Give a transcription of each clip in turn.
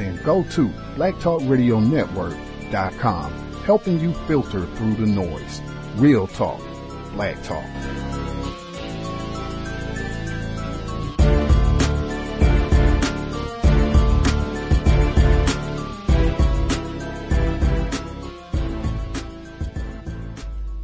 Then go to blacktalkradionetwork.com, helping you filter through the noise. Real talk, black talk.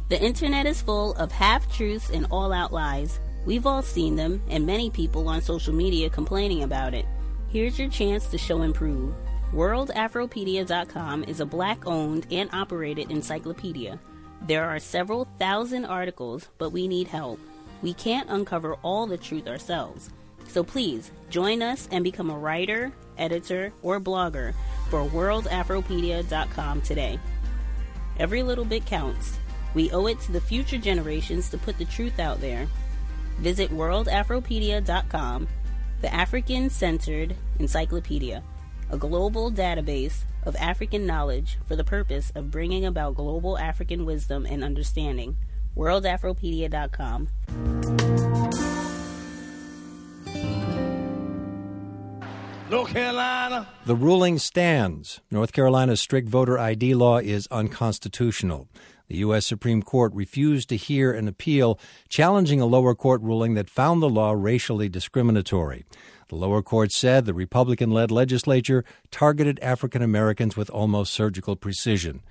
The internet is full of half truths and all out lies. We've all seen them, and many people on social media complaining about it. Here's your chance to show and prove. WorldAfropedia.com is a black owned and operated encyclopedia. There are several thousand articles, but we need help. We can't uncover all the truth ourselves. So please join us and become a writer, editor, or blogger for WorldAfropedia.com today. Every little bit counts. We owe it to the future generations to put the truth out there. Visit worldafropedia.com, the African centered encyclopedia, a global database of African knowledge for the purpose of bringing about global African wisdom and understanding. worldafropedia.com. North Carolina. The ruling stands. North Carolina's strict voter ID law is unconstitutional. The U.S. Supreme Court refused to hear an appeal challenging a lower court ruling that found the law racially discriminatory. The lower court said the Republican led legislature targeted African Americans with almost surgical precision.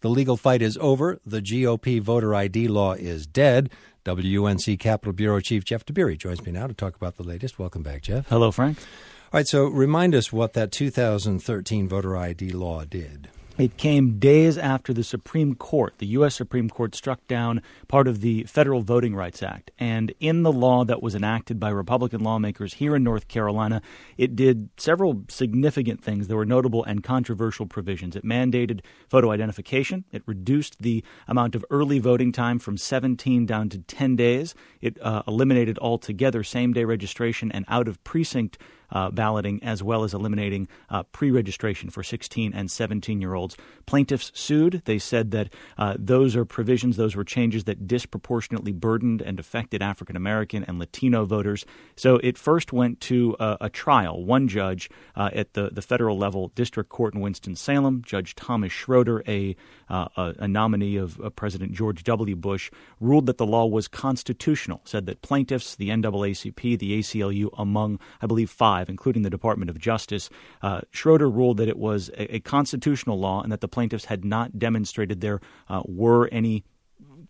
The legal fight is over. The GOP voter ID law is dead. WUNC Capitol Bureau Chief Jeff Tiberii joins me now to talk about the latest. Welcome back, Jeff. Hello, Frank. All right, so remind us what that 2013 voter ID law did. It came days after the Supreme Court, the U.S. Supreme Court, struck down part of the Federal Voting Rights Act. And in the law that was enacted by Republican lawmakers here in North Carolina, it did several significant things. There were notable and controversial provisions. It mandated photo identification, it reduced the amount of early voting time from 17 down to 10 days, it uh, eliminated altogether same day registration and out of precinct uh, balloting, as well as eliminating uh, pre registration for 16 and 17 year olds. Plaintiffs sued. They said that uh, those are provisions, those were changes that disproportionately burdened and affected African American and Latino voters. So it first went to a, a trial. One judge uh, at the, the federal level, District Court in Winston-Salem, Judge Thomas Schroeder, a, uh, a, a nominee of President George W. Bush, ruled that the law was constitutional, said that plaintiffs, the NAACP, the ACLU, among, I believe, five, including the Department of Justice, uh, Schroeder ruled that it was a, a, constitutional law and that the plaintiffs had not demonstrated there uh, were any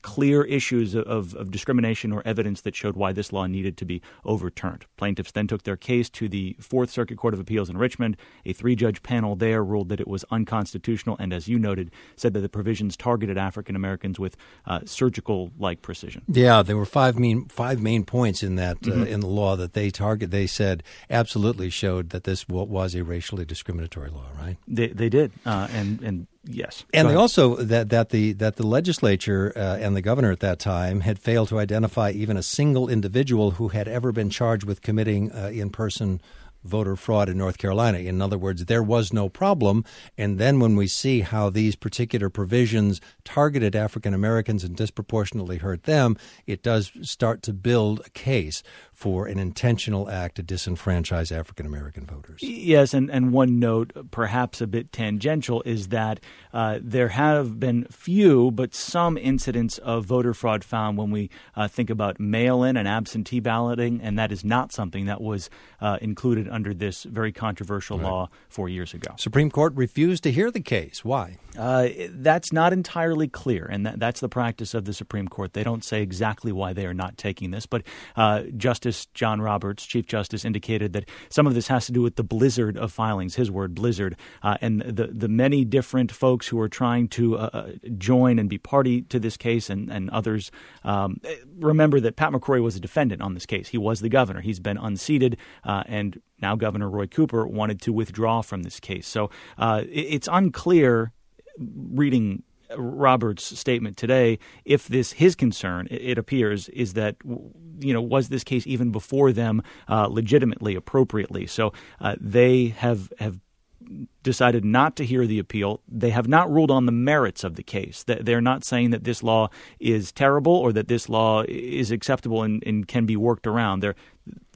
clear issues of, of, discrimination or evidence that showed why this law needed to be overturned. Plaintiffs then took their case to the Fourth Circuit Court of Appeals in Richmond. A three judge panel there ruled that it was unconstitutional and, as you noted, said that the provisions targeted African Americans with uh, surgical like precision. Yeah, there were five main, five main points in that uh, mm-hmm. in the law that they target. They said absolutely showed that this was a racially discriminatory law, right? They, they did. Uh, and, and Yes, and they also that that the that the legislature uh, and the governor at that time had failed to identify even a single individual who had ever been charged with committing uh, in-person voter fraud in North Carolina. In other words, there was no problem. And then when we see how these particular provisions targeted African Americans and disproportionately hurt them, it does start to build a case for an intentional act to disenfranchise African American voters. Yes, and, and one note, perhaps a bit tangential, is that uh, there have been few but some incidents of voter fraud found when we uh, think about mail in and absentee balloting, and that is not something that was uh, included under this very controversial right. law four years ago. Supreme Court refused to hear the case. Why? Uh, that's not entirely clear, and that, that's the practice of the Supreme Court. They don't say exactly why they are not taking this, but uh, Justice Justice John Roberts, Chief Justice, indicated that some of this has to do with the blizzard of filings, his word, blizzard, uh, and the, the many different folks who are trying to uh, uh join and be party to this case and, and others. Um, remember that Pat McCrory was a defendant on this case. He was the governor. He's been unseated, uh, and now Governor Roy Cooper wanted to withdraw from this case. So uh, it, it's unclear reading Roberts' statement today, if this his concern, it, appears, is that you know was this case even before them uh, legitimately, appropriately? So uh, they have have decided not to hear the appeal. They have not ruled on the merits of the case. They're not saying that this law is terrible or that this law is acceptable and, and can be worked around. They're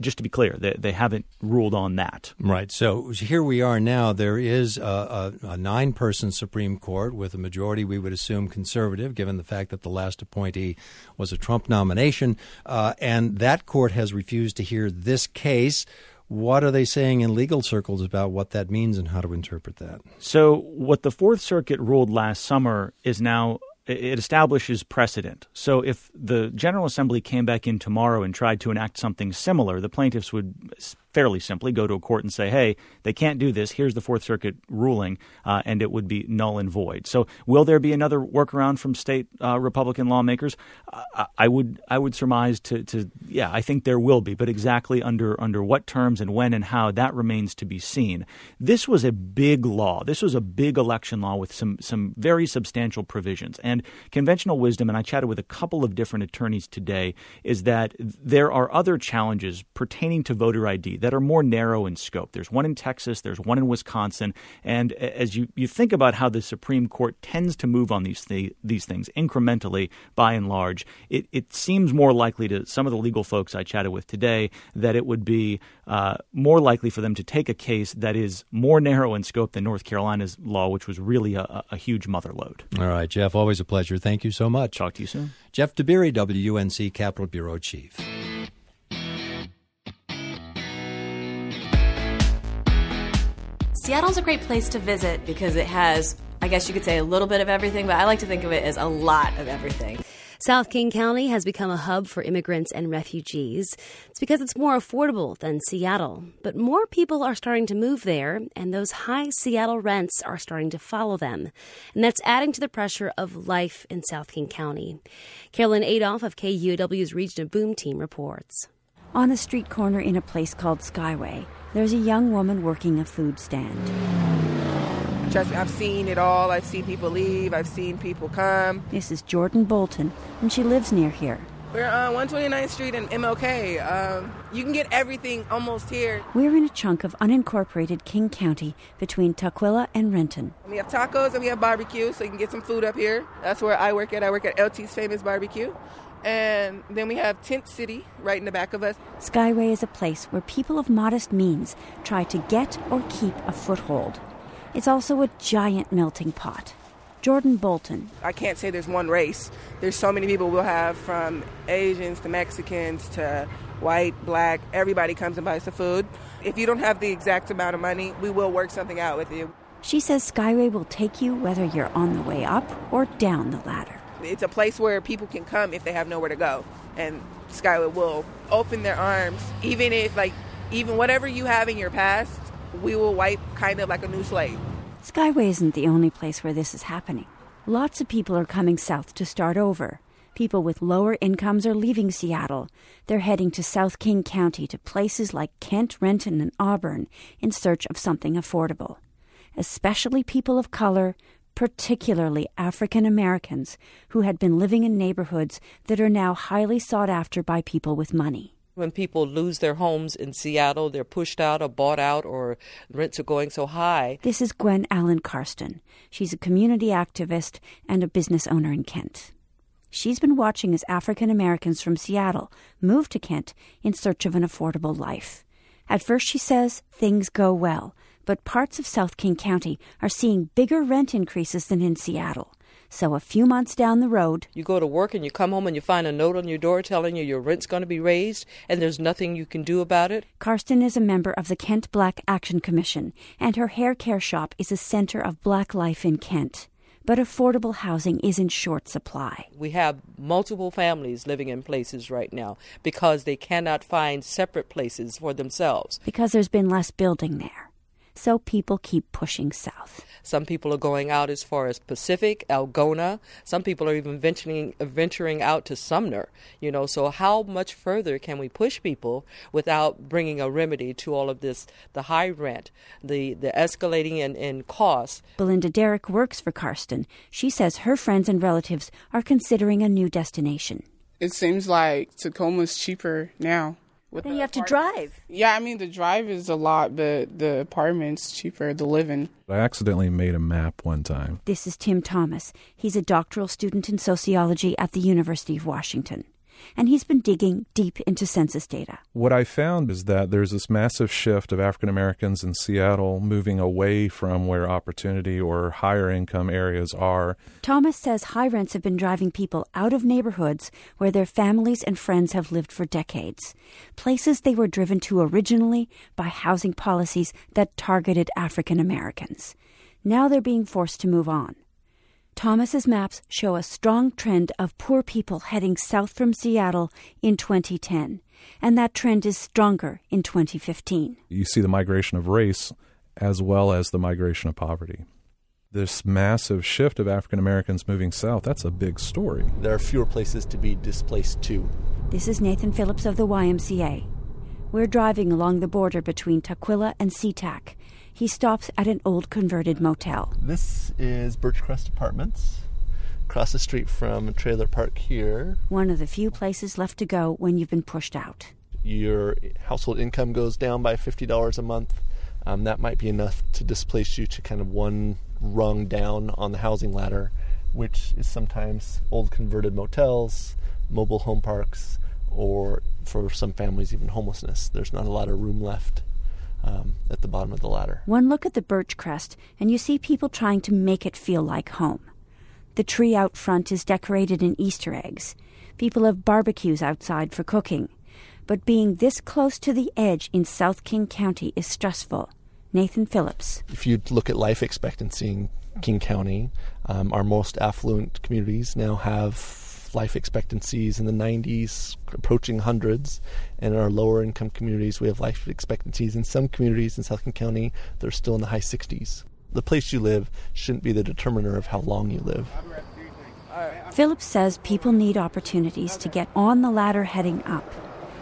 just to be clear, they, they haven't ruled on that. Right. So here we are now. There is a, a, a nine person Supreme Court with a majority, we would assume, conservative, given the fact that the last appointee was a Trump nomination. Uh, and that court has refused to hear this case. What are they saying in legal circles about what that means and how to interpret that? So, what the Fourth Circuit ruled last summer is now it establishes precedent. So if the General Assembly came back in tomorrow and tried to enact something similar, the plaintiffs would fairly simply go to a court and say, hey, they can't do this. Here's the Fourth Circuit ruling, uh, and it would be null and void. So, will there be another workaround from state uh, Republican lawmakers? Uh, I would I would surmise to, to yeah, I think there will be, but exactly under under what terms and when and how that remains to be seen. This was a big law. This was a big election law with some some very substantial provisions and conventional wisdom. And I chatted with a couple of different attorneys today. Is that there are other challenges pertaining to voter ID that are more narrow in scope. There's one in Texas, there's one in Wisconsin, and as you, you think about how the Supreme Court tends to move on these th- these things incrementally, by and large, it, it seems more likely to some of the legal folks I chatted with today that it would be uh, more likely for them to take a case that is more narrow in scope than North Carolina's law, which was really a, a huge mother lode. All right, Jeff, always a pleasure. Thank you so much. Talk to you soon. Jeff Tiberii, WUNC Capitol Bureau Chief. Seattle's a great place to visit because it has, I guess you could say, a little bit of everything, but I like to think of it as a lot of everything. South King County has become a hub for immigrants and refugees. It's because it's more affordable than Seattle. But more people are starting to move there, and those high Seattle rents are starting to follow them. And that's adding to the pressure of life in South King County. Carolyn Adolph of KUOW's Region of Boom team reports. On a street corner in a place called Skyway, there's a young woman working a food stand. Trust me, I've seen it all. I've seen people leave. I've seen people come. This is Jordan Bolton, and she lives near here. We're on 129th Street in MLK. Um, you can get everything almost here. We're in a chunk of unincorporated King County between Tukwila and Renton. We have tacos and we have barbecue, so you can get some food up here. That's where I work at. I work at LT's Famous Barbecue. And then we have Tent City right in the back of us. Skyway is a place where people of modest means try to get or keep a foothold. It's also a giant melting pot. Jordan Bolton. I can't say there's one race. There's so many people we'll have from Asians to Mexicans to white, black. Everybody comes and buys the food. If you don't have the exact amount of money, we will work something out with you. She says Skyway will take you whether you're on the way up or down the ladder. It's a place where people can come if they have nowhere to go. And Skyway will open their arms, even if, like, even whatever you have in your past, we will wipe kind of like a new slate. Skyway isn't the only place where this is happening. Lots of people are coming south to start over. People with lower incomes are leaving Seattle. They're heading to South King County to places like Kent, Renton, and Auburn in search of something affordable. Especially people of color, particularly African Americans who had been living in neighborhoods that are now highly sought after by people with money. When people lose their homes in Seattle, they're pushed out or bought out, or rents are going so high. This is Gwen Allen Karsten. She's a community activist and a business owner in Kent. She's been watching as African Americans from Seattle move to Kent in search of an affordable life. At first, she says, things go well but parts of South King County are seeing bigger rent increases than in Seattle. So a few months down the road, you go to work and you come home and you find a note on your door telling you your rent's going to be raised and there's nothing you can do about it. Karsten is a member of the Kent Black Action Commission, and her hair care shop is a center of black life in Kent. but affordable housing is in short supply. We have multiple families living in places right now because they cannot find separate places for themselves. Because there's been less building there so people keep pushing south. Some people are going out as far as Pacific, Algona. Some people are even venturing venturing out to Sumner. You know, so how much further can we push people without bringing a remedy to all of this? The high rent, the the escalating in, in costs. Belinda Derrick works for Karsten. She says her friends and relatives are considering a new destination. It seems like Tacoma's cheaper now. Then you have to drive. Yeah, I mean the drive is a lot, but the apartment's cheaper. The living. I accidentally made a map one time. This is Tim Thomas. He's a doctoral student in sociology at the University of Washington and he's been digging deep into census data. What I found is that there's this massive shift of African Americans in Seattle moving away from where opportunity or higher income areas are. Thomas says high rents have been driving people out of neighborhoods where their families and friends have lived for decades, places they were driven to originally by housing policies that targeted African Americans. Now they're being forced to move on. Thomas's maps show a strong trend of poor people heading south from Seattle in 2010, and that trend is stronger in 2015. You see the migration of race as well as the migration of poverty. This massive shift of African Americans moving south, that's a big story. There are fewer places to be displaced to. This is Nathan Phillips of the YMCA. We're driving along the border between Tukwila and SeaTac he stops at an old converted motel. This is Birchcrest Apartments, across the street from Trailer Park here. One of the few places left to go when you've been pushed out. Your household income goes down by $50 a month. Um, that might be enough to displace you to kind of one rung down on the housing ladder, which is sometimes old converted motels, mobile home parks, or for some families, even homelessness. There's not a lot of room left um, at the bottom of the ladder. One look at the Birchcrest, and you see people trying to make it feel like home. The tree out front is decorated in Easter eggs. People have barbecues outside for cooking. But being this close to the edge in South King County is stressful. Nathan Phillips. If you look at life expectancy in King County, um, our most affluent communities now have life expectancies in the 90s, approaching hundreds. And in our lower income communities, we have life expectancies in some communities in South County that are still in the high 60s. The place you live shouldn't be the determiner of how long you live. Phillips says people need opportunities to get on the ladder heading up.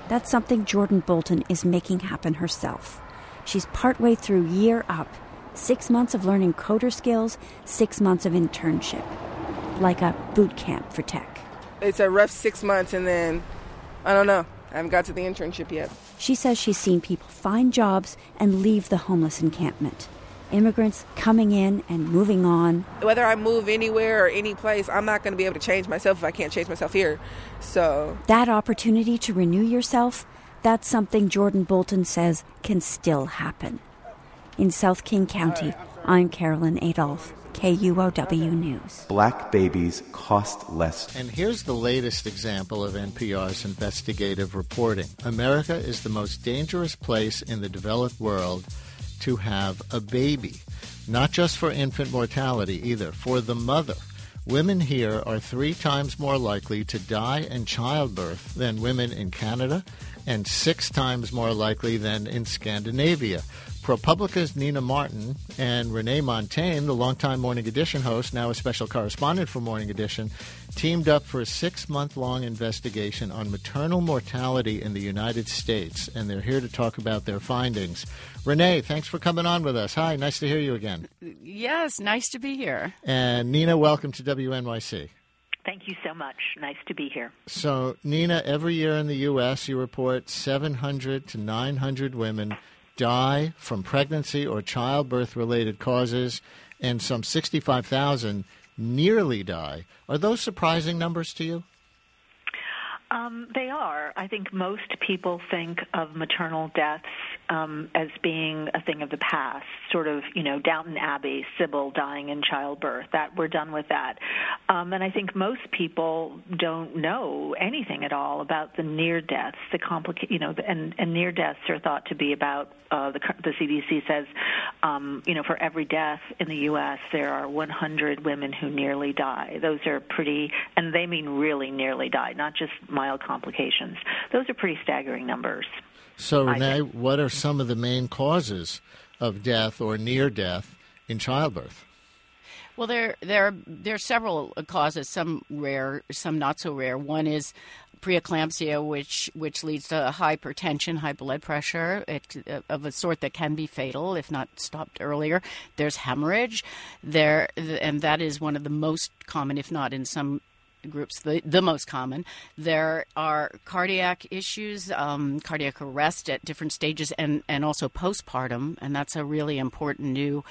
That's something Jordan Bolton is making happen herself. She's partway through year up, six months of learning coder skills, six months of internship, like a boot camp for tech it's a rough six months, and then I don't know. I haven't got to the internship yet. She says she's seen people find jobs and leave the homeless encampment. Immigrants coming in and moving on. Whether I move anywhere or any place, I'm not going to be able to change myself if I can't change myself here. So, that opportunity to renew yourself, that's something Jordan Bolton says can still happen. In South King County, I'm Carolyn Adolph. KUOW News. Black babies cost less. And here's the latest example of NPR's investigative reporting America is the most dangerous place in the developed world to have a baby. Not just for infant mortality either, for the mother. Women here are three times more likely to die in childbirth than women in Canada and six times more likely than in Scandinavia. ProPublica's Nina Martin and Renee Montagne, the longtime Morning Edition host, now a special correspondent for Morning Edition, teamed up for a six month long investigation on maternal mortality in the United States, and they're here to talk about their findings. Renee, thanks for coming on with us. Hi, nice to hear you again. Yes, nice to be here. And Nina, welcome to WNYC. Thank you so much. Nice to be here. So, Nina, every year in the U.S., you report 700 to 900 women die from pregnancy or childbirth related causes, and some 65,000 nearly die. Are those surprising numbers to you? Um, they are. I think most people think of maternal deaths um, as being a thing of the past, sort of, you know, Downton Abbey, Sybil dying in childbirth. That we're done with that. Um, and I think most people don't know anything at all about the near deaths, the complicate, you know, and, and near deaths are thought to be about. Uh, the, the CDC says, um, you know, for every death in the U.S., there are 100 women who nearly die. Those are pretty, and they mean really nearly die, not just mild complications. Those are pretty staggering numbers. So, Renee, what are some of the main causes of death or near death in childbirth? Well, there there there are several causes. Some rare, some not so rare. One is preeclampsia, which which leads to hypertension, high blood pressure, it, of a sort that can be fatal if not stopped earlier. There's hemorrhage, there, and that is one of the most common, if not in some groups the, the most common. There are cardiac issues, um, cardiac arrest at different stages, and, and also postpartum, and that's a really important new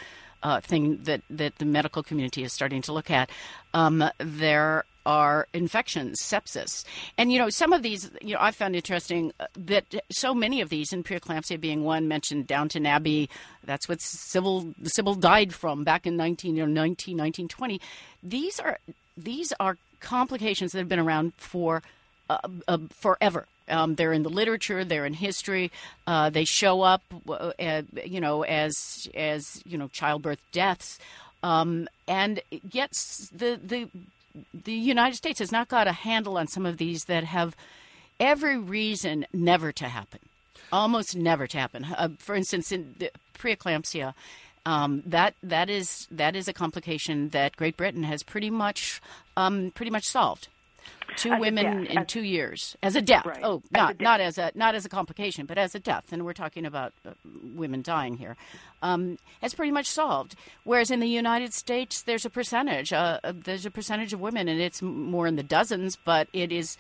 uh, thing that, that the medical community is starting to look at. Um, there are infections, sepsis. And, you know, some of these, you know, I found interesting uh, that so many of these, and preeclampsia being one, mentioned Downton Abbey, that's what Sybil, Sybil died from back in 19, you know, 19, 1920. These are, these are complications that have been around for uh, uh, forever. Um, they're in the literature. They're in history. Uh, they show up, uh, you know, as as you know, childbirth deaths. Um, and yet, the the the United States has not got a handle on some of these that have every reason never to happen, almost never to happen. Uh, for instance, in preeclampsia, um, that that is that is a complication that Great Britain has pretty much um, pretty much solved. Two As women in two years as a death. Right. Oh, not a death. not as a not as a complication, but as a death. And we're talking about uh, women dying here. Um, it's pretty much solved. Whereas in the United States, there's a percentage. Uh, there's a percentage of women, and it's more in the dozens, but it is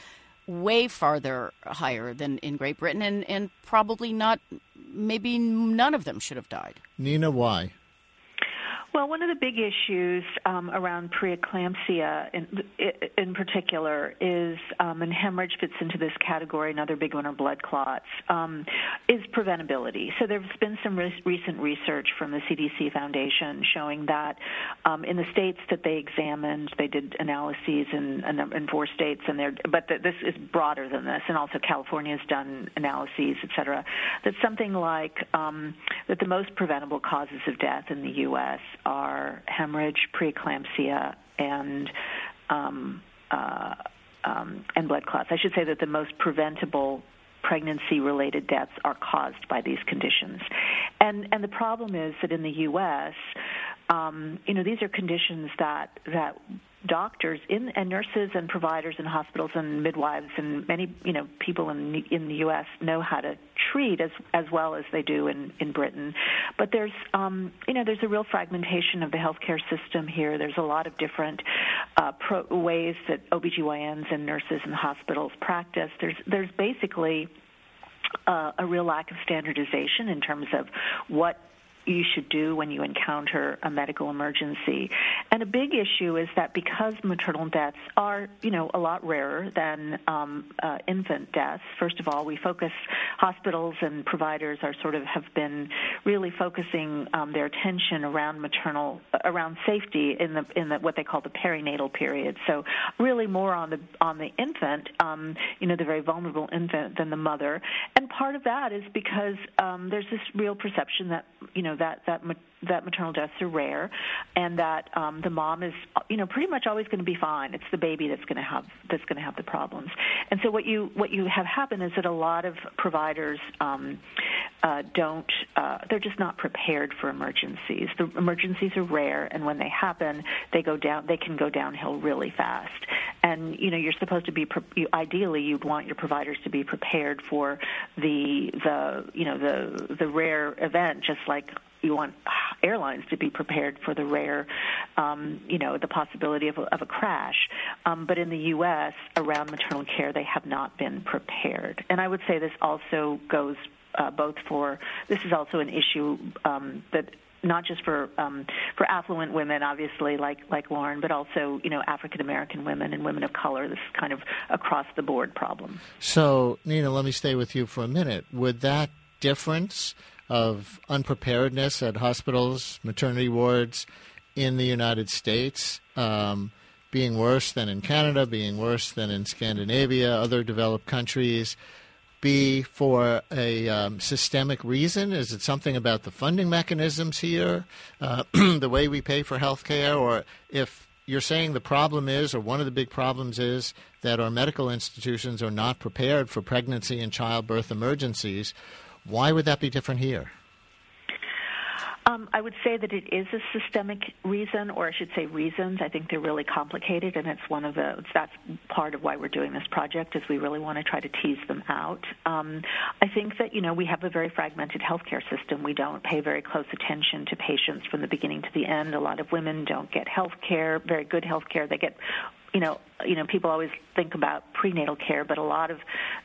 way farther higher than in Great Britain, and and probably not. Maybe none of them should have died. Nina, why? Well, one of the big issues um, around preeclampsia, in, in particular, is um, and hemorrhage fits into this category. Another big one are blood clots. Um, is preventability. So there's been some re- recent research from the CDC Foundation showing that um, in the states that they examined, they did analyses in, in, four states, and they're but the, this is broader than this, and also California has done analyses, et cetera. That something like um, that the most preventable causes of death in the U.S are hemorrhage, preeclampsia, and um, uh, um, and blood clots. I should say that the most preventable pregnancy-related deaths are caused by these conditions, and and the problem is that in the U.S., um, you know, these are conditions that that doctors in and nurses and providers in hospitals and midwives and many you know people in the, in the US know how to treat as as well as they do in in Britain. But there's um you know there's a real fragmentation of the healthcare system here. There's a lot of different uh pro- ways that OBGYNs and nurses and hospitals practice. There's there's basically uh, a real lack of standardization in terms of what you should do when you encounter a medical emergency. And a big issue is that because maternal deaths are, you know, a lot rarer than um, uh, infant deaths. First of all, we focus hospitals and providers are sort of have been really focusing um, their attention around maternal around safety in the in the what they call the perinatal period. So really more on the on the infant, um, you know, the very vulnerable infant than the mother. And part of that is because um, there's this real perception that you know that that that maternal deaths are rare, and that um, the mom is you know pretty much always going to be fine. It's the baby that's going to have that's going to have the problems. And so what you what you have happen is that a lot of providers um, uh, don't uh, they're just not prepared for emergencies. The emergencies are rare, and when they happen, they go down they can go downhill really fast. And you know you're supposed to be you, ideally you'd want your providers to be prepared for the the you know the the rare event, just like you want airlines to be prepared for the rare, um, you know, the possibility of a, of a crash. Um, but in the U.S., around maternal care, they have not been prepared. And I would say this also goes uh, both for this is also an issue um, that not just for um, for affluent women, obviously, like like Lauren, but also you know African American women and women of color. This is kind of across the board problem. So, Nina, let me stay with you for a minute. Would that difference of unpreparedness at hospitals, maternity wards in the United States, um, being worse than in Canada, being worse than in Scandinavia, other developed countries, be for a um, systemic reason? Is it something about the funding mechanisms here, uh, the way we pay for health care, or if you're saying the problem is, or one of the big problems is, that our medical institutions are not prepared for pregnancy and childbirth emergencies. Why would that be different here? Um, I would say that it is a systemic reason, or I should say reasons. I think they're really complicated, and it's one of the that's part of why we're doing this project is we really want to try to tease them out. Um, I think that you know we have a very fragmented healthcare system. We don't pay very close attention to patients from the beginning to the end. A lot of women don't get health care, very good health care. They get you know, you know, people always think about prenatal care, but a lot of,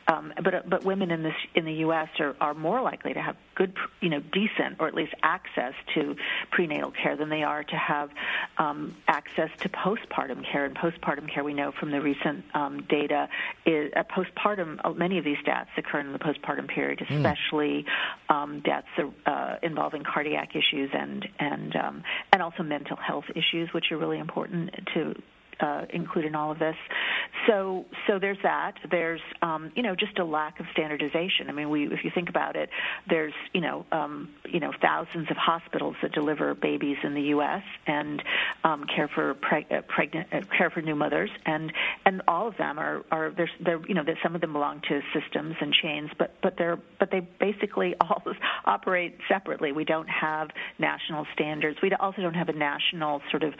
um, but but women in this in the U.S. are are more likely to have good, you know, decent or at least access to prenatal care than they are to have um, access to postpartum care. And postpartum care, we know from the recent um, data, is uh, postpartum. Uh, many of these deaths occur in the postpartum period, especially mm. um, deaths uh, involving cardiac issues and and um, and also mental health issues, which are really important to uh, include in all of this. So, so there's that. There's, um, you know, just a lack of standardization. I mean, we, if you think about it, there's, you know, um, you know, thousands of hospitals that deliver babies in the U.S. and um, care for preg- uh, pregnant, uh, care for new mothers, and and all of them are are there's they're you know that some of them belong to systems and chains, but but they're but they basically all operate separately. We don't have national standards. We also don't have a national sort of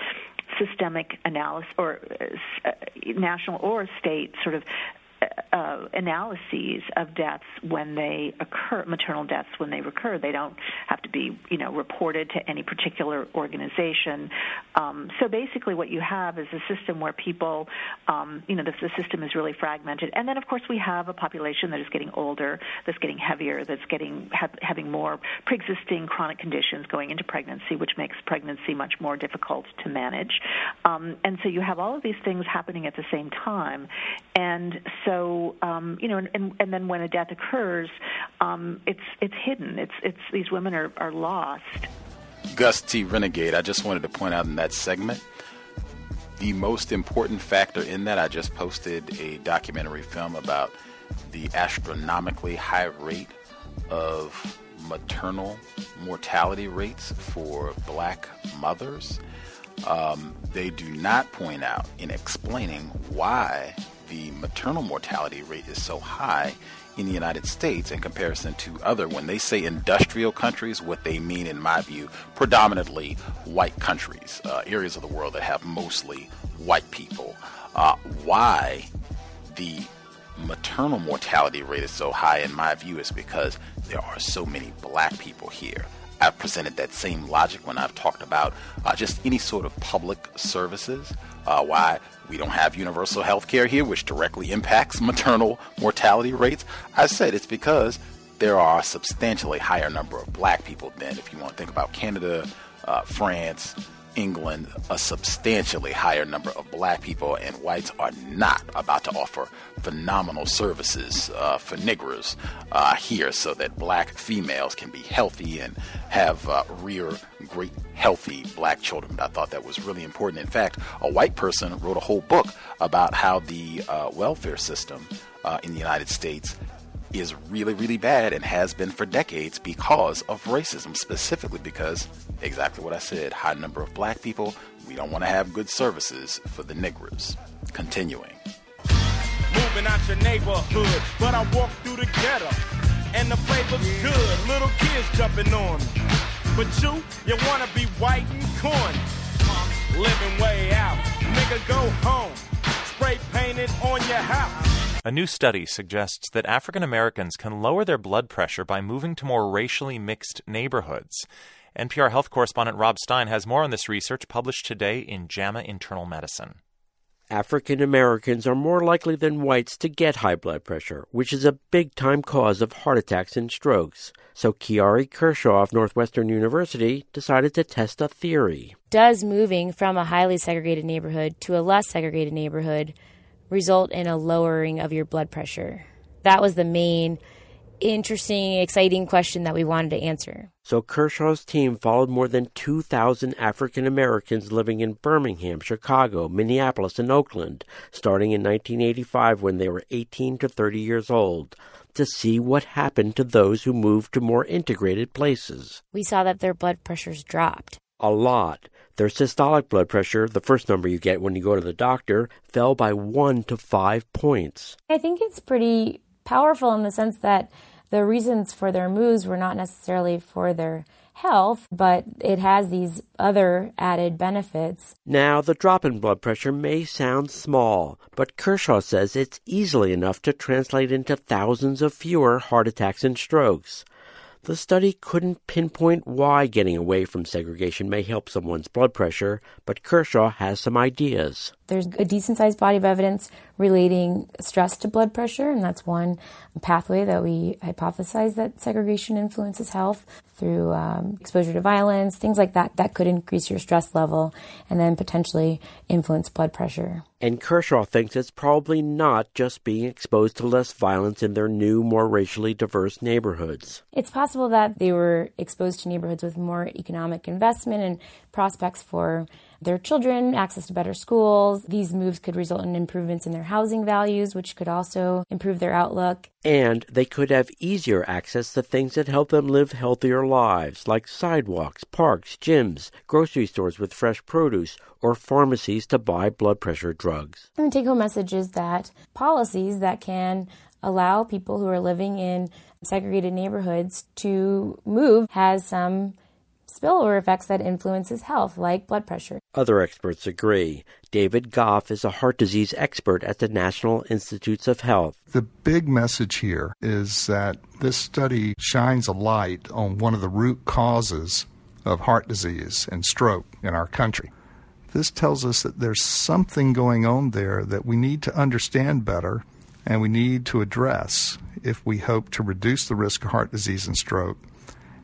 systemic analysis or uh, national or state sort of uh, analyses of deaths when they occur, maternal deaths when they recur. They don't have to be, you know, reported to any particular organization. Um, so basically, what you have is a system where people, um, you know, the, the system is really fragmented. And then, of course, we have a population that is getting older, that's getting heavier, that's getting ha- having more pre-existing chronic conditions going into pregnancy, which makes pregnancy much more difficult to manage. Um, and so you have all of these things happening at the same time, and so so um, you know, and, and, and then when a death occurs, um, it's it's hidden. It's it's these women are, are lost. Gus T. Renegade. I just wanted to point out in that segment the most important factor in that. I just posted a documentary film about the astronomically high rate of maternal mortality rates for black mothers. Um, they do not point out in explaining why the maternal mortality rate is so high in the United States in comparison to other. When they say industrial countries, what they mean, in my view, predominantly white countries, uh, areas of the world that have mostly white people. Uh, why the maternal mortality rate is so high, in my view, is because there are so many black people here. I've presented that same logic when I've talked about uh, just any sort of public services. Uh, why we don't have universal health care here, which directly impacts maternal mortality rates. I said it's because there are a substantially higher number of black people than if you want to think about Canada, uh, France, England, a substantially higher number of black people, and whites are not about to offer phenomenal services uh, for niggers uh, here so that black females can be healthy and have uh, rear great healthy black children. I thought that was really important. In fact, a white person wrote a whole book about how the uh, welfare system uh, in the United States is really, really bad and has been for decades because of racism, specifically because exactly what I said high number of black people. We don't want to have good services for the niggers. Continuing. Moving out your neighborhood, but I walk through the ghetto and the flavor's good. Little kids jumping on me. But you, you wanna be white and corn. Living way out. Nigga, go home. Spray painted on your house. A new study suggests that African Americans can lower their blood pressure by moving to more racially mixed neighborhoods. NPR health correspondent Rob Stein has more on this research published today in JAMA Internal Medicine. African Americans are more likely than whites to get high blood pressure, which is a big time cause of heart attacks and strokes. So Kiarri Kershaw of Northwestern University decided to test a theory. Does moving from a highly segregated neighborhood to a less segregated neighborhood result in a lowering of your blood pressure. That was the main interesting, exciting question that we wanted to answer. So Kershaw's team followed more than 2,000 African Americans living in Birmingham, Chicago, Minneapolis, and Oakland, starting in 1985 when they were 18 to 30 years old, to see what happened to those who moved to more integrated places. We saw that their blood pressures dropped. A lot. Their systolic blood pressure, the first number you get when you go to the doctor, fell by one to five points. I think it's pretty powerful in the sense that the reasons for their moves were not necessarily for their health, but it has these other added benefits. Now, the drop in blood pressure may sound small, but Kershaw says it's easily enough to translate into thousands of fewer heart attacks and strokes. The study couldn't pinpoint why getting away from segregation may help someone's blood pressure, but Kershaw has some ideas. There's a decent sized body of evidence relating stress to blood pressure, and that's one pathway that we hypothesize that segregation influences health through um, exposure to violence, things like that, that could increase your stress level and then potentially influence blood pressure. And Kershaw thinks it's probably not just being exposed to less violence in their new, more racially diverse neighborhoods. It's possible that they were exposed to neighborhoods with more economic investment and prospects for their children, access to better schools. These moves could result in improvements in their housing values, which could also improve their outlook. And they could have easier access to things that help them live healthier lives, like sidewalks, parks, gyms, grocery stores with fresh produce, or pharmacies to buy blood pressure drugs. And the take home message is that policies that can allow people who are living in segregated neighborhoods to move has some spillover effects that influences health, like blood pressure. Other experts agree. David Goff is a heart disease expert at the National Institutes of Health. The big message here is that this study shines a light on one of the root causes of heart disease and stroke in our country. This tells us that there's something going on there that we need to understand better and we need to address if we hope to reduce the risk of heart disease and stroke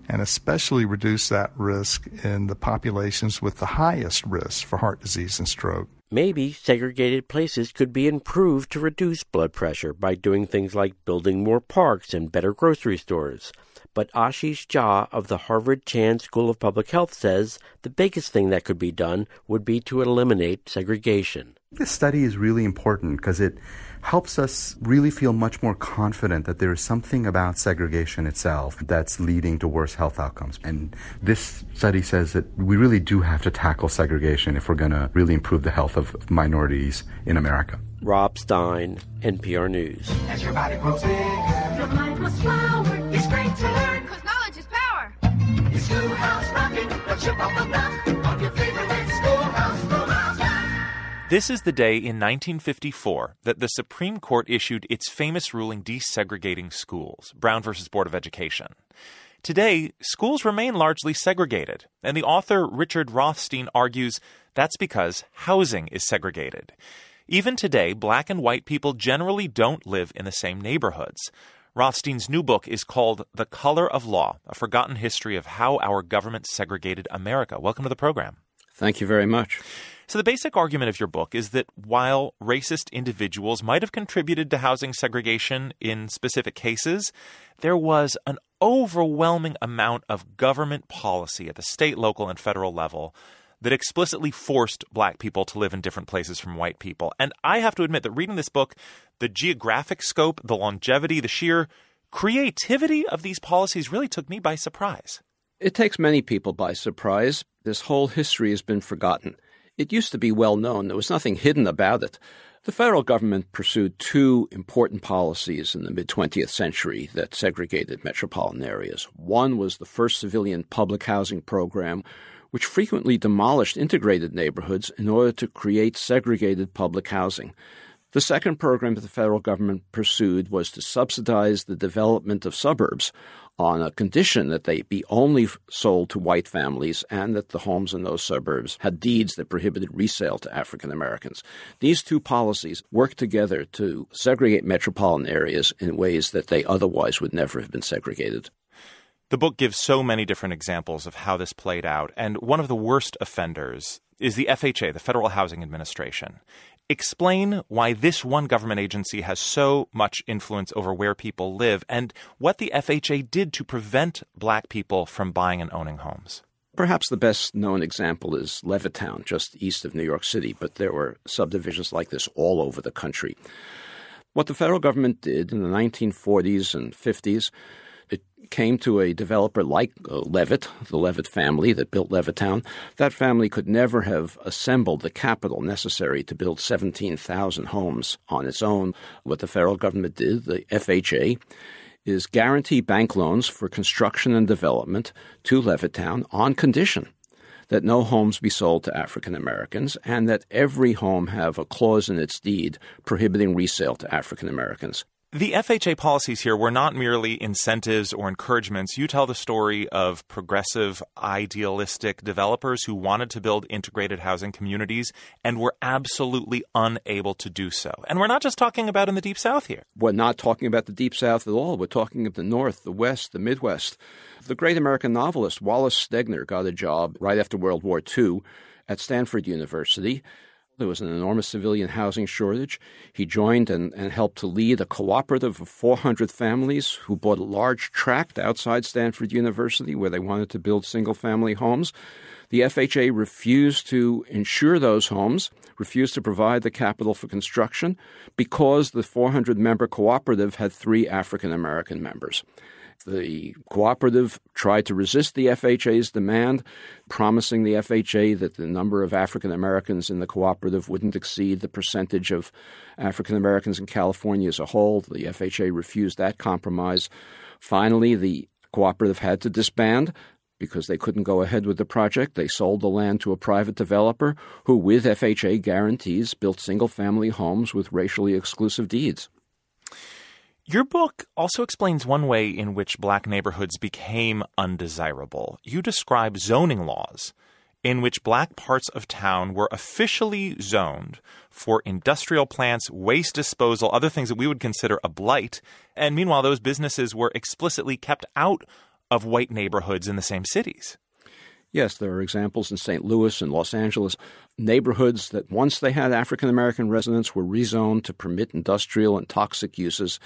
and especially reduce that risk in the populations with the highest risk for heart disease and stroke. Maybe segregated places could be improved to reduce blood pressure by doing things like building more parks and better grocery stores. But Ashish Jha of the Harvard Chan School of Public Health says the biggest thing that could be done would be to eliminate segregation. This study is really important because it helps us really feel much more confident that there is something about segregation itself that's leading to worse health outcomes. And this study says that we really do have to tackle segregation if we're going to really improve the health of minorities in America. Rob Stein, NPR News. As your body grows bigger, your mind must flower. It's great to learn, because knowledge is power. It's Schoolhouse Rockin', a chip off the block of your favorite schoolhouse this is the day in 1954 that the Supreme Court issued its famous ruling desegregating schools, Brown versus Board of Education. Today, schools remain largely segregated, and the author Richard Rothstein argues that's because housing is segregated. Even today, black and white people generally don't live in the same neighborhoods. Rothstein's new book is called The Color of Law A Forgotten History of How Our Government Segregated America. Welcome to the program. Thank you very much. So, the basic argument of your book is that while racist individuals might have contributed to housing segregation in specific cases, there was an overwhelming amount of government policy at the state, local, and federal level that explicitly forced black people to live in different places from white people. And I have to admit that reading this book, the geographic scope, the longevity, the sheer creativity of these policies really took me by surprise. It takes many people by surprise. This whole history has been forgotten. It used to be well known, there was nothing hidden about it. The federal government pursued two important policies in the mid 20th century that segregated metropolitan areas. One was the first civilian public housing program, which frequently demolished integrated neighborhoods in order to create segregated public housing. The second program that the federal government pursued was to subsidize the development of suburbs on a condition that they be only sold to white families and that the homes in those suburbs had deeds that prohibited resale to African Americans. These two policies worked together to segregate metropolitan areas in ways that they otherwise would never have been segregated. The book gives so many different examples of how this played out, and one of the worst offenders is the FHA, the Federal Housing Administration. Explain why this one government agency has so much influence over where people live and what the FHA did to prevent black people from buying and owning homes. Perhaps the best known example is Levittown, just east of New York City, but there were subdivisions like this all over the country. What the federal government did in the 1940s and 50s, it came to a developer like uh, Levitt, the Levitt family that built Levittown. That family could never have assembled the capital necessary to build 17,000 homes on its own. What the federal government did, the FHA, is guarantee bank loans for construction and development to Levittown on condition that no homes be sold to African Americans and that every home have a clause in its deed prohibiting resale to African Americans. The FHA policies here were not merely incentives or encouragements. You tell the story of progressive, idealistic developers who wanted to build integrated housing communities and were absolutely unable to do so. And we're not just talking about in the Deep South here. We're not talking about the Deep South at all. We're talking of the North, the West, the Midwest. The great American novelist Wallace Stegner got a job right after World War II at Stanford University. There was an enormous civilian housing shortage. He joined and, and helped to lead a cooperative of 400 families who bought a large tract outside Stanford University where they wanted to build single family homes. The FHA refused to insure those homes, refused to provide the capital for construction because the 400 member cooperative had three African American members. The cooperative tried to resist the FHA's demand, promising the FHA that the number of African Americans in the cooperative wouldn't exceed the percentage of African Americans in California as a whole. The FHA refused that compromise. Finally, the cooperative had to disband because they couldn't go ahead with the project. They sold the land to a private developer who, with FHA guarantees, built single family homes with racially exclusive deeds. Your book also explains one way in which black neighborhoods became undesirable. You describe zoning laws in which black parts of town were officially zoned for industrial plants, waste disposal, other things that we would consider a blight. And meanwhile, those businesses were explicitly kept out of white neighborhoods in the same cities. Yes, there are examples in St. Louis and Los Angeles, neighborhoods that once they had African American residents were rezoned to permit industrial and toxic uses.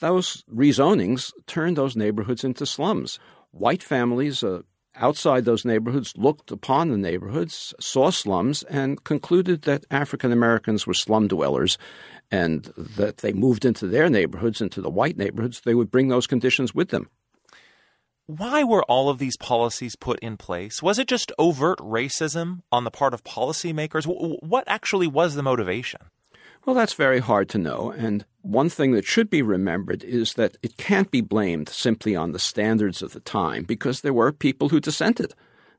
Those rezonings turned those neighborhoods into slums. White families uh, outside those neighborhoods looked upon the neighborhoods, saw slums, and concluded that African Americans were slum dwellers and that they moved into their neighborhoods, into the white neighborhoods, they would bring those conditions with them. Why were all of these policies put in place? Was it just overt racism on the part of policymakers? What actually was the motivation? Well, that's very hard to know. And one thing that should be remembered is that it can't be blamed simply on the standards of the time because there were people who dissented.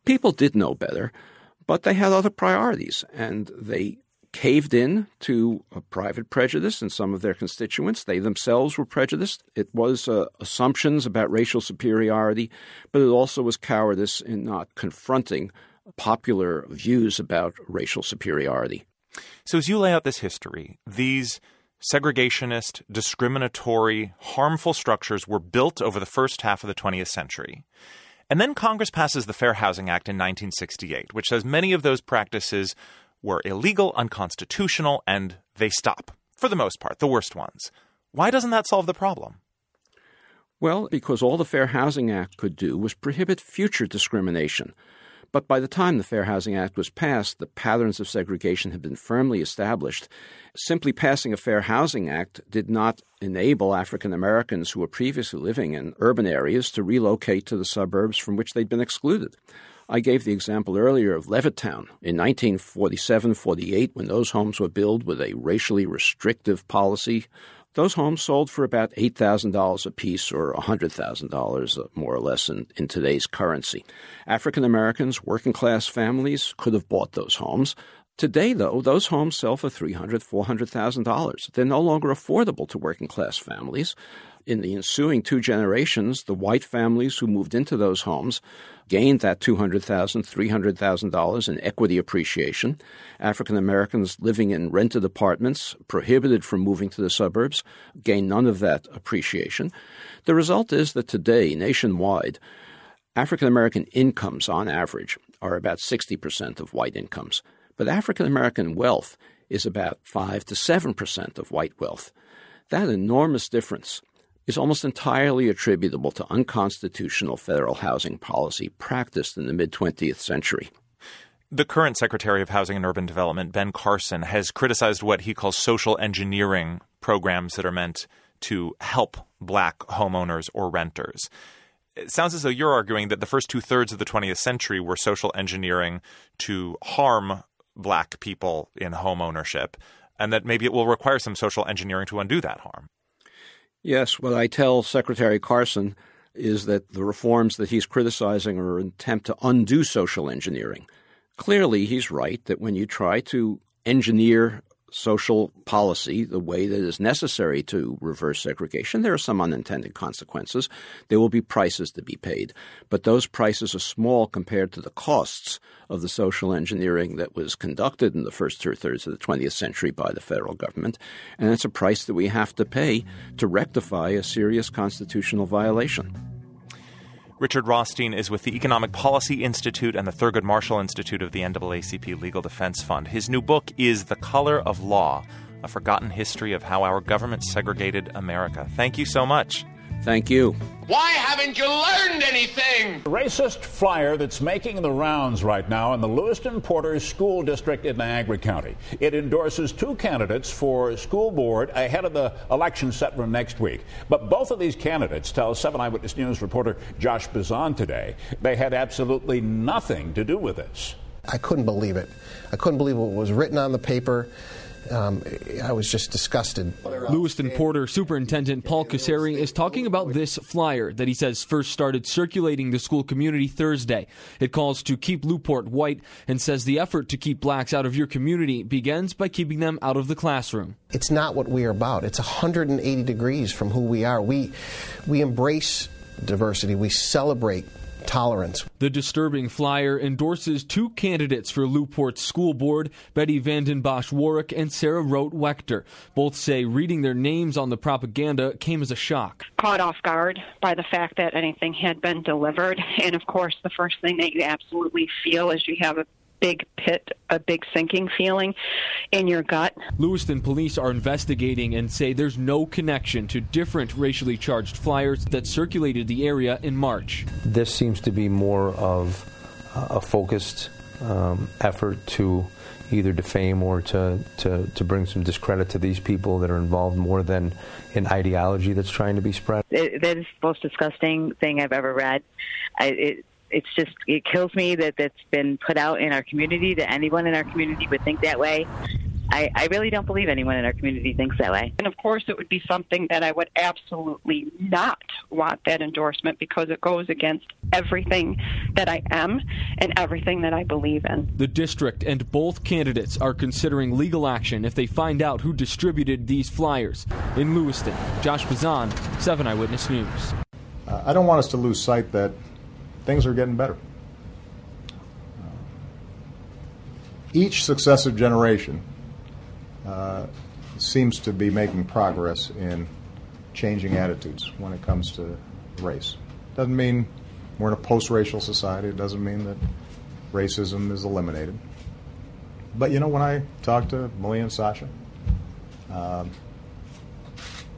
People did know better, but they had other priorities and they caved in to a private prejudice in some of their constituents. They themselves were prejudiced. It was uh, assumptions about racial superiority, but it also was cowardice in not confronting popular views about racial superiority. So, as you lay out this history, these segregationist, discriminatory, harmful structures were built over the first half of the 20th century. And then Congress passes the Fair Housing Act in 1968, which says many of those practices were illegal, unconstitutional, and they stop, for the most part, the worst ones. Why doesn't that solve the problem? Well, because all the Fair Housing Act could do was prohibit future discrimination. But by the time the Fair Housing Act was passed, the patterns of segregation had been firmly established. Simply passing a Fair Housing Act did not enable African Americans who were previously living in urban areas to relocate to the suburbs from which they'd been excluded. I gave the example earlier of Levittown. In 1947 48, when those homes were built with a racially restrictive policy, those homes sold for about $8,000 apiece or $100,000 uh, more or less in, in today's currency. African Americans, working class families could have bought those homes. Today, though, those homes sell for $300,000, $400,000. They're no longer affordable to working class families. In the ensuing two generations, the white families who moved into those homes gained that $200,000, $300,000 in equity appreciation. African Americans living in rented apartments, prohibited from moving to the suburbs, gained none of that appreciation. The result is that today, nationwide, African American incomes on average are about 60% of white incomes. But African American wealth is about 5 to 7% of white wealth. That enormous difference is almost entirely attributable to unconstitutional federal housing policy practiced in the mid 20th century. The current Secretary of Housing and Urban Development, Ben Carson, has criticized what he calls social engineering programs that are meant to help black homeowners or renters. It sounds as though you're arguing that the first two thirds of the 20th century were social engineering to harm black people in home ownership, and that maybe it will require some social engineering to undo that harm. Yes, what I tell Secretary Carson is that the reforms that he's criticizing are an attempt to undo social engineering. Clearly, he's right that when you try to engineer social policy the way that is necessary to reverse segregation, there are some unintended consequences. There will be prices to be paid, but those prices are small compared to the costs of the social engineering that was conducted in the first two thirds of the 20th century by the federal government, and it's a price that we have to pay to rectify a serious constitutional violation. Richard Rothstein is with the Economic Policy Institute and the Thurgood Marshall Institute of the NAACP Legal Defense Fund. His new book is The Color of Law A Forgotten History of How Our Government Segregated America. Thank you so much. Thank you. Why haven't you learned anything? The racist flyer that's making the rounds right now in the Lewiston Porters School District in Niagara County. It endorses two candidates for school board ahead of the election set for next week. But both of these candidates tell 7 Eyewitness News reporter Josh Bazan today they had absolutely nothing to do with this. I couldn't believe it. I couldn't believe what was written on the paper. Um, I was just disgusted. Lewiston Porter Superintendent Paul Casseri is talking about this flyer that he says first started circulating the school community Thursday. It calls to keep Lew-Port white and says the effort to keep blacks out of your community begins by keeping them out of the classroom. It's not what we are about. It's 180 degrees from who we are. We we embrace diversity. We celebrate tolerance. The disturbing flyer endorses two candidates for Lew-Port's school board, Betty Vanden Bosch Warwick and Sarah Rote Wechter. Both say reading their names on the propaganda came as a shock. caught off guard by the fact that anything had been delivered. And of course, the first thing that you absolutely feel is you have a big pit, a big sinking feeling in your gut. Lewiston police are investigating and say there's no connection to different racially charged flyers that circulated the area in March. This seems to be more of a focused um, effort to either defame or to, to, to bring some discredit to these people that are involved more than an ideology that's trying to be spread. It, that is the most disgusting thing I've ever read. I, it, it's just it kills me that that's been put out in our community that anyone in our community would think that way. I, I really don't believe anyone in our community thinks that way. And of course, it would be something that I would absolutely not want that endorsement because it goes against everything that I am and everything that I believe in. The district and both candidates are considering legal action if they find out who distributed these flyers. In Lewiston, Josh Bazan, 7 Eyewitness News. Uh, I don't want us to lose sight that things are getting better. Each successive generation uh, seems to be making progress in changing attitudes when it comes to race. Doesn't mean we're in a post racial society, it doesn't mean that racism is eliminated. But you know, when I talk to Malia and Sasha, um,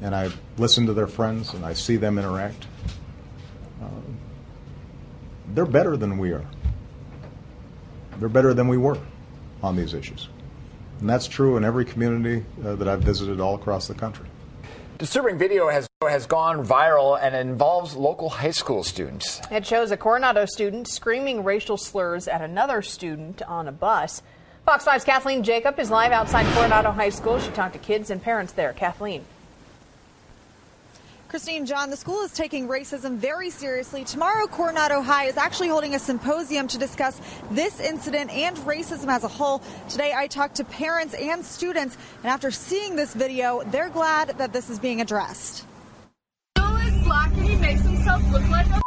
and I listen to their friends and I see them interact, they're better than we are. They're better than we were on these issues. And that's true in every community uh, that I've visited all across the country. Disturbing video has has gone viral and involves local high school students. It shows a Coronado student screaming racial slurs at another student on a bus. Fox 5's Kathleen Jacob is live outside Coronado High School. She talked to kids and parents there. Kathleen. Christine John, the school is taking racism very seriously. Tomorrow, Coronado High is actually holding a symposium to discuss this incident and racism as a whole. Today, I talked to parents and students, and after seeing this video, they're glad that this is being addressed. is black and he makes himself look like a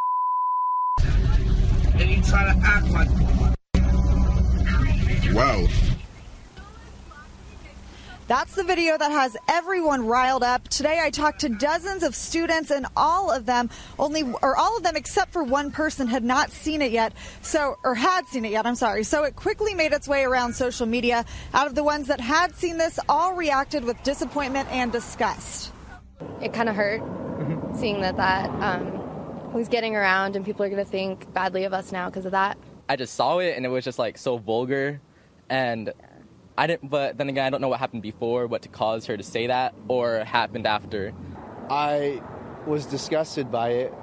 And you try to act like one. Wow. That's the video that has everyone riled up. Today I talked to dozens of students and all of them only or all of them except for one person had not seen it yet. So or had seen it yet, I'm sorry. So it quickly made its way around social media. Out of the ones that had seen this, all reacted with disappointment and disgust. It kind of hurt seeing that that um, was getting around and people are going to think badly of us now because of that. I just saw it and it was just like so vulgar and I didn't but then again I don't know what happened before what to cause her to say that or happened after. I was disgusted by it.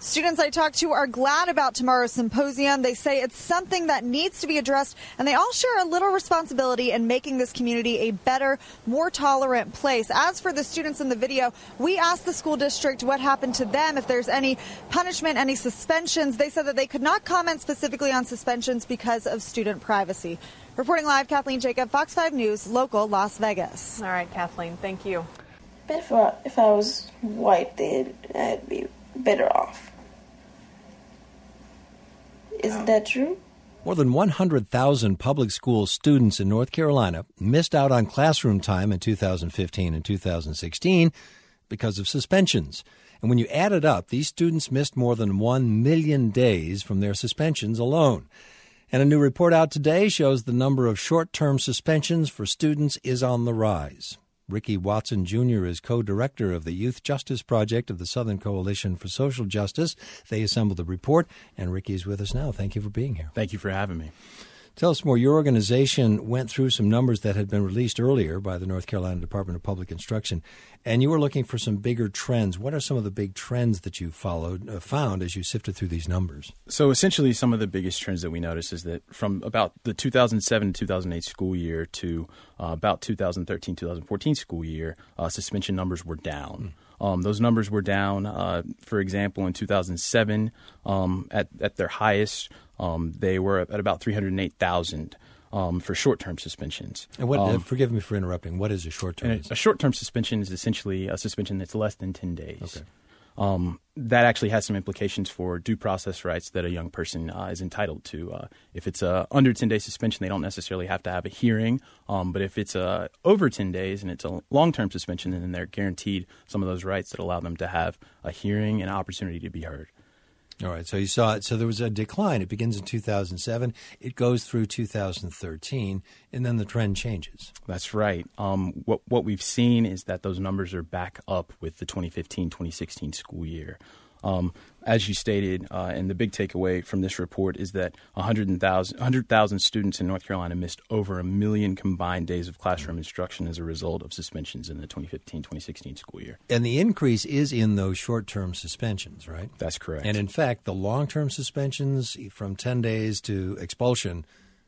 Students I talked to are glad about tomorrow's symposium. They say it's something that needs to be addressed, and they all share a little responsibility in making this community a better, more tolerant place. As for the students in the video, we asked the school district what happened to them, if there's any punishment, any suspensions. They said that they could not comment specifically on suspensions because of student privacy. Reporting live, Kathleen Jacob, Fox 5 News, local Las Vegas. All right, Kathleen, thank you. But if I, if I was white, then I'd be better off. Isn't um, that true? More than 100,000 public school students in North Carolina missed out on classroom time in 2015 and 2016 because of suspensions. And when you add it up, these students missed more than 1 million days from their suspensions alone. And a new report out today shows the number of short term suspensions for students is on the rise. Ricky Watson Jr. is co director of the Youth Justice Project of the Southern Coalition for Social Justice. They assembled the report, and Ricky is with us now. Thank you for being here. Thank you for having me. Tell us more. Your organization went through some numbers that had been released earlier by the North Carolina Department of Public Instruction, and you were looking for some bigger trends. What are some of the big trends that you followed, uh, found as you sifted through these numbers? So essentially, some of the biggest trends that we noticed is that from about the 2007 2008 school year to uh, about 2013 2014 school year, uh, suspension numbers were down. Um, those numbers were down. Uh, for example, in 2007, um, at at their highest, um, they were at about 308,000 um, for short-term suspensions. And what? uh, Um, forgive me for interrupting. What is a short term? and a, a short-term suspension is essentially a suspension that's less than 10 days. Okay. Um, that actually has some implications for due process rights that a young person uh, is entitled to. Uh, if it's a under 10 day suspension, they don't necessarily have to have a hearing. Um, but if it's uh, over 10 days and it's a long term suspension, then they're guaranteed some of those rights that allow them to have a hearing and opportunity to be heard. All right. So you saw it. So there was a decline. It begins in 2007. It goes through 2013, and then the trend changes. That's right. Um, what what we've seen is that those numbers are back up with the 2015-2016 school year. Um, as you stated, uh, and the big takeaway from this report is that 100,000 100,000 students in North Carolina missed over a million combined days of classroom instruction as a result of suspensions in the 2015-2016 school year. And the increase is in those short term suspensions, right? That's correct. And in fact, the long term suspensions from 10 days to expulsion,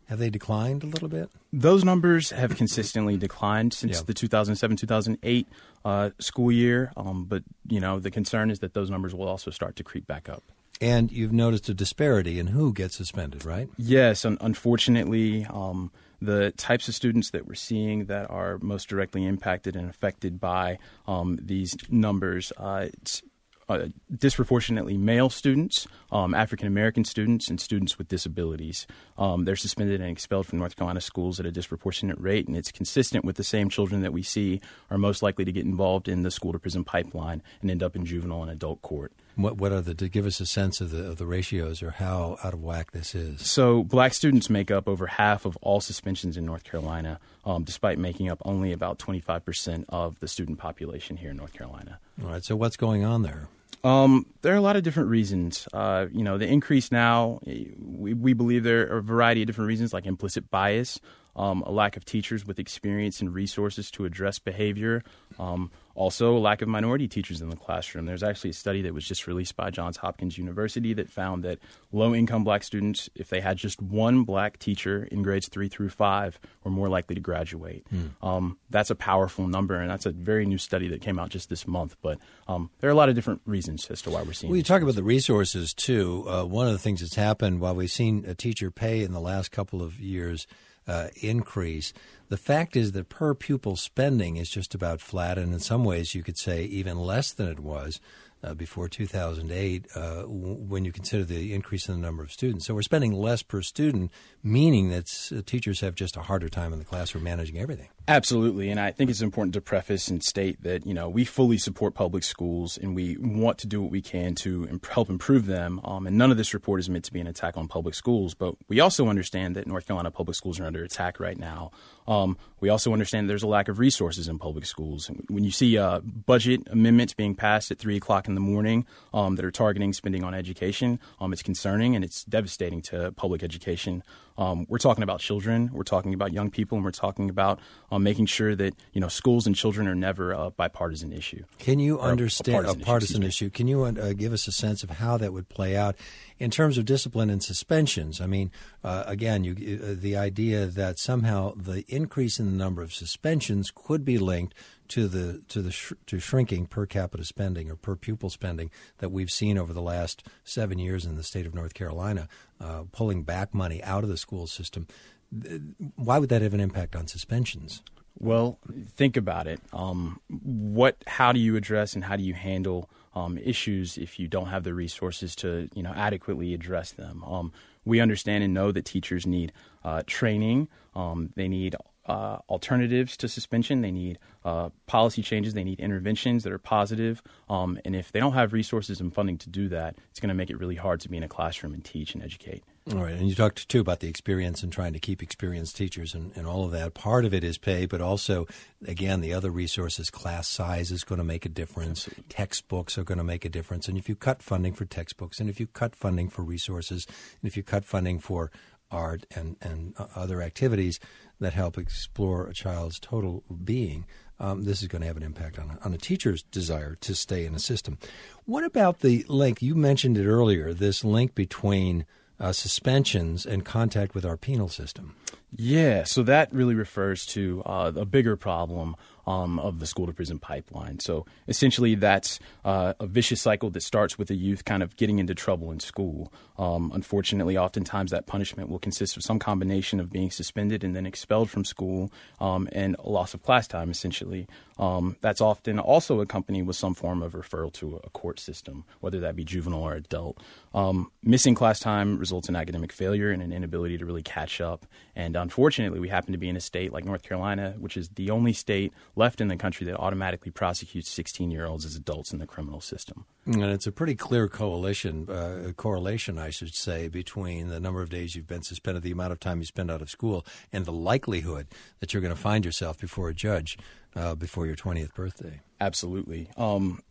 have they declined a little bit? Those numbers have consistently declined since Yeah. the 2007-2008 uh, school year, um, but you know the concern is that those numbers will also start to creep back up. And you've noticed a disparity in who gets suspended, right? Yes, un- unfortunately, um, the types of students that we're seeing that are most directly impacted and affected by um, these numbers. Uh, it's, uh, disproportionately male students, um, African American students, and students with disabilities. Um, they're suspended and expelled from North Carolina schools at a disproportionate rate, and it's consistent with the same children that we see are most likely to get involved in the school to prison pipeline and end up in juvenile and adult court. What, what are the, to give us a sense of the, of the ratios or how out of whack this is? So, black students make up over half of all suspensions in North Carolina, um, despite making up only about 25% of the student population here in North Carolina. All right, so what's going on there? Um, there are a lot of different reasons. Uh, you know, the increase now, we, we believe there are a variety of different reasons, like implicit bias, um, a lack of teachers with experience and resources to address behavior, um, also lack of minority teachers in the classroom. There's actually a study that was just released by Johns Hopkins University that found that low income black students, if they had just one black teacher in grades three through five, were more likely to graduate. Hmm. Um, that's a powerful number, and that's a very new study that came out just this month. But um, there are a lot of different reasons as to why we're seeing Well, you talk about the resources too. Uh, one of the things that's happened while we've seen a teacher pay in the last couple of years uh, increase, the fact is that per pupil spending is just about flat, and in some ways you could say even less than it was. uh, before 2008 uh, w- when you consider the increase in the number of students. So we're spending less per student, meaning that uh, teachers have just a harder time in the classroom managing everything. Absolutely, and I think it's important to preface and state that you know we fully support public schools and we want to do what we can to imp- help improve them. Um, and none of this report is meant to be an attack on public schools, but we also understand that North Carolina public schools are under attack right now. Um, we also understand there's a lack of resources in public schools. When you see uh, budget amendments being passed at three o'clock in the morning um, that are targeting spending on education, um, it's concerning and it's devastating to public education. Um, we're talking about children, we're talking about young people, and we're talking about um, making sure that you know schools and children are never a bipartisan issue. Can you a understand a partisan partisan, issue, issue? Can you uh, give us a sense of how that would play out in terms of discipline and suspensions? I mean, uh, again, you, uh, the idea that somehow the increase in the number of suspensions could be linked to the to the sh- to shrinking per capita spending or per pupil spending that we've seen over the last seven years in the state of North Carolina, uh, pulling back money out of the school system. Why would that have an impact on suspensions? Well, think about it. Um, what? How do you address and how do you handle um, issues if you don't have the resources to, you know, adequately address them? Um, we understand and know that teachers need uh, training. Um, they need uh, alternatives to suspension. They need uh, policy changes. They need interventions that are positive. Um, and if they don't have resources and funding to do that, it's going to make it really hard to be in a classroom and teach and educate. All right, and you talked too about the experience and trying to keep experienced teachers and, and all of that. Part of it is pay, but also, again, the other resources, class size is going to make a difference. Textbooks are going to make a difference. And if you cut funding for textbooks, and if you cut funding for resources, and if you cut funding for art and, and uh, other activities that help explore a child's total being, um, this is going to have an impact on a, on a teacher's desire to stay in a system. What about the link? You mentioned it earlier. This link between uh, suspensions and contact with our penal system. Yeah, so that really refers to uh, a bigger problem um, of the school to prison pipeline. So essentially, that's uh, a vicious cycle that starts with a youth kind of getting into trouble in school. Um, unfortunately, oftentimes that punishment will consist of some combination of being suspended and then expelled from school um, and a loss of class time, essentially. Um, that's often also accompanied with some form of referral to a court system, whether that be juvenile or adult. Um, missing class time results in academic failure and an inability to really catch up. And unfortunately, we happen to be in a state like North Carolina, which is the only state left in the country that automatically prosecutes 16 year olds as adults in the criminal system. And it's a pretty clear coalition, uh, correlation, I should say, between the number of days you've been suspended, the amount of time you spend out of school, and the likelihood that you're going to find yourself before a judge uh, before your 20th birthday. Absolutely. Um,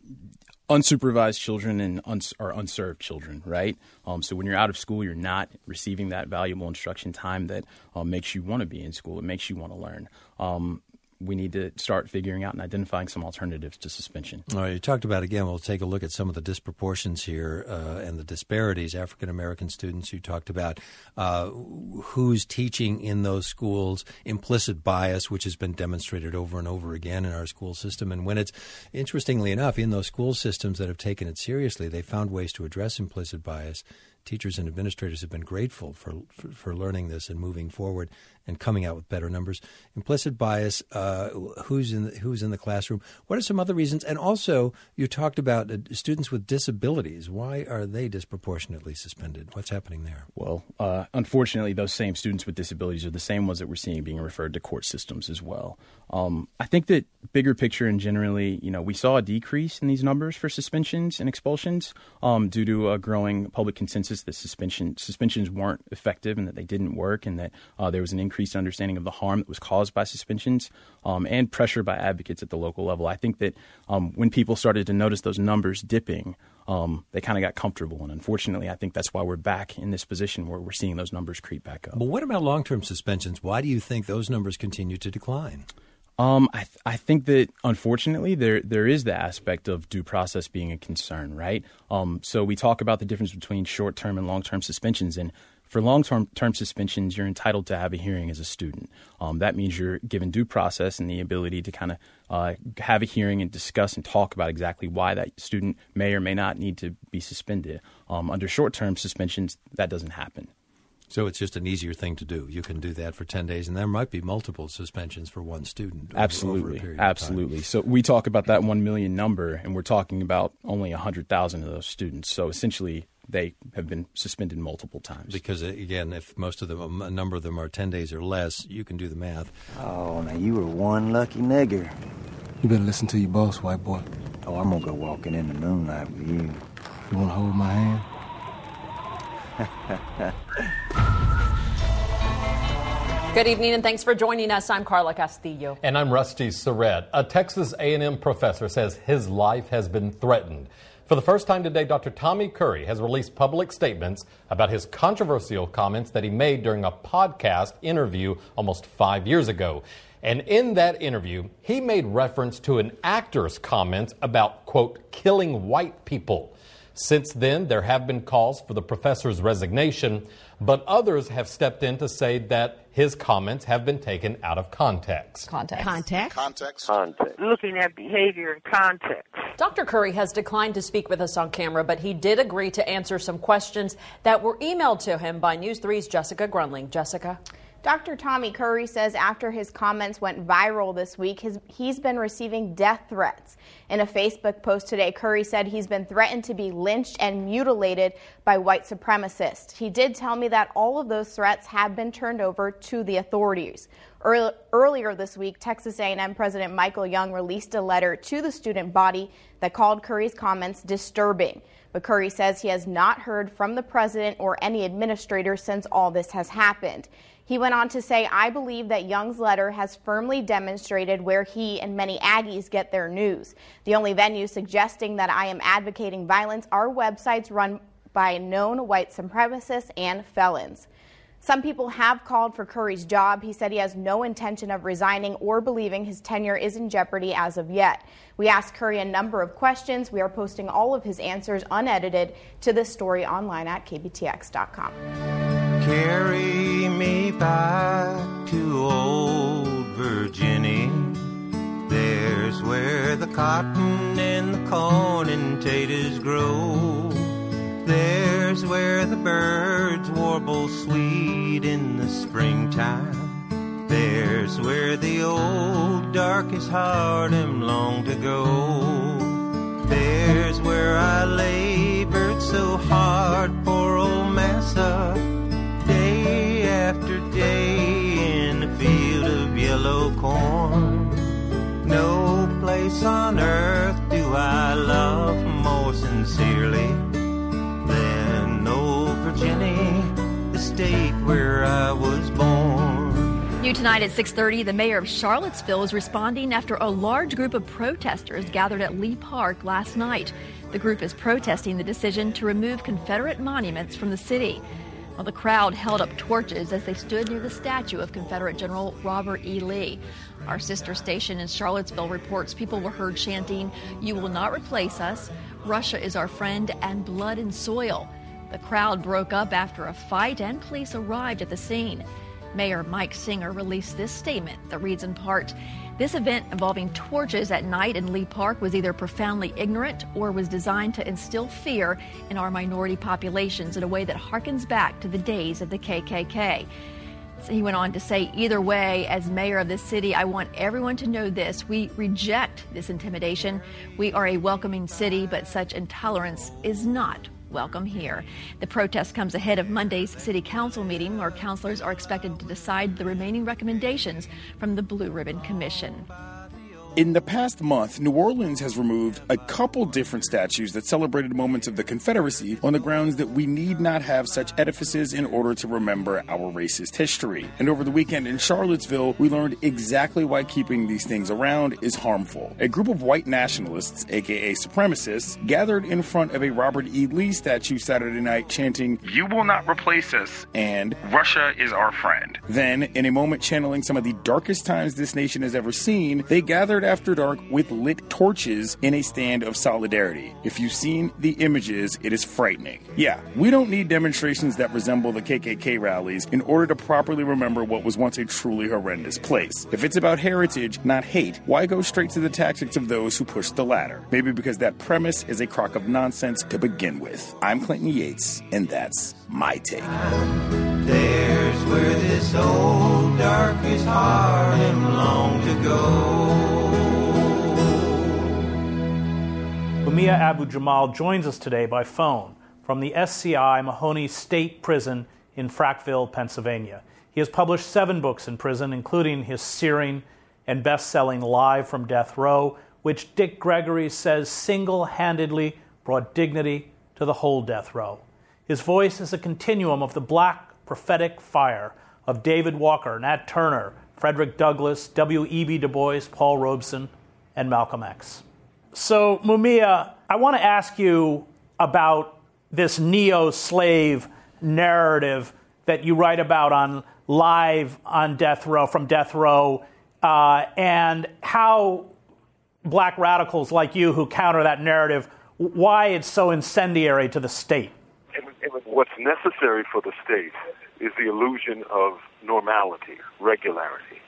unsupervised children and uns- are unserved children, right? Um, so when you're out of school, you're not receiving that valuable instruction time that um, makes you want to be in school. It makes you want to learn. Um, we need to start figuring out and identifying some alternatives to suspension. All right, you talked about again. We'll take a look at some of the disproportions here uh, and the disparities. African American students. You talked about uh, who's teaching in those schools, implicit bias, which has been demonstrated over and over again in our school system. And when it's interestingly enough, in those school systems that have taken it seriously, they found ways to address implicit bias. Teachers and administrators have been grateful for, for, for learning this and moving forward and coming out with better numbers. Implicit bias, uh, who's in the, who's in the classroom? What are some other reasons? And also, you talked about uh, students with disabilities. Why are they disproportionately suspended? What's happening there? Well, uh, unfortunately, those same students with disabilities are the same ones that we're seeing being referred to court systems as well. Um, I think that bigger picture and generally, you know, we saw a decrease in these numbers for suspensions and expulsions um, due to a growing public consensus that suspension suspensions weren't effective and that they didn't work, and that uh, there was an increased understanding of the harm that was caused by suspensions um, and pressure by advocates at the local level. I think that um, when people started to notice those numbers dipping, um, they kind of got comfortable. And unfortunately, I think that's why we're back in this position where we're seeing those numbers creep back up. But what about long term suspensions? Why do you think those numbers continue to decline? Um, I, th- I think that unfortunately there there is the aspect of due process being a concern, right? Um, so we talk about the difference between short term and long term suspensions, and for long term suspensions, you're entitled to have a hearing as a student. Um, that means you're given due process and the ability to kind of uh, have a hearing and discuss and talk about exactly why that student may or may not need to be suspended. Um, under short term suspensions, that doesn't happen. So it's just an easier thing to do. You can do that for 10 days, and there might be multiple suspensions for one student. over- over a Absolutely, of time. absolutely. So we talk about that one million number, and we're talking about only hundred thousand of those students. So essentially, they have been suspended multiple times. Because, uh, again, if most of them, a number of them are 10 days or less, you can do the math. Oh, now you were one lucky nigger. You better listen to your boss, white boy. Oh, I'm gonna go walking in the moonlight with you. You wanna hold my hand? Good evening and thanks for joining us. I'm Carla Castano. And I'm Rusty Surette. A Texas A&M professor says his life has been threatened. For the first time today, Dr. Tommy Curry has released public statements about his controversial comments that he made during a podcast interview almost five years ago. And in that interview, he made reference to an actor's comments about, quote, killing white people. Since then, there have been calls for the professor's resignation, but others have stepped in to say that his comments have been taken out of context. Context. Context. Context. Context. Looking at behavior in context. Dr. Curry has declined to speak with us on camera, but he did agree to answer some questions that were emailed to him by News 3's Jessica Grunling. Jessica? Dr. Tommy Curry says after his comments went viral this week, his, he's been receiving death threats. In a Facebook post today, Curry said he's been threatened to be lynched and mutilated by white supremacists. He did tell me that all of those threats have been turned over to the authorities. Earl- Earlier this week, Texas A&M President Michael Young released a letter to the student body that called Curry's comments disturbing. But Curry says he has not heard from the president or any administrator since all this has happened. He went on to say, I believe that Young's letter has firmly demonstrated where he and many Aggies get their news. The only venues suggesting that I am advocating violence are websites run by known white supremacists and felons. Some people have called for Curry's job. He said he has no intention of resigning or believing his tenure is in jeopardy as of yet. We asked Curry a number of questions. We are posting all of his answers unedited to this story online at kbtx.com. Carry me back to old Virginia. There's where the cotton and the corn and taters grow. There's where the birds warble sweet in the springtime. There's where the old darkest Harlem long to go. There's where I labored so hard for old Massa yellow corn. No place on earth do I love more sincerely than old Virginia, the state where I was born. New tonight at 6:30, the mayor of Charlottesville is responding after a large group of protesters gathered at Lee Park last night. The group is protesting the decision to remove Confederate monuments from the city. Well, the crowd held up torches as they stood near the statue of Confederate General Robert E. Lee. Our sister station in Charlottesville reports people were heard chanting, You will not replace us, Russia is our friend, and blood and soil. The crowd broke up after a fight and police arrived at the scene. Mayor Mike Signer released this statement that reads in part This event involving torches at night in Lee Park was either profoundly ignorant or was designed to instill fear in our minority populations in a way that harkens back to the days of the KKK. So he went on to say, either way, as mayor of this city, I want everyone to know this. We reject this intimidation. We are a welcoming city, but such intolerance is not welcome here. The protest comes ahead of Monday's city council meeting, where councilors are expected to decide the remaining recommendations from the Blue Ribbon Commission. In the past month, New Orleans has removed a couple different statues that celebrated moments of the Confederacy on the grounds that we need not have such edifices in order to remember our racist history. And over the weekend in Charlottesville, we learned exactly why keeping these things around is harmful. A group of white nationalists, aka supremacists, gathered in front of a Robert E. Lee statue Saturday night chanting, You will not replace us, and Russia is our friend. Then, in a moment channeling some of the darkest times this nation has ever seen, they gathered after dark with lit torches in a stand of solidarity. If you've seen the images, it is frightening. Yeah, we don't need demonstrations that resemble the KKK rallies in order to properly remember what was once a truly horrendous place. If it's about heritage, not hate, why go straight to the tactics of those who push the latter? Maybe because that premise is a crock of nonsense to begin with. I'm Clinton Yates, and that's my take. There's where this old long to go. Mumia Abu Jamal joins us today by phone from the SCI Mahanoy State Prison in Frackville, Pennsylvania. He has published seven books in prison, including his searing and best selling Live from Death Row, which Dick Gregory says single handedly brought dignity to the whole death row. His voice is a continuum of the black prophetic fire of David Walker, Nat Turner, Frederick Douglass, W.E.B. Du Bois, Paul Robeson, and Malcolm X. So, Mumia, I want to ask you about this neo slave narrative that you write about on live on death row from death row uh, and how black radicals like you who counter that narrative why it's so incendiary to the state. What's necessary for the state is the illusion of normality regularity.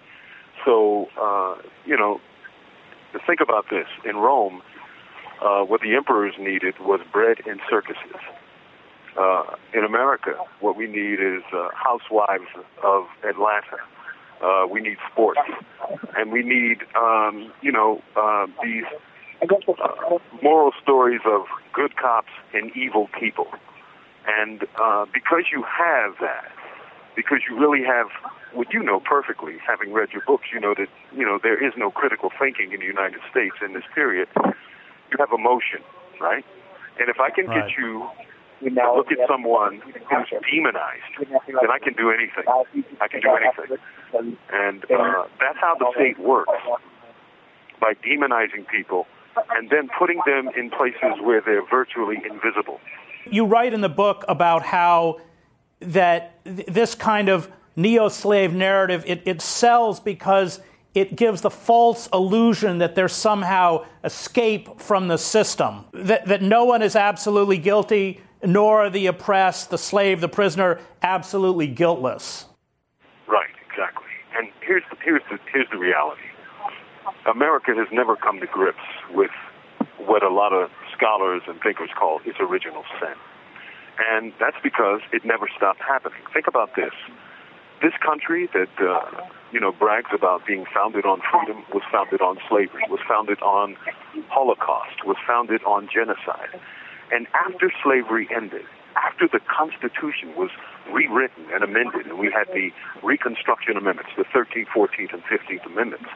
So uh, you know think about this in rome uh, what the emperors needed was bread and circuses uh, in America, what we need is uh, housewives of Atlanta. Uh, we need sports, and we need, um, you know, uh, these uh, moral stories of good cops and evil people. And uh, because you have that, because you really have what you know perfectly, having read your books, you know that you know there is no critical thinking in the United States in this period. You have emotion, right? And if I can Right. get you to look at someone who's demonized, then I can do anything. I can do anything. And uh, that's how the state works by demonizing people and then putting them in places where they're virtually invisible. you write in the book about how that th- this kind of neo-slave narrative it, it sells because it gives the false illusion that there's somehow escape from the system that, that no one is absolutely guilty nor the oppressed the slave the prisoner absolutely guiltless Right, exactly. And here's the, here's the, here's the reality. America has never come to grips with what a lot of scholars and thinkers call its original sin. And that's because it never stopped happening. Think about this. This country that, uh, you know, brags about being founded on freedom was founded on slavery, was founded on Holocaust, was founded on genocide. And after slavery ended, after the Constitution was rewritten and amended, and we had the Reconstruction Amendments, the 13th, 14th, and 15th Amendments,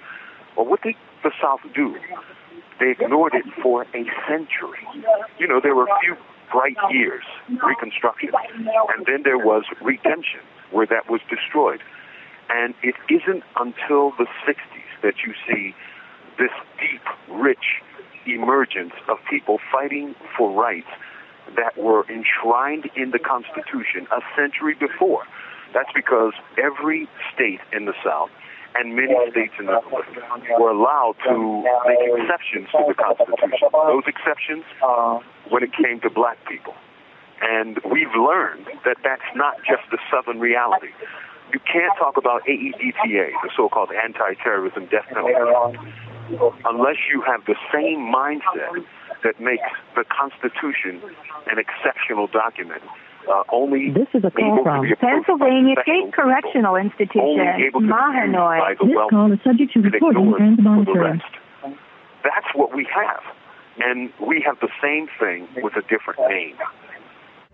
well, what did the South do? They ignored it for a century. You know, there were a few bright years, Reconstruction, and then there was Redemption, where that was destroyed. And it isn't until the 60s that you see this deep, rich emergence of people fighting for rights that were enshrined in the Constitution a century before. That's because every state in the South and many states in the North were allowed to make exceptions to the Constitution. Those exceptions when it came to black people. And we've learned that that's not just the Southern reality. You can't talk about AEDPA, the so-called anti-terrorism death penalty, unless you have the same mindset that makes the Constitution an exceptional document. Uh, only This is a call from be approached by Pennsylvania State Correctional Institution, able to be Mahanoy. This wealth call is subject to and recording and the monitoring. That's what we have. And we have the same thing with a different name.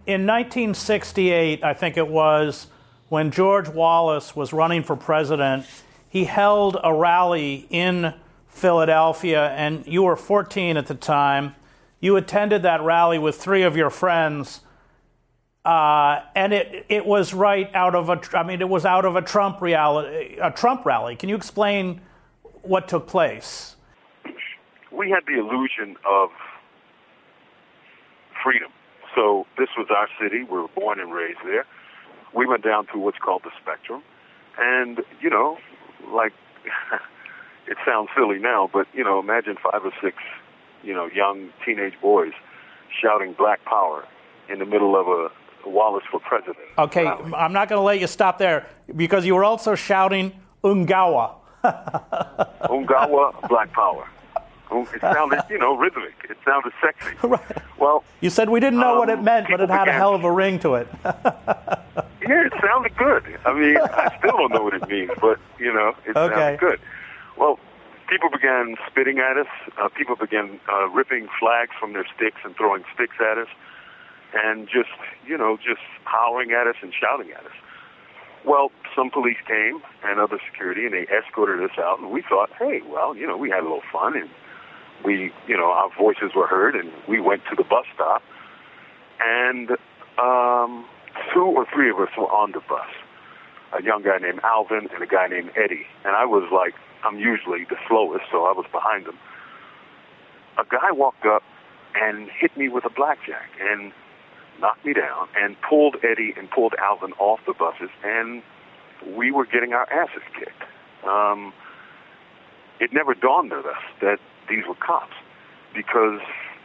in 1968, I think it was, when George Wallace was running for president, he held a rally in Philadelphia, and you were 14 at the time. You attended that rally with three of your friends, uh, and it it was right out of a. I mean, it was out of a Trump reality, a Trump rally. Can you explain what took place? we had the illusion of freedom. So this was our city. We were born and raised there. We went down to what's called the Spectrum, and you know, like it sounds silly now, but you know, imagine five or six, you know, young teenage boys shouting "Black Power" in the middle of a Wallace for president. Okay, I'm not going to let you stop there because you were also shouting Ungawa. Ungawa, Black Power. It sounded, you know, rhythmic. It sounded sexy. Right. Well, You said we didn't know what Um, it meant, but it had a hell of a ring to it. Yeah, it sounded good. I mean, I still don't know what it means, but you know, it Okay. sounded good. Well, people began spitting at us. Uh, people began uh, ripping flags from their sticks and throwing sticks at us, and just you know, just hollering at us and shouting at us. Well, some police came and other security, and they escorted us out. And we thought, hey, well, you know, we had a little fun, and we, you know, our voices were heard, and we went to the bus stop, and um, two or three of us were on the bus. A young guy named Alvin and a guy named Eddie, and I was like, I'm usually the slowest, so I was behind them. A guy walked up and hit me with a blackjack and knocked me down and pulled Eddie and pulled Alvin off the buses, and we were getting our asses kicked. Um, it never dawned on us that these were cops because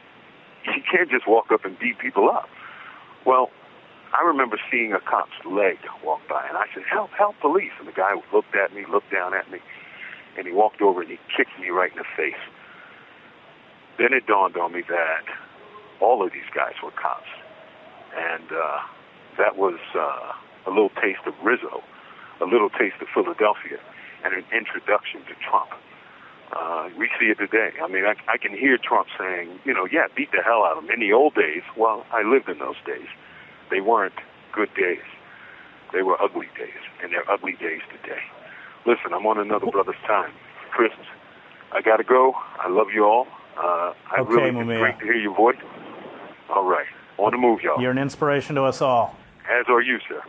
you can't just walk up and beat people up. Well, I remember seeing a cop's leg walk by, and I said, "Help! Help! Police!" And the guy looked at me, looked down at me, and he walked over and he kicked me right in the face. Then it dawned on me that all of these guys were cops, and uh, that was uh, a little taste of Rizzo, a little taste of Philadelphia, and an introduction to Trump. Uh, we see it today. I mean, I, I can hear Trump saying, you know, yeah, beat the hell out of them. In the old days, well, I lived in those days. They weren't good days. They were ugly days, and they're ugly days today. Listen, I'm on another brother's time. Chris, I got to go. I love you all. Uh, I Okay, really, it's great to hear your voice. All right. On the move, y'all. You're an inspiration to us all. As are you, sir.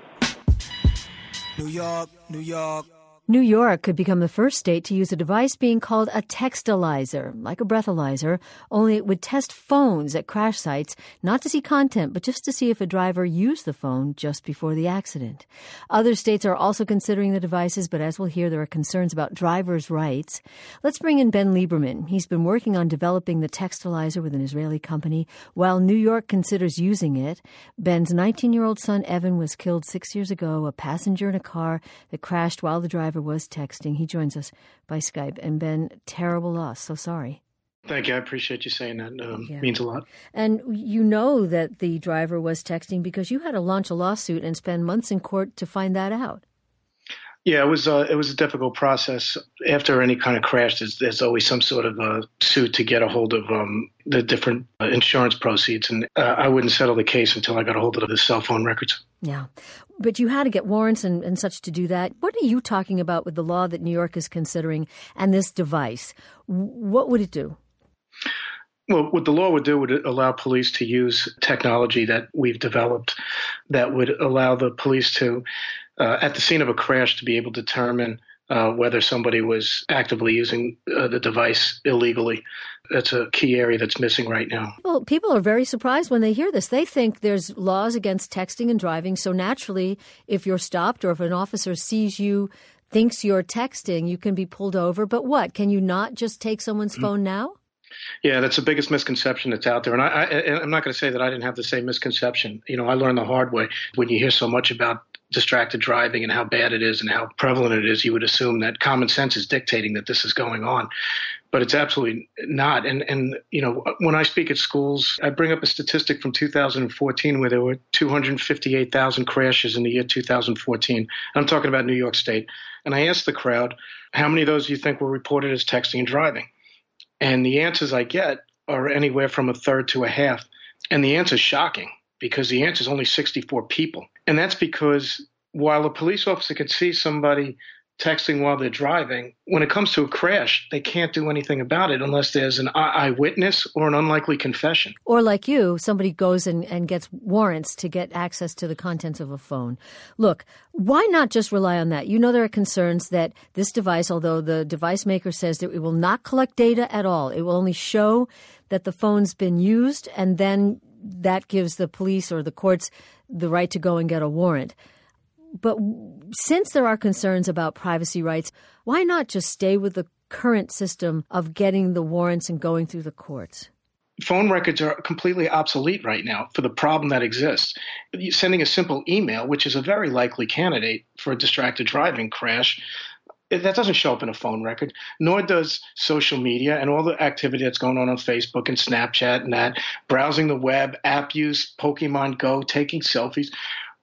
New York, New York. New York could become the first state to use a device being called a textalyzer, like a breathalyzer, only it would test phones at crash sites, not to see content, but just to see if a driver used the phone just before the accident. Other states are also considering the devices, but as we'll hear, there are concerns about drivers' rights. Let's bring in Ben Lieberman. He's been working on developing the textalyzer with an Israeli company, while New York considers using it. Ben's 19 year old son, Evan, was killed six years ago, a passenger in a car that crashed while the driver was texting. He joins us by Skype. And Ben, terrible loss. So sorry. Thank you. I appreciate you saying that. Um, Yeah. Means a lot. And you know that the driver was texting because you had to launch a lawsuit and spend months in court to find that out. Yeah, it was uh, it was a difficult process. After any kind of crash, there's, there's always some sort of a suit to get a hold of um, the different uh, insurance proceeds, and uh, I wouldn't settle the case until I got a hold of the cell phone records. Yeah. But you had to get warrants and, and such to do that. What are you talking about with the law that New York is considering and this device? What would it do? Well, what the law would do would allow police to use technology that we've developed that would allow the police to, uh, at the scene of a crash, to be able to determine uh, whether somebody was actively using uh, the device illegally. That's a key area that's missing right now. Well, people are very surprised when they hear this. They think there's laws against texting and driving. So naturally, if you're stopped or if an officer sees you, thinks you're texting, you can be pulled over. But what? Can you not just take someone's phone now? Yeah, that's the biggest misconception that's out there. And I, I, and I'm not going to say that I didn't have the same misconception. You know, I learned the hard way. When you hear so much about distracted driving and how bad it is and how prevalent it is, you would assume that common sense is dictating that this is going on. But it's absolutely not. And, and you know, when I speak at schools, I bring up a statistic from 2014 where there were 258,000 crashes in the year 2014. I'm talking about New York State. And I asked the crowd, how many of those do you think were reported as texting and driving? And the answers I get are anywhere from a third to a half. And the answer is shocking because the answer is only 64 people. And that's because while a police officer can see somebody texting while they're driving, when it comes to a crash, they can't do anything about it unless there's an eyewitness or an unlikely confession. Or like you, somebody goes and, and gets warrants to get access to the contents of a phone. Look, why not just rely on that? You know there are concerns that this device, although the device maker says that it will not collect data at all, it will only show that the phone's been used, and then that gives the police or the courts the right to go and get a warrant. But since there are concerns about privacy rights, why not just stay with the current system of getting the warrants and going through the courts? phone records are completely obsolete right now for the problem that exists. Sending a simple email, which is a very likely candidate for a distracted driving crash, that doesn't show up in a phone record, nor does social media and all the activity that's going on on Facebook and Snapchat and that, browsing the web, app use, Pokemon Go, taking selfies.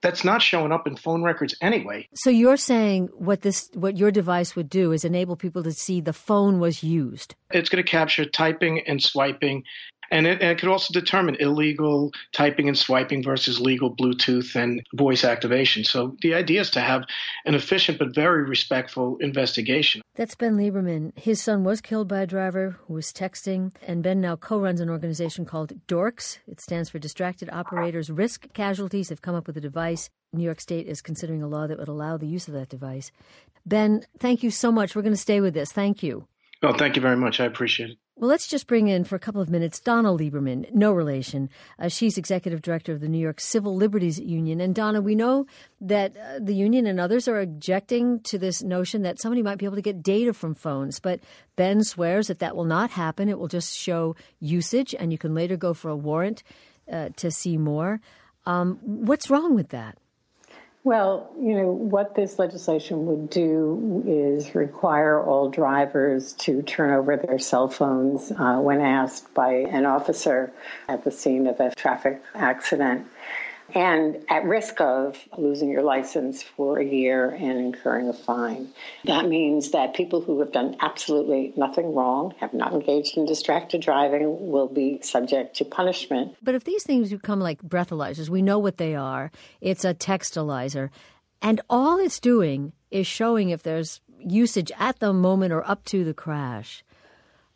that's not showing up in phone records anyway. So you're saying what this what your device would do is enable people to see the phone was used. It's going to capture typing and swiping and it, and it, could also determine illegal typing and swiping versus legal Bluetooth and voice activation. So the idea is to have an efficient but very respectful investigation. That's Ben Lieberman. His son was killed by a driver who was texting, and Ben now co runs an organization called DORCS. It stands for Distracted Operators Risk Casualties. They've come up with a device. New York State is considering a law that would allow the use of that device. Ben, thank you so much. We're going to stay with this. Thank you. Oh, thank you very much. I appreciate it. Well, let's just bring in for a couple of minutes Donna Lieberman, no relation. Uh, she's executive director of the New York Civil Liberties Union. And Donna, we know that uh, the union and others are objecting to this notion that somebody might be able to get data from phones. But Ben swears that that will not happen. It will just show usage, and you can later go for a warrant uh, to see more. Um, what's wrong with that? Well, you know, what this legislation would do is require all drivers to turn over their cell phones uh, when asked by an officer at the scene of a traffic accident and at risk of losing your license for a year and incurring a fine. That means that people who have done absolutely nothing wrong, have not engaged in distracted driving, will be subject to punishment. But if these things become like breathalyzers, we know what they are. It's a textalyzer, and all it's doing is showing if there's usage at the moment or up to the crash.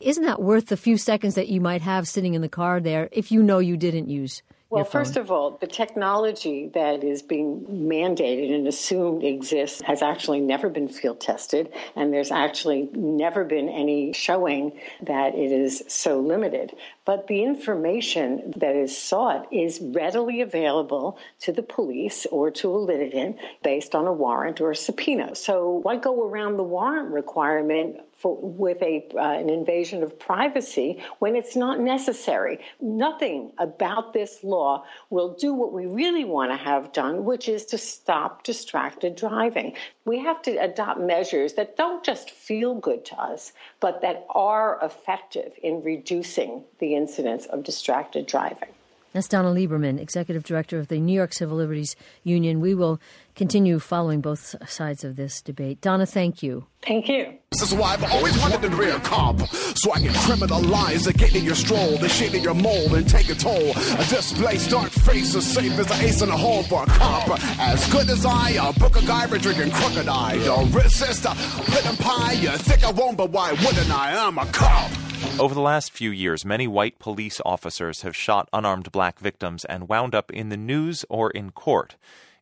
Isn't that worth the few seconds that you might have sitting in the car there if you know you didn't use well, first of all, the technology that is being mandated and assumed exists has actually never been field tested, and there's actually never been any showing that it is so limited. But the information that is sought is readily available to the police or to a litigant based on a warrant or a subpoena. So why go around the warrant requirement for, with a, uh, an invasion of privacy when it's not necessary. Nothing about this law will do what we really want to have done, which is to stop distracted driving. We have to adopt measures that don't just feel good to us, but that are effective in reducing the incidence of distracted driving. That's Donna Lieberman, Executive Director of the New York Civil Liberties Union. We will continue following both sides of this debate. Donna, thank you. Thank you. This is why I've always wanted to be a cop, so I can criminalize the gate in your stroll, the shade in your mold, and take a toll. A displaced dark face as safe as an ace in the hole for a cop. As good as I, a book of guy drinking crocodile. Don't resist a pudding pie. You think I won't, but why wouldn't I? I'm a cop. Over the last few years, many white police officers have shot unarmed black victims and wound up in the news or in court.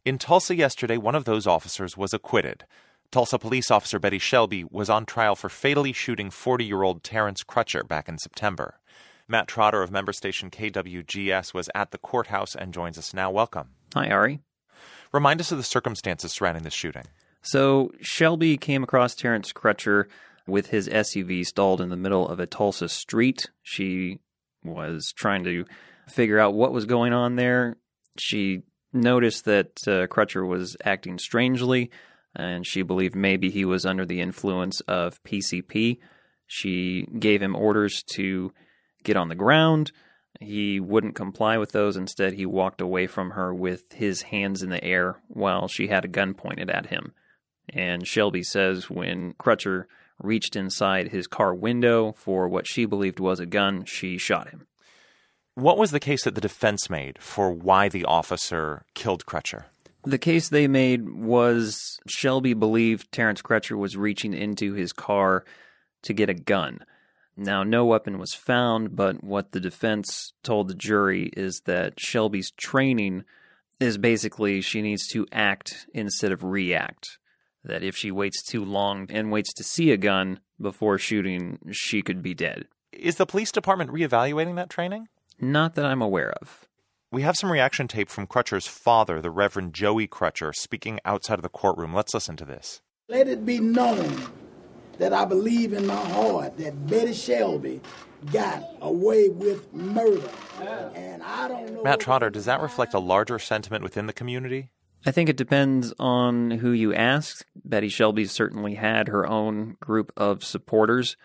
In Tulsa yesterday, one of those officers was acquitted. Tulsa police officer Betty Shelby was on trial for fatally shooting 40 year old Terence Crutcher back in September. Matt Trotter of member station KWGS was at the courthouse and joins us now. Welcome. Hi, Ari. Remind us of the circumstances surrounding this shooting. So, Shelby came across Terence Crutcher with his SUV stalled in the middle of a Tulsa street. She was trying to figure out what was going on there. She noticed that uh, Crutcher was acting strangely, and she believed maybe he was under the influence of PCP. She gave him orders to get on the ground. He wouldn't comply with those. Instead, he walked away from her with his hands in the air while she had a gun pointed at him. And Shelby says when Crutcher reached inside his car window for what she believed was a gun, she shot him. What was the case that the defense made for why the officer killed Crutcher? The case they made was Shelby believed Terence Crutcher was reaching into his car to get a gun. Now, no weapon was found, but what the defense told the jury is that Shelby's training is basically she needs to act instead of react that if she waits too long and waits to see a gun before shooting, she could be dead. Is the police department reevaluating that training? Not that I'm aware of. We have some reaction tape from Crutcher's father, the Reverend Joey Crutcher, speaking outside of the courtroom. Let's listen to this. Let it be known that I believe in my heart that Betty Shelby got away with murder. And I don't know. Matt Trotter, does that reflect a larger sentiment within the community? I think it depends on who you ask. Betty Shelby certainly had her own group of supporters.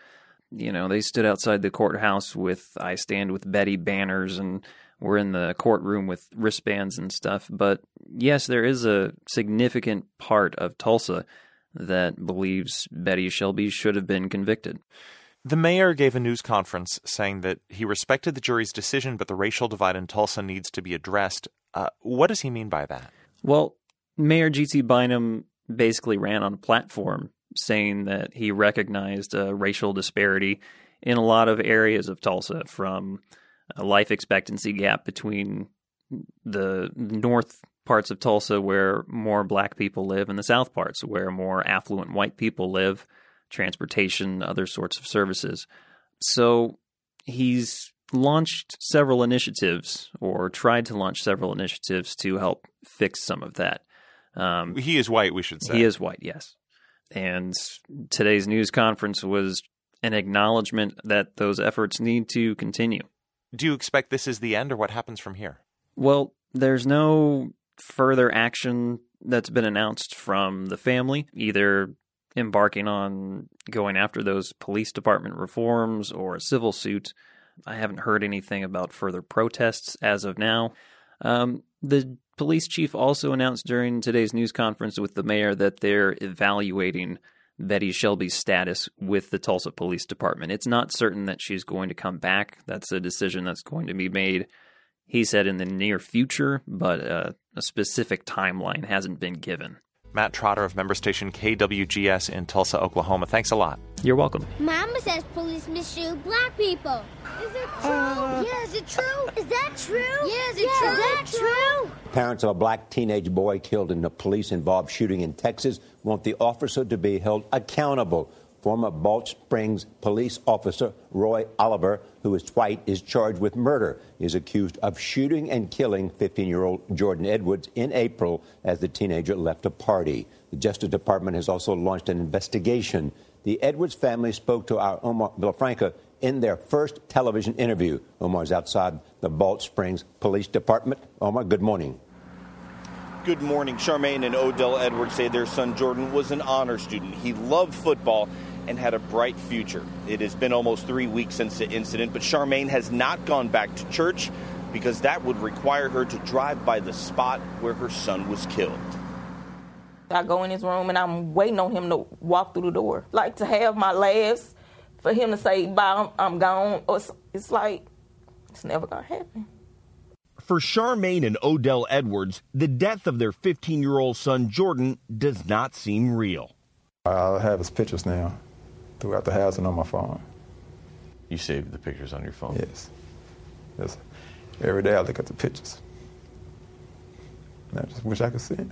You know, they stood outside the courthouse with I Stand with Betty banners and were in the courtroom with wristbands and stuff. But yes, there is a significant part of Tulsa that believes Betty Shelby should have been convicted. The mayor gave a news conference saying that he respected the jury's decision, but the racial divide in Tulsa needs to be addressed. Uh, what does he mean by that? Well, Mayor G.T. Bynum basically ran on a platform saying that he recognized a racial disparity in a lot of areas of Tulsa, from a life expectancy gap between the north parts of Tulsa where more black people live and the south parts where more affluent white people live, transportation, other sorts of services. So he's launched several initiatives or tried to launch several initiatives to help fix some of that. Um, he is white, we should say. He is white, yes. And today's news conference was an acknowledgement that those efforts need to continue. Do you expect this is the end, or what happens from here? Well, there's no further action that's been announced from the family, either embarking on going after those police department reforms or a civil suit. I haven't heard anything about further protests as of now. Um, the police chief also announced during today's news conference with the mayor that they're evaluating Betty Shelby's status with the Tulsa Police Department. It's not certain that she's going to come back. That's a decision that's going to be made, he said, in the near future, but uh, a specific timeline hasn't been given. Matt Trotter of member station KWGS in Tulsa, Oklahoma. Thanks a lot. You're welcome. Mama says police misshoot black people. Is it true? Uh, yeah, is it true? Is that true? Yeah, is it yeah, true? Is that true? Parents of a black teenage boy killed in a police involved shooting in Texas want the officer to be held accountable. Former Balch Springs police officer Roy Oliver, who is white, is charged with murder. Is accused of shooting and killing 15 year old Jordan Edwards in April as the teenager left a party. The Justice Department has also launched an investigation. The Edwards family spoke to our Omar Villafranca in their first television interview. Omar is outside the Balch Springs Police Department. Omar, good morning. Good morning. Charmaine and Odell Edwards say their son Jordan was an honor student. He loved football and had a bright future. It has been almost three weeks since the incident, but Charmaine has not gone back to church because that would require her to drive by the spot where her son was killed. I go in his room and I'm waiting on him to walk through the door. Like to have my last, for him to say, bye, I'm gone. Oh, it's like, it's never going to happen. For Charmaine and Odell Edwards, the death of their 15 year old son Jordan does not seem real. I have his pictures now throughout the house and on my phone. You save the pictures on your phone? Yes. Yes. Every day I look at the pictures. And I just wish I could see it.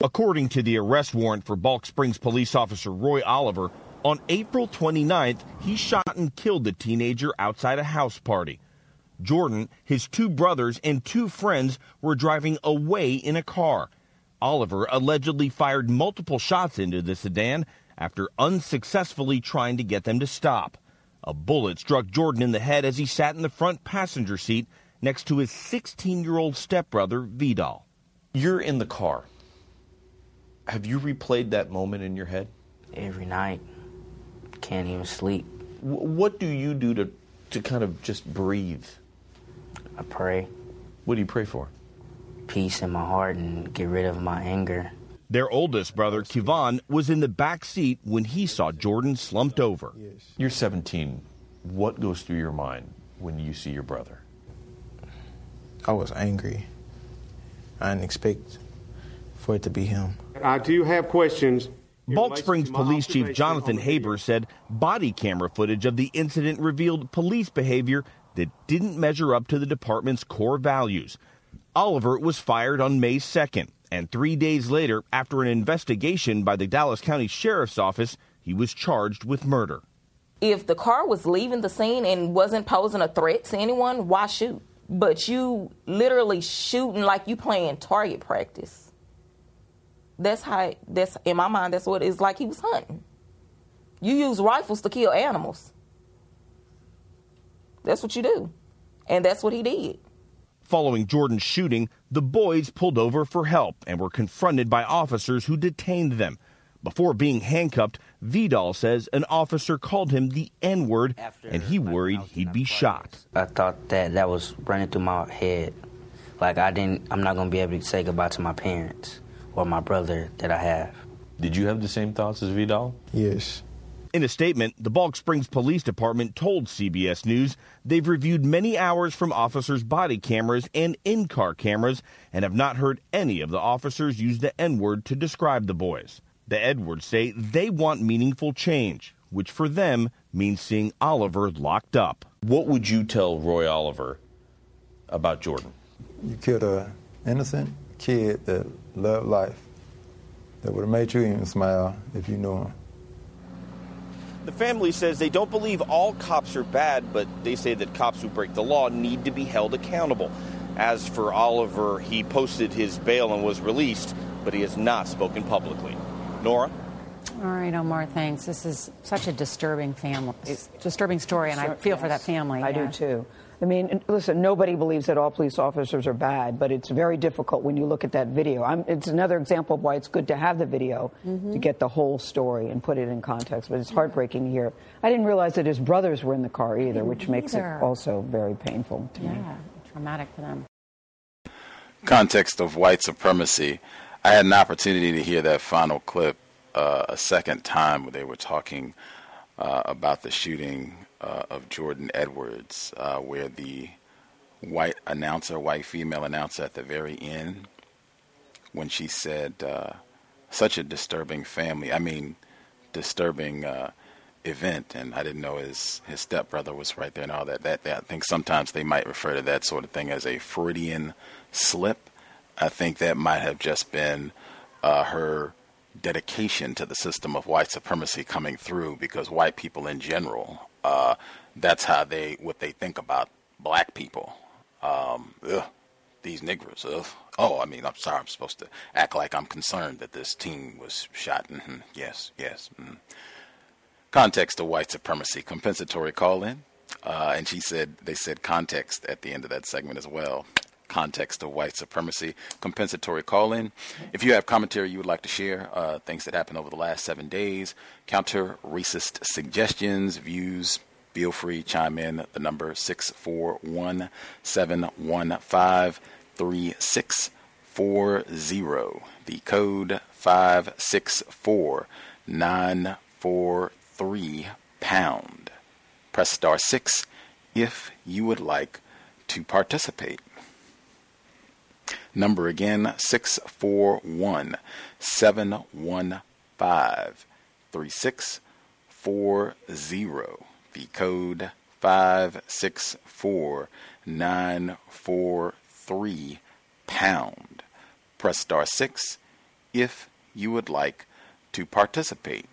According to the arrest warrant for Balch Springs police officer Roy Oliver, on April 29th, he shot and killed the teenager outside a house party. Jordan, his two brothers, and two friends were driving away in a car. Oliver allegedly fired multiple shots into the sedan after unsuccessfully trying to get them to stop. A bullet struck Jordan in the head as he sat in the front passenger seat next to his 16 year old stepbrother, Vidal. You're in the car. Have you replayed that moment in your head? Every night. Can't even sleep. W- what do you do to, to kind of just breathe? I pray. What do you pray for? Peace in my heart and get rid of my anger. Their oldest brother, Kivon, was in the back seat when he saw Jordan slumped over. You're 17. What goes through your mind when you see your brother? I was angry. I didn't expect for it to be him. I do have questions. Balch Springs Police Chief Jonathan Haber said body camera footage of the incident revealed police behavior that didn't measure up to the department's core values. Oliver was fired on May 2nd. And three days later, after an investigation by the Dallas County Sheriff's Office, he was charged with murder. If the car was leaving the scene and wasn't posing a threat to anyone, why shoot? But you literally shooting like you playing target practice. That's how, that's in my mind, that's what it's like he was hunting. You use rifles to kill animals. That's what you do. And that's what he did. Following Jordan's shooting, the boys pulled over for help and were confronted by officers who detained them. Before being handcuffed, Vidal says an officer called him the N word and he worried he'd be shot. I thought that that was running through my head. Like I didn't, I'm not gonna be able to say goodbye to my parents or my brother that I have. Did you have the same thoughts as Vidal? Yes. In a statement, the Balch Springs Police Department told CBS News they've reviewed many hours from officers' body cameras and in car cameras and have not heard any of the officers use the N word to describe the boys. The Edwards say they want meaningful change, which for them means seeing Oliver locked up. What would you tell Roy Oliver about Jordan? You killed an innocent kid that loved life, that would have made you even smile if you knew him. The family says they don't believe all cops are bad, but they say that cops who break the law need to be held accountable. As for Oliver, he posted his bail and was released, but he has not spoken publicly. Nora? All right, Omar, thanks. This is such a disturbing family, disturbing story, and I feel for that family. I yeah. do too. I mean, listen, nobody believes that all police officers are bad, but it's very difficult when you look at that video. I'm, it's another example of why it's good to have the video Mhm. to get the whole story and put it in context. But it's heartbreaking to hear. I didn't realize that his brothers were in the car either, which makes it also very painful to me. Yeah, traumatic for them. context of white supremacy, I had an opportunity to hear that final clip uh, a second time where they were talking uh, about the shooting uh, of Jordan Edwards, uh, where the white announcer, white female announcer at the very end, when she said, uh, such a disturbing family, I mean, disturbing uh, event, and I didn't know his, his stepbrother was right there and all that. that. That I think sometimes they might refer to that sort of thing as a Freudian slip. I think that might have just been uh, her dedication to the system of white supremacy coming through because white people in general, uh, that's how they, what they think about black people. Um, ugh, these niggers, ugh. Oh, I mean, I'm sorry, I'm supposed to act like I'm concerned that this teen was shot. hmm Yes, yes. mhm. Context of white supremacy, compensatory call in. Uh, and she said, they said context at the end of that segment as well. Context of white supremacy, compensatory call in. If you have commentary you would like to share, uh, things that happened over the last seven days, counter racist suggestions, views, feel free, chime in. The number 641 715 3640. The code 564943 pound Press star 6 if you would like to participate. Number again 641 715 3640. The code 564943 pound. Press star 6 if you would like to participate.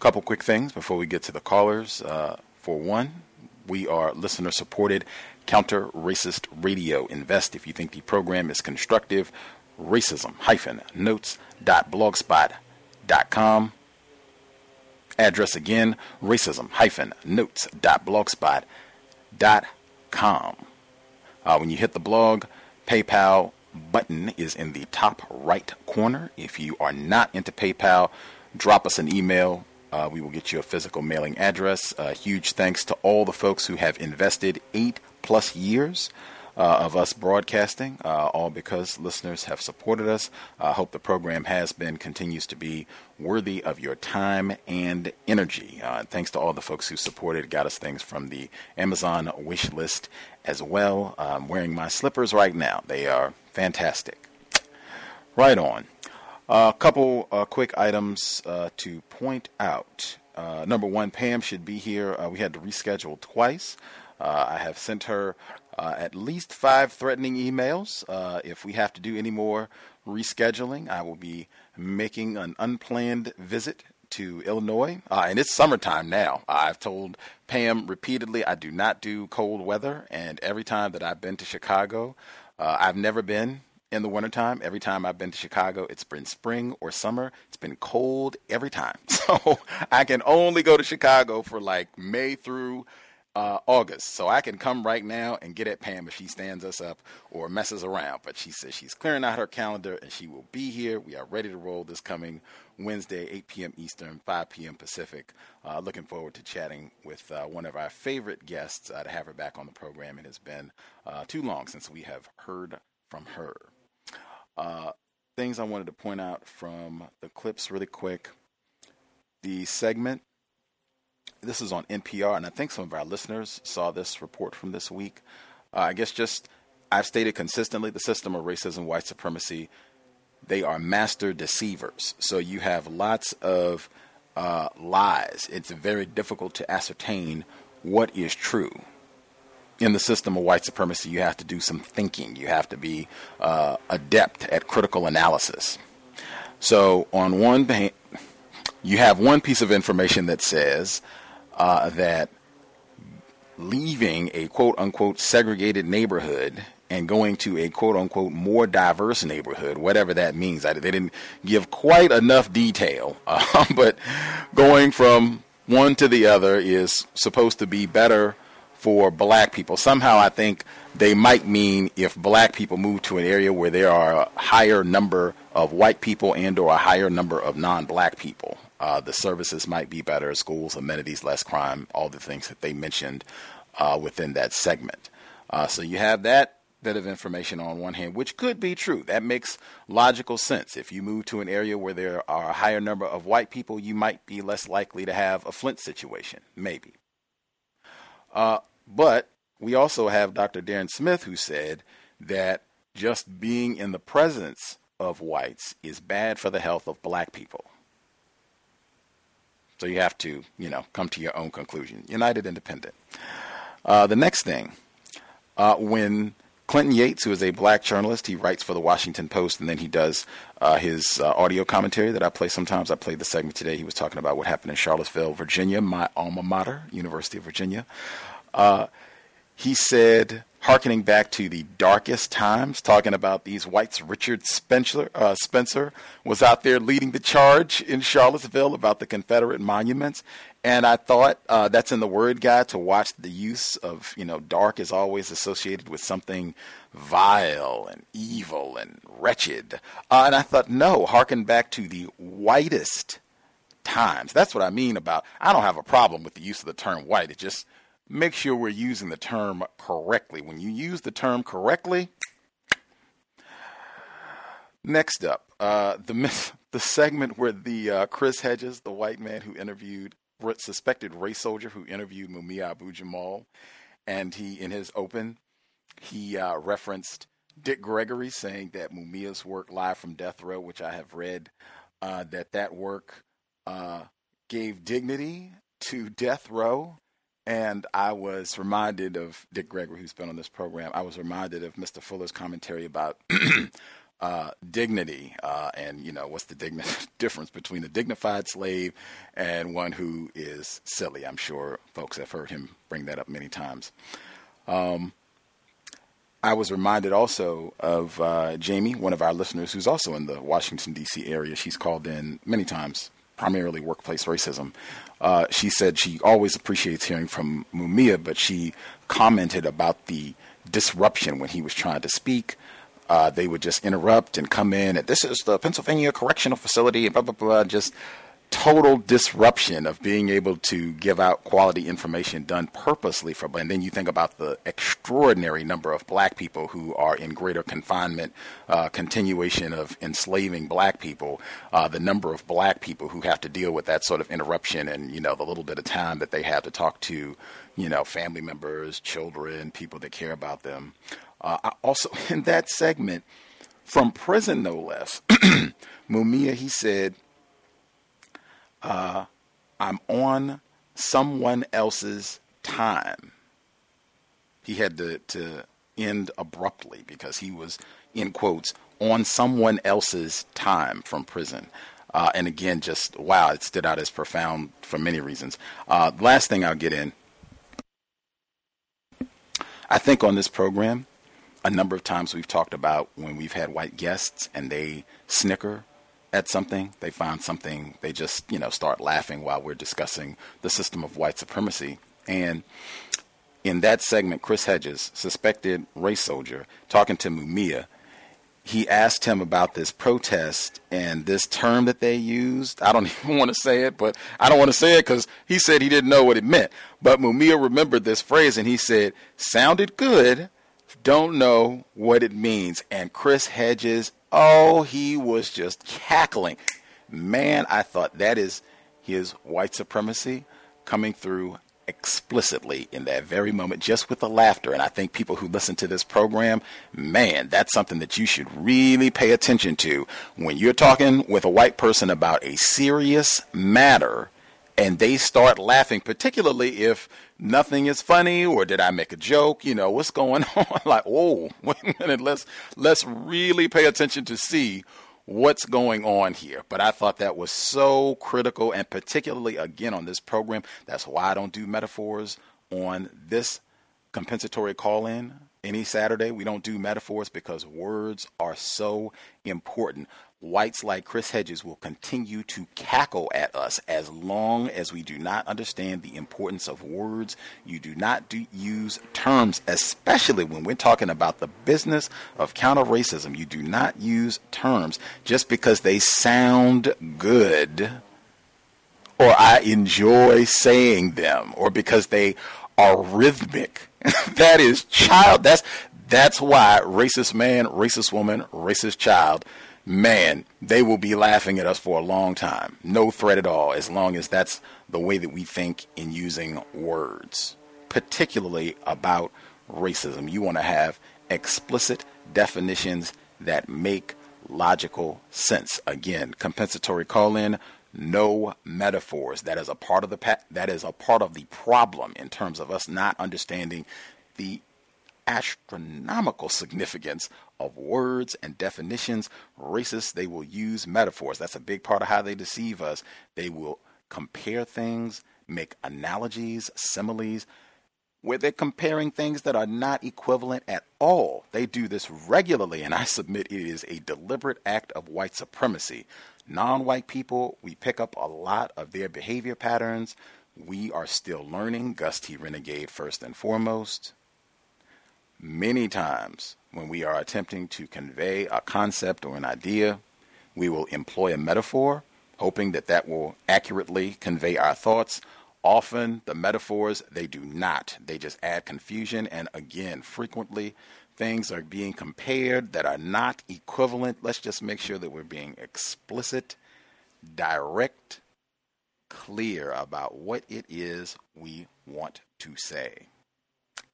Couple quick things before we get to the callers. Uh, for one, we are listener supported counter racist radio. Invest if you think the program is constructive. Racism hyphen notes.blogspot.com. Address again racism hyphen notes.blogspot.com. Uh, when you hit the blog, PayPal button is in the top right corner. If you are not into PayPal, drop us an email. Uh, we will get you a physical mailing address. Uh, huge thanks to all the folks who have invested eight plus years uh, of us broadcasting, uh, all because listeners have supported us. I hope the program has been, continues to be worthy of your time and energy. Uh, thanks to all the folks who supported, got us things from the Amazon wish list as well. I'm wearing my slippers right now. They are fantastic. Right on. A couple uh, quick items uh, to point out. Number one, Pam should be here. We had to reschedule twice. Uh, I have sent her uh, at least five threatening emails. Uh, if we have to do any more rescheduling, I will be making an unplanned visit to Illinois. Uh, and it's summertime now. I've told Pam repeatedly I do not do cold weather. And every time that I've been to Chicago, uh, I've never been in the wintertime. Every time I've been to Chicago, it's been spring or summer. It's been cold every time. So I can only go to Chicago for like May through uh, August. So I can come right now and get at Pam if she stands us up or messes around. But she says she's clearing out her calendar and she will be here. We are ready to roll this coming Wednesday, 8 p.m. Eastern, 5 p.m. Pacific. Uh, looking forward to chatting with uh, one of our favorite guests uh, to have her back on the program. It has been uh, too long since we have heard from her. Uh, things I wanted to point out from the clips really quick. The segment this is on NPR, and I think some of our listeners saw this report from this week. Uh, I guess just I've stated consistently the system of racism, white supremacy, they are master deceivers. So you have lots of uh, lies. It's very difficult to ascertain what is true. In the system of white supremacy, you have to do some thinking. You have to be uh, adept at critical analysis. So, on one hand, you have one piece of information that says uh, that leaving a quote unquote segregated neighborhood and going to a quote unquote more diverse neighborhood, whatever that means. I, they didn't give quite enough detail, uh, but going from one to the other is supposed to be better for black people. Somehow I think they might mean if black people move to an area where there are a higher number of white people and or a higher number of non-black people. Uh, the services might be better, schools, amenities, less crime, all the things that they mentioned uh, within that segment. Uh, so you have that bit of information on one hand, which could be true. That makes logical sense. If you move to an area where there are a higher number of white people, you might be less likely to have a Flint situation, maybe. Uh, but we also have Dr. Darron Smith who said that just being in the presence of whites is bad for the health of black people. So you have to, you know, come to your own conclusion. United Independent. Uh, the next thing, uh, when Clinton Yates, who is a black journalist, he writes for the Washington Post, and then he does uh, his uh, audio commentary that I play sometimes. I played the segment today. He was talking about what happened in Charlottesville, Virginia, my alma mater, University of Virginia. Uh, he said harkening back to the darkest times, talking about these whites. Richard Spencer, uh, Spencer was out there leading the charge in Charlottesville about the Confederate monuments. And I thought uh, that's in the word guide to watch the use of, you know, dark is always associated with something vile and evil and wretched. Uh, and I thought, no, harken back to the whitest times. That's what I mean about, I don't have a problem with the use of the term white. It just, make sure we're using the term correctly. When you use the term correctly, next up, uh, the the segment where the uh, Chris Hedges, the white man who interviewed suspected race soldier who interviewed Mumia Abu Jamal, and he in his open he uh, referenced Dick Gregory saying that Mumia's work live from death row, which I have read, uh, that that work uh, gave dignity to death row and I was reminded of Dick Gregory, who's been on this program. I was reminded of Mr. Fuller's commentary about uh, dignity uh, and, you know, what's the digni- difference between a dignified slave and one who is silly. I'm sure folks have heard him bring that up many times. Um, I was reminded also of uh, Jamie, one of our listeners who's also in the Washington, D.C. area. She's called in many times, primarily workplace racism. Uh, she said she always appreciates hearing from Mumia, but she commented about the disruption when he was trying to speak. Uh, they would just interrupt and come in, and this is the Pennsylvania Correctional Facility, and blah, blah, blah, just total disruption of being able to give out quality information done purposely for and then you think about the extraordinary number of black people who are in greater confinement uh, continuation of enslaving black people uh, the number of black people who have to deal with that sort of interruption and you know the little bit of time that they have to talk to you know family members children people that care about them. Uh, also in that segment from prison no less mumia he said uh, I'm on someone else's time. He had to, to end abruptly because he was, in quotes, on someone else's time from prison. Uh, and again, just wow, it stood out as profound for many reasons. Uh, last thing I'll get in. I think on this program, a number of times we've talked about when we've had white guests and they snicker at something, they find something, they just, you know, start laughing while we're discussing the system of white supremacy. And in that segment, Chris Hedges, suspected race soldier, talking to Mumia, he asked him about this protest and this term that they used. I don't even want to say it, but I don't want to say it because he said he didn't know what it meant. But Mumia remembered this phrase and he said, sounded good, don't know what it means. And Chris Hedges, oh, he was just cackling. Man, I thought that is his white supremacy coming through explicitly in that very moment, just with the laughter. And I think people who listen to this program, man, that's something that you should really pay attention to. When you're talking with a white person about a serious matter and they start laughing, particularly if nothing is funny or did I make a joke? You know, what's going on? like, oh, wait a minute, let's let's really pay attention to see what's going on here. But I thought that was so critical, and particularly again on this program. That's why I don't do metaphors on this compensatory call in any Saturday. We don't do metaphors because words are so important whites like Chris Hedges will continue to cackle at us as long as we do not understand the importance of words. You do not do, use terms, especially when we're talking about the business of counter racism. You do not use terms just because they sound good or I enjoy saying them or because they are rhythmic. that is child. That's that's why racist man, racist woman, racist child man, they will be laughing at us for a long time. No threat at all, as long as that's the way that we think in using words, particularly about racism. You want to have explicit definitions that make logical sense. Again, compensatory call in, no metaphors. That is a part of the pa- that is a part of the problem in terms of us not understanding the astronomical significance of words and definitions. Racists, they will use metaphors. That's a big part of how they deceive us. They will compare things, make analogies, similes, where they're comparing things that are not equivalent at all. They do this regularly, and I submit it is a deliberate act of white supremacy. Non white people, we pick up a lot of their behavior patterns. We are still learning. Gus T. Renegade, first and foremost. Many times, when we are attempting to convey a concept or an idea, we will employ a metaphor, hoping that that will accurately convey our thoughts. Often, the metaphors, they do not. They just add confusion. And again, frequently, things are being compared that are not equivalent. Let's just make sure that we're being explicit, direct, clear about what it is we want to say.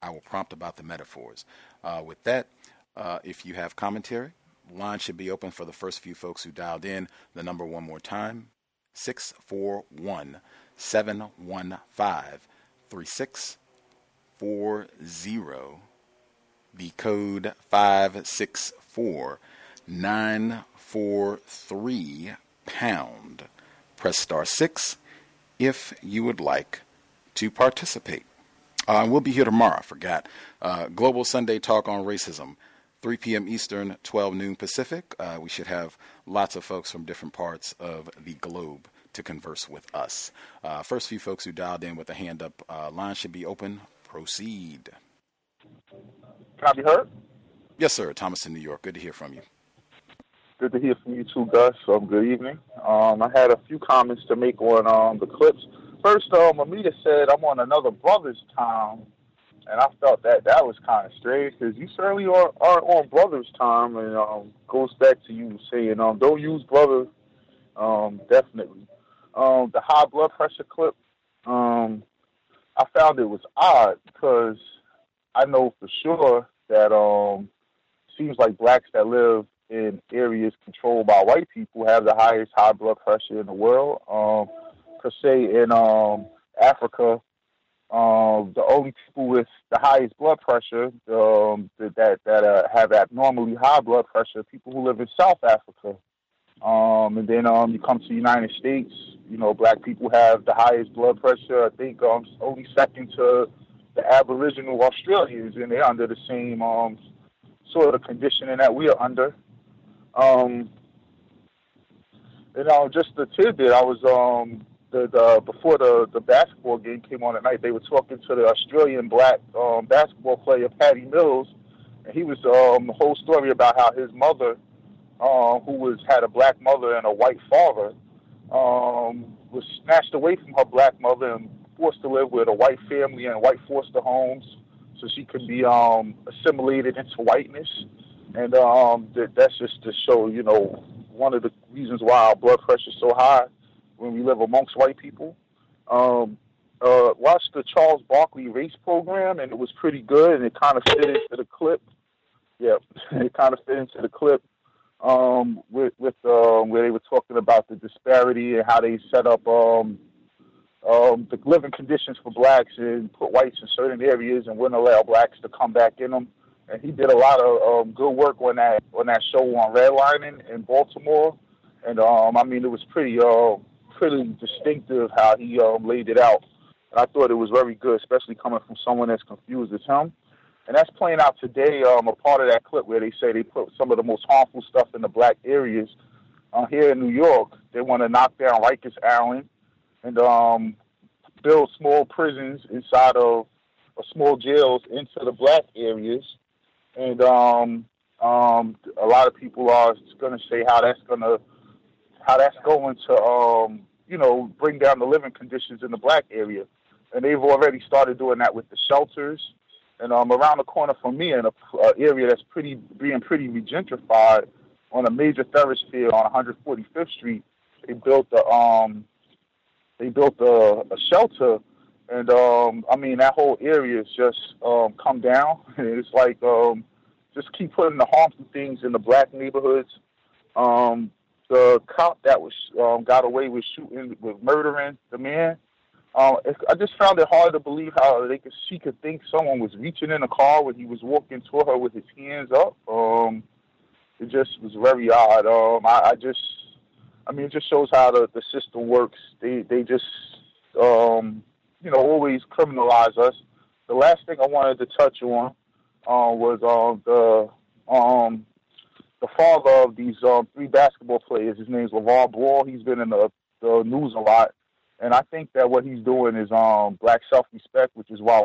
I will prompt about the metaphors. Uh, with that, uh, if you have commentary, line should be open for the first few folks who dialed in. The number one more time 641 715 3640. The code 564 943 pound. Press star 6 if you would like to participate. Uh, we'll be here tomorrow. I forgot. Uh, Global Sunday Talk on Racism, 3 p.m. Eastern, 12 noon Pacific. Uh, we should have lots of folks from different parts of the globe to converse with us. Uh, first few folks who dialed in with a hand up, uh, line should be open. Proceed. Can I be heard? Yes, sir. Thomas in New York. Good to hear from you. Good to hear from you too, Gus. Um, good evening. Um, I had a few comments to make on um, the clips first, um, Amita said I'm on another brother's time, and I felt that that was kind of strange because you certainly are, are on brother's time, and um, goes back to you saying um, don't use brother. Um, definitely. Um, the high blood pressure clip, um, I found it was odd because I know for sure that um, seems like blacks that live in areas controlled by white people have the highest high blood pressure in the world. Um, per se in um, Africa, um, the only people with the highest blood pressure um, that that uh, have abnormally high blood pressure, people who live in South Africa. Um, and then um, you come to the United States, you know, black people have the highest blood pressure. I think um, only second to the Aboriginal Australians, and they're under the same um, sort of conditioning that we are under. Um, you know, just the tidbit, I was um, the, the before the the basketball game came on at night, they were talking to the Australian black um, basketball player Patty Mills, and he was um, the whole story about how his mother, uh, who was had a black mother and a white father, um, was snatched away from her black mother and forced to live with a white family in white foster homes, so she could be um, assimilated into whiteness, and um, that, that's just to show you know one of the reasons why our blood pressure is so high when we live amongst white people. Um, uh, watched the Charles Barkley race program, and it was pretty good, and it kind of fit into the clip. Yeah, it kind of fit into the clip um, with, with um, where they were talking about the disparity and how they set up um, um, the living conditions for blacks and put whites in certain areas and wouldn't allow blacks to come back in them. And he did a lot of um, good work on that on that show on redlining in Baltimore. And um, I mean, it was pretty uh, pretty distinctive how he um, laid it out. And I thought it was very good, especially coming from someone as confused as him. And that's playing out today. Um, a part of that clip where they say they put some of the most harmful stuff in the black areas uh, here in New York. They want to knock down Rikers Island and um, build small prisons inside of or small jails into the black areas. And um, um, a lot of people are going to say how that's going to how that's going to um, you know bring down the living conditions in the black area. And they've already started doing that with the shelters. And um, around the corner from me, in a, a area that's pretty being pretty regentrified on a major thoroughfare on 145th Street, they built a um, they built a, a shelter, and um, I mean that whole area is just um, come down. And it's like um, just keep putting the harmful things in the black neighborhoods. Um, the cop that was um, got away with shooting with murdering the man. Um, I just found it hard to believe how they could she could think someone was reaching in a car when he was walking toward her with his hands up. Um, it just was very odd. Um, I, I just, I mean, it just shows how the, the system works. They they just, um, you know, always criminalize us. The last thing I wanted to touch on uh, was um, the um, the father of these um, three basketball players. His name's LeVar Ball. He's been in the, the news a lot. And I think that what he's doing is um, black self-respect, which is why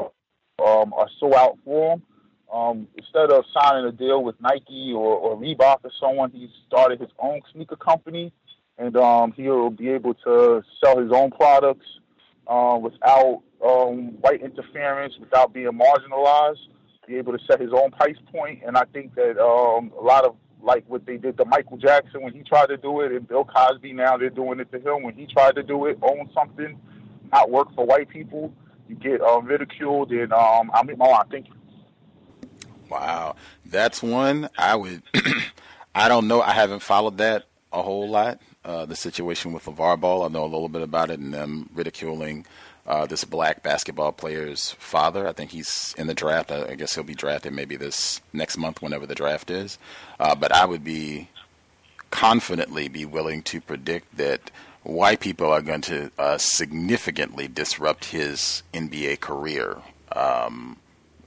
um, are so out for him. Um, instead of signing a deal with Nike or, or Reebok or someone, he started his own sneaker company, and um, he'll be able to sell his own products uh, without um, white interference, without being marginalized. Be able to set his own price point, and I think that um, a lot of like what they did to Michael Jackson when he tried to do it, and Bill Cosby now they're doing it to him when he tried to do it, own something, not work for white people. You get uh, ridiculed, and um, I mean, oh, I think. Wow, that's one I would. I don't know. I haven't followed that a whole lot. Uh, the situation with LeVar Ball, I know a little bit about it, and them ridiculing uh, this black basketball player's father. I think he's in the draft. I, guess he'll be drafted maybe this next month, whenever the draft is. Uh, but I would be confidently be willing to predict that white people are going to uh, significantly disrupt his NBA career. Um,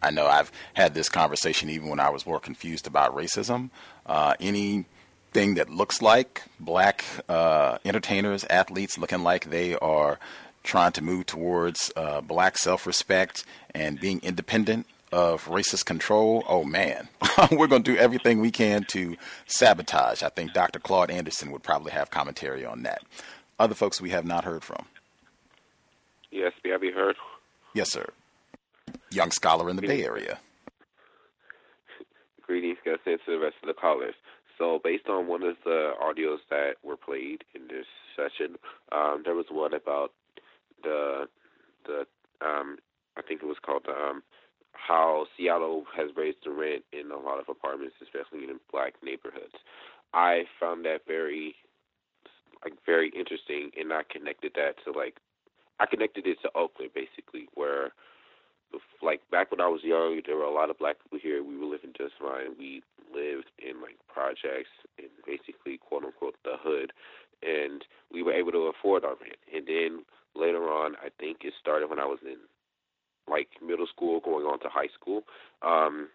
I know I've had this conversation even when I was more confused about racism. Uh, anything that looks like black uh, entertainers, athletes looking like they are trying to move towards uh, black self respect and being independent of racist control, oh man, we're going to do everything we can to sabotage. I think Dr. Claude Anderson would probably have commentary on that. Other folks we have not heard from. Yes, have you heard? Yes, sir. Young scholar in the Bay Area. Greetings, guys, and to the rest of the callers. So, based on one of the audios that were played in this session, um, there was one about the the um I think it was called um how Seattle has raised the rent in a lot of apartments, especially in black neighborhoods. I found that very like very interesting and I connected that to like I connected it to Oakland basically where like back when I was young there were a lot of black people here. We were living just fine. We lived in like projects and basically quote unquote the hood and we were able to afford our rent. And then later on, I think it started when I was in like middle school, going on to high school. Um,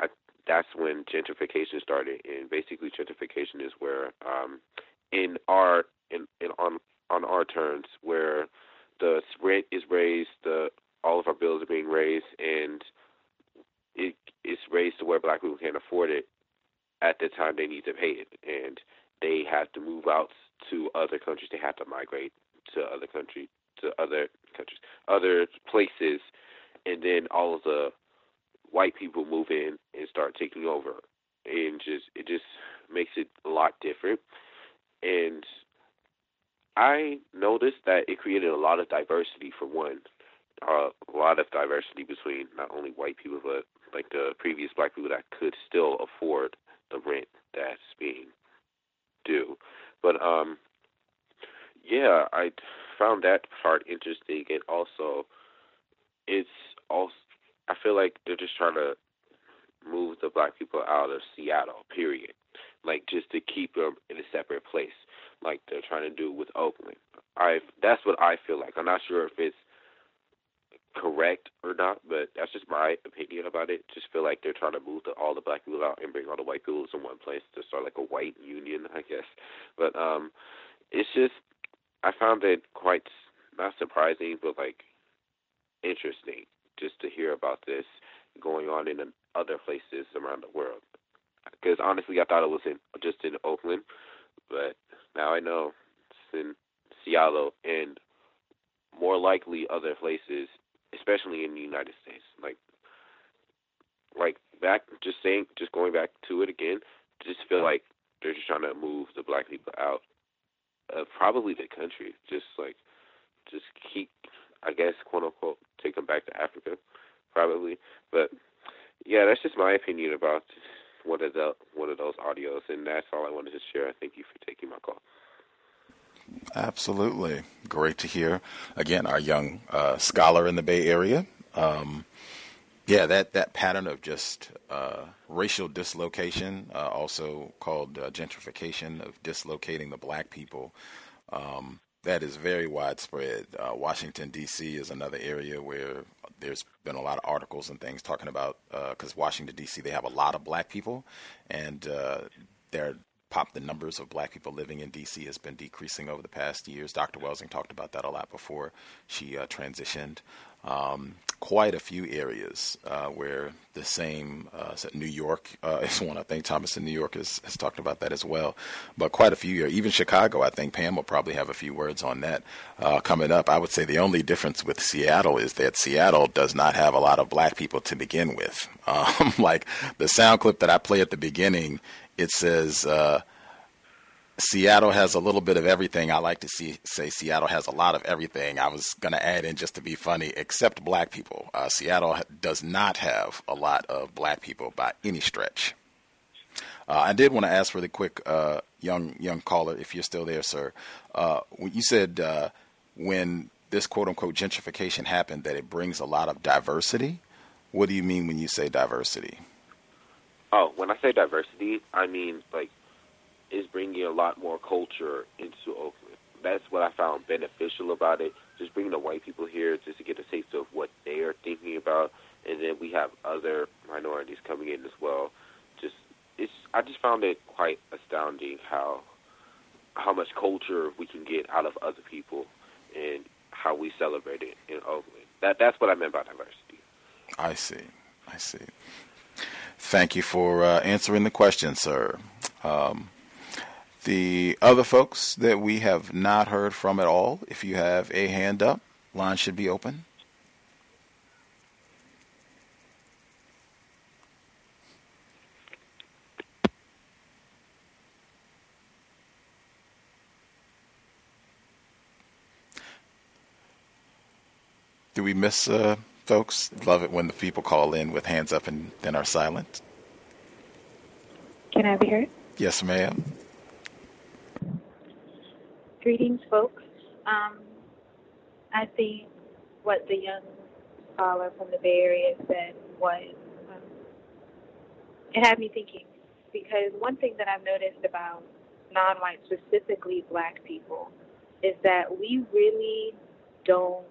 I, that's when gentrification started, and basically gentrification is where um, in our in, in on on our terms, where the rent is raised, the all of our bills are being raised, and it is raised to where black people can't afford it at the time they need to pay it, and they have to move out to other countries. They have to migrate to other countries, to other countries, other places, and then all of the white people move in and start taking over, and just it just makes it a lot different. And I noticed that it created a lot of diversity for one, uh, a lot of diversity between not only white people but like the previous black people that could still afford the rent that's being due. But um, yeah, I found that part interesting, and also it's also I feel like they're just trying to move the black people out of Seattle. Period. Like just to keep them in a separate place, like they're trying to do with Oakland. I that's what I feel like. I'm not sure if it's correct or not, but that's just my opinion about it. Just feel like they're trying to move the, all the black people out and bring all the white people in one place to start like a white union, I guess. But um, it's just I found it quite not surprising, but like interesting just to hear about this going on in other places around the world. Because honestly, I thought it was in just in Oakland, but now I know it's in Seattle and more likely other places especially in the United States. Like, like back, just saying, just going back to it again, just feel like they're just trying to move the black people out of probably the country. Just like, just keep, I guess, quote unquote, take them back to Africa, probably. But yeah, that's just my opinion about one of the one of those audios, and that's all I wanted to share. Thank you for taking my call. Absolutely. Great to hear. Again, our young uh, scholar in the Bay Area. Um, yeah, that, that pattern of just uh, racial dislocation, uh, also called uh, gentrification, of dislocating the black people, um, that is very widespread. Uh, Washington, D.C. is another area where there's been a lot of articles and things talking about, because uh, Washington, D.C., they have a lot of black people, and they're pop the numbers of black people living in D.C. has been decreasing over the past years. Dr. Welsing talked about that a lot before she uh, transitioned. Um, quite a few areas uh, where the same, uh, New York uh, is one. I think Thomas in New York has, has talked about that as well. But quite a few, even Chicago, I think Pam will probably have a few words on that uh, coming up. I would say the only difference with Seattle is that Seattle does not have a lot of black people to begin with. Um, like the sound clip that I play at the beginning it says uh, Seattle has a little bit of everything. I like to see say Seattle has a lot of everything. I was going to add in just to be funny, except black people. Uh, Seattle does not have a lot of black people by any stretch. Uh, I did want to ask really quick, uh, young young caller, if you're still there, sir. Uh, you said uh, when this quote unquote gentrification happened, that it brings a lot of diversity. What do you mean when you say diversity? Oh, when I say diversity, I mean like is bringing a lot more culture into Oakland. That's what I found beneficial about it. Just bringing the white people here just to get a taste of what they are thinking about, and then we have other minorities coming in as well. Just it's I just found it quite astounding how how much culture we can get out of other people and how we celebrate it in Oakland. That that's what I meant by diversity. I see. I see. Thank you for uh, answering the question, sir. Um, the other folks that we have not heard from at all, if you have a hand up, line should be open. Do we miss uh, folks love it when the people call in with hands up and then are silent. Can I be heard? Yes, ma'am. Greetings, folks. Um, I think what the young scholar from the Bay Area said was um, it had me thinking because one thing that I've noticed about non-white, specifically black people, is that we really don't.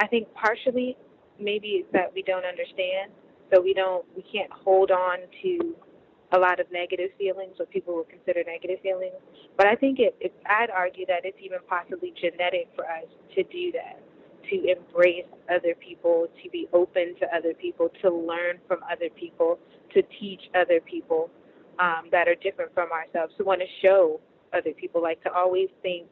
I think partially maybe it's that we don't understand, so we don't we can't hold on to a lot of negative feelings, what people would consider negative feelings. But I think it, it I'd argue that it's even possibly genetic for us to do that, to embrace other people, to be open to other people, to learn from other people, to teach other people um, that are different from ourselves, to want to show other people, like to always think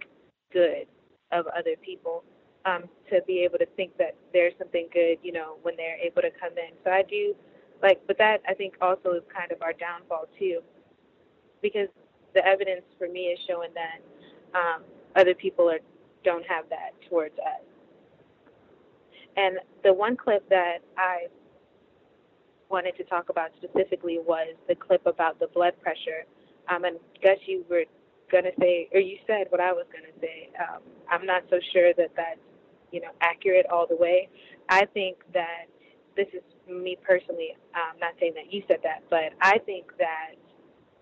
good of other people, um, to be able to think that there's something good, you know, when they're able to come in. So I do like, but that I think also is kind of our downfall too, because the evidence for me is showing that um, other people are don't have that towards us. And the one clip that I wanted to talk about specifically was the clip about the blood pressure. Um, and Gus, you were going to say, or you said what I was going to say. Um, I'm not so sure that that's, you know, accurate all the way. I think that this is me personally. I'm not saying that you said that, but I think that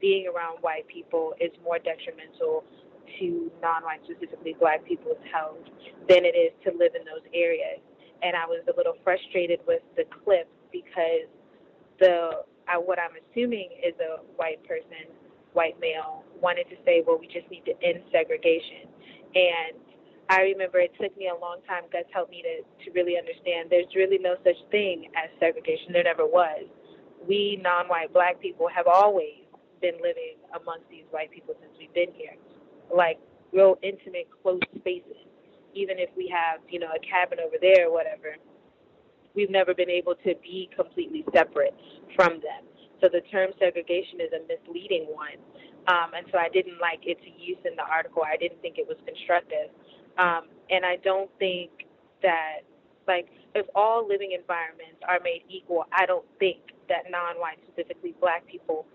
being around white people is more detrimental to non-white, specifically black people's health, than it is to live in those areas. And I was a little frustrated with the clip because the I, what I'm assuming is a white person, white male, wanted to say, well, we just need to end segregation. And I remember it took me a long time. Gus helped me to, to really understand there's really no such thing as segregation. There never was. We non white black people have always been living amongst these white people since we've been here. Like real intimate, close spaces. Even if we have, you know, a cabin over there or whatever, we've never been able to be completely separate from them. So the term segregation is a misleading one. Um, and so I didn't like its use in the article. I didn't think it was constructive. Um, and I don't think that, like, if all living environments are made equal, I don't think that non white, specifically black people,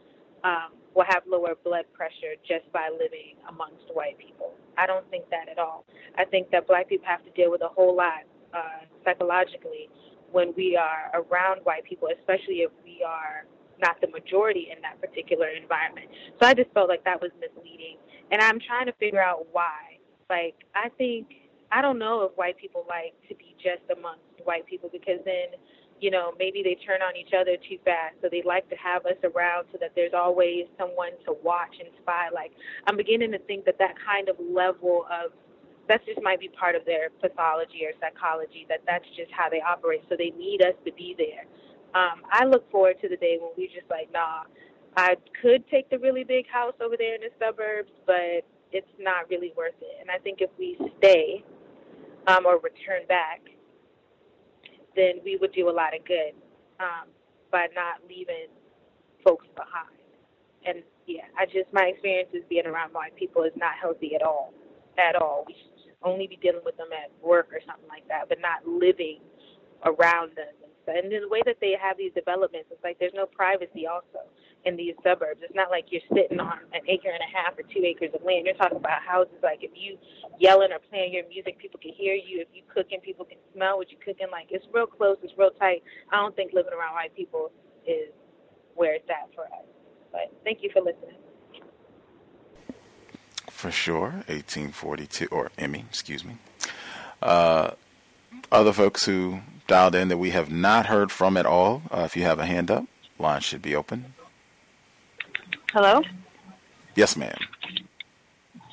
um, will have lower blood pressure just by living amongst white people. I don't think that at all. I think that black people have to deal with a whole lot uh, psychologically when we are around white people, especially if we are not the majority in that particular environment. So I just felt like that was misleading. And I'm trying to figure out why. Like, I think, I don't know if white people like to be just amongst white people because then, you know, maybe they turn on each other too fast. So they like to have us around so that there's always someone to watch and spy. Like, I'm beginning to think that that kind of level of that just might be part of their pathology or psychology that that's just how they operate so they need us to be there um, I look forward to the day when we just like, nah, I could take the really big house over there in the suburbs, but it's not really worth it. And I think if we stay um, or return back, then we would do a lot of good um, by not leaving folks behind. And yeah, I just my experience is being around white people is not healthy at all, at all. We should only be dealing with them at work or something like that, but not living around them and in the way that they have these developments, it's like there's no privacy also in these suburbs. It's not like you're sitting on an acre and a half or two acres of land. You're talking about houses like if you yelling or playing your music, people can hear you. If you cooking, people can smell what you're cooking. Like it's real close, it's real tight. I don't think living around white people is where it's at for us. But thank you for listening. For sure, 1842 or Emmy, excuse me. Uh, other folks who dialed in that we have not heard from at all. Uh, if you have a hand up, line should be open. Hello? Yes, ma'am.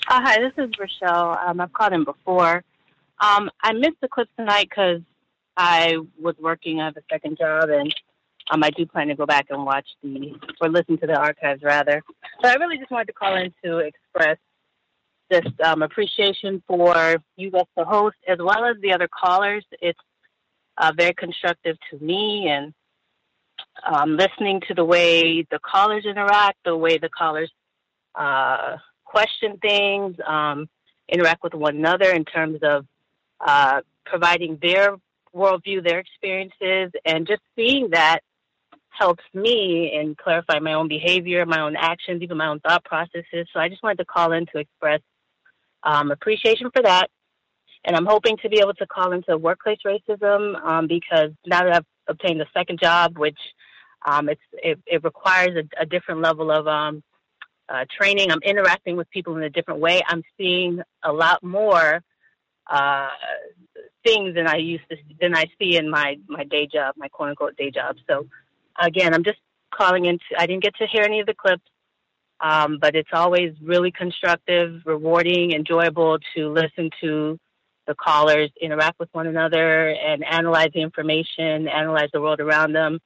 Uh, hi, this is Rochelle. Um, I've called in before. Um, I missed the clip tonight because I was working. I have a second job, and um, I do plan to go back and watch the, or listen to the archives rather. But I really just wanted to call in to express just um, appreciation for you as the host as well as the other callers. It's uh, very constructive to me and um, listening to the way the callers interact, the way the callers uh, question things, um, interact with one another in terms of uh, providing their worldview, their experiences, and just seeing that helps me in clarifying my own behavior, my own actions, even my own thought processes. So I just wanted to call in to express um, appreciation for that. And I'm hoping to be able to call into workplace racism um, because now that I've obtained a second job, which um, it, it, requires a, a, different level of um, uh, training. I'm interacting with people in a different way. I'm seeing a lot more uh, things than I used to than I see in my my day job, my quote unquote day job. So again, I'm just calling into. I didn't get to hear any of the clips, um, but it's always really constructive, rewarding, enjoyable to listen to the callers interact with one another and analyze the information, analyze the world around them.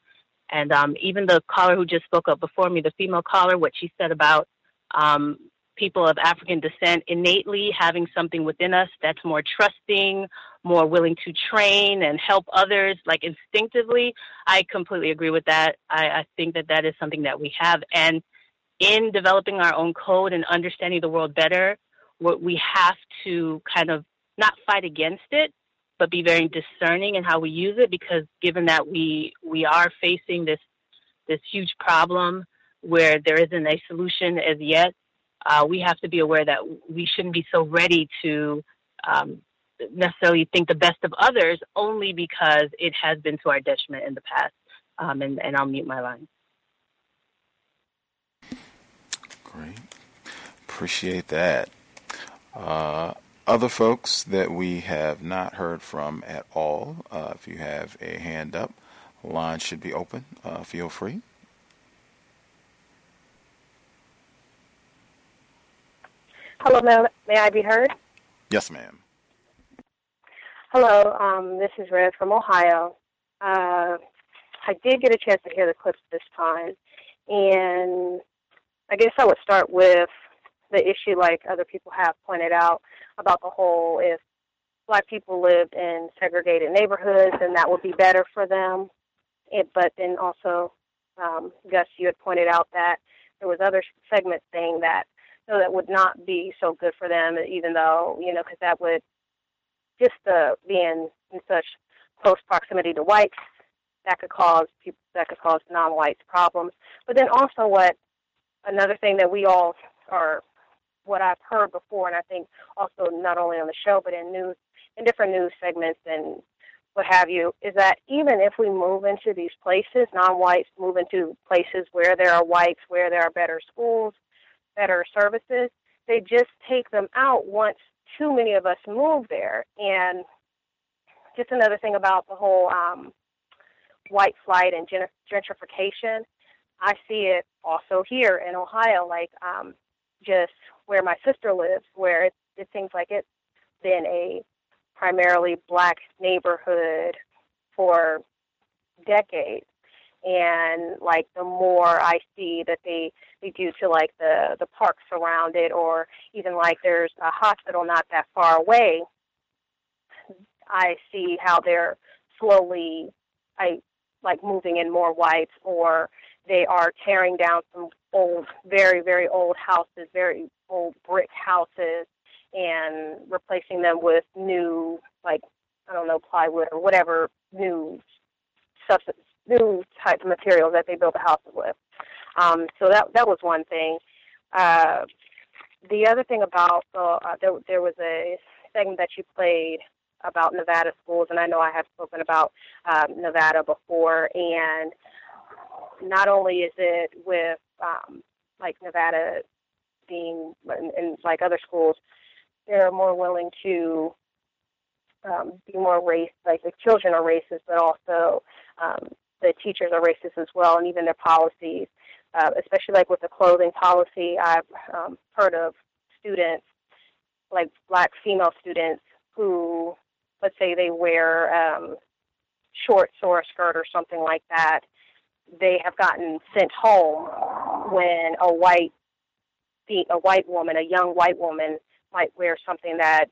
And um, even the caller who just spoke up before me, the female caller, what she said about um, people of African descent innately having something within us that's more trusting, more willing to train and help others, like instinctively. I completely agree with that. I, I think that that is something that we have. And in developing our own code and understanding the world better, what we have to kind of not fight against it, but be very discerning in how we use it because given that we we are facing this this huge problem where there isn't a solution as yet, uh, we have to be aware that we shouldn't be so ready to um, necessarily think the best of others only because it has been to our detriment in the past. Um, and, and I'll mute my line. Great. Appreciate that. Uh, other folks that we have not heard from at all, uh, if you have a hand up, line should be open. Uh, feel free. Hello, may, may I be heard? Yes, ma'am. Hello, um, this is Red from Ohio. Uh, I did get a chance to hear the clips this time, and I guess I would start with the issue, like other people have pointed out, about the whole if black people lived in segregated neighborhoods, then that would be better for them. It, but then also, um, Gus, you had pointed out that there was other segments saying that that would not be so good for them, even though you know, because that would just uh, being in such close proximity to whites that could cause people that could cause non-whites problems. But then also, what another thing that we all are what I've heard before, and I think also not only on the show but in news, in different news segments and what have you, is that even if we move into these places, non-whites move into places where there are whites, where there are better schools, better services, they just take them out once too many of us move there. And just another thing about the whole um, white flight and gentrification, I see it also here in Ohio. Like um, just where my sister lives, where it, it seems like it's been a primarily black neighborhood for decades. And like the more I see that they they do to like the the parks around it, or even like there's a hospital not that far away, I see how they're slowly, I like moving in more whites, or they are tearing down some old, very, very old houses, very old brick houses, and replacing them with new, like, I don't know, plywood or whatever new substance, new type of materials that they built the houses with. Um, so that that was one thing. Uh, the other thing about uh, there, there was a segment that you played about Nevada schools, and I know I have spoken about um, Nevada before, and not only is it with um, like Nevada being and, and like other schools, they're more willing to um, be more race, like the children are racist, but also um, the teachers are racist as well, and even their policies, uh, especially like with the clothing policy. I've um, heard of students, like black female students, who, let's say, they wear um, shorts or a skirt or something like that, they have gotten sent home when a white a white woman, a young white woman, might wear something that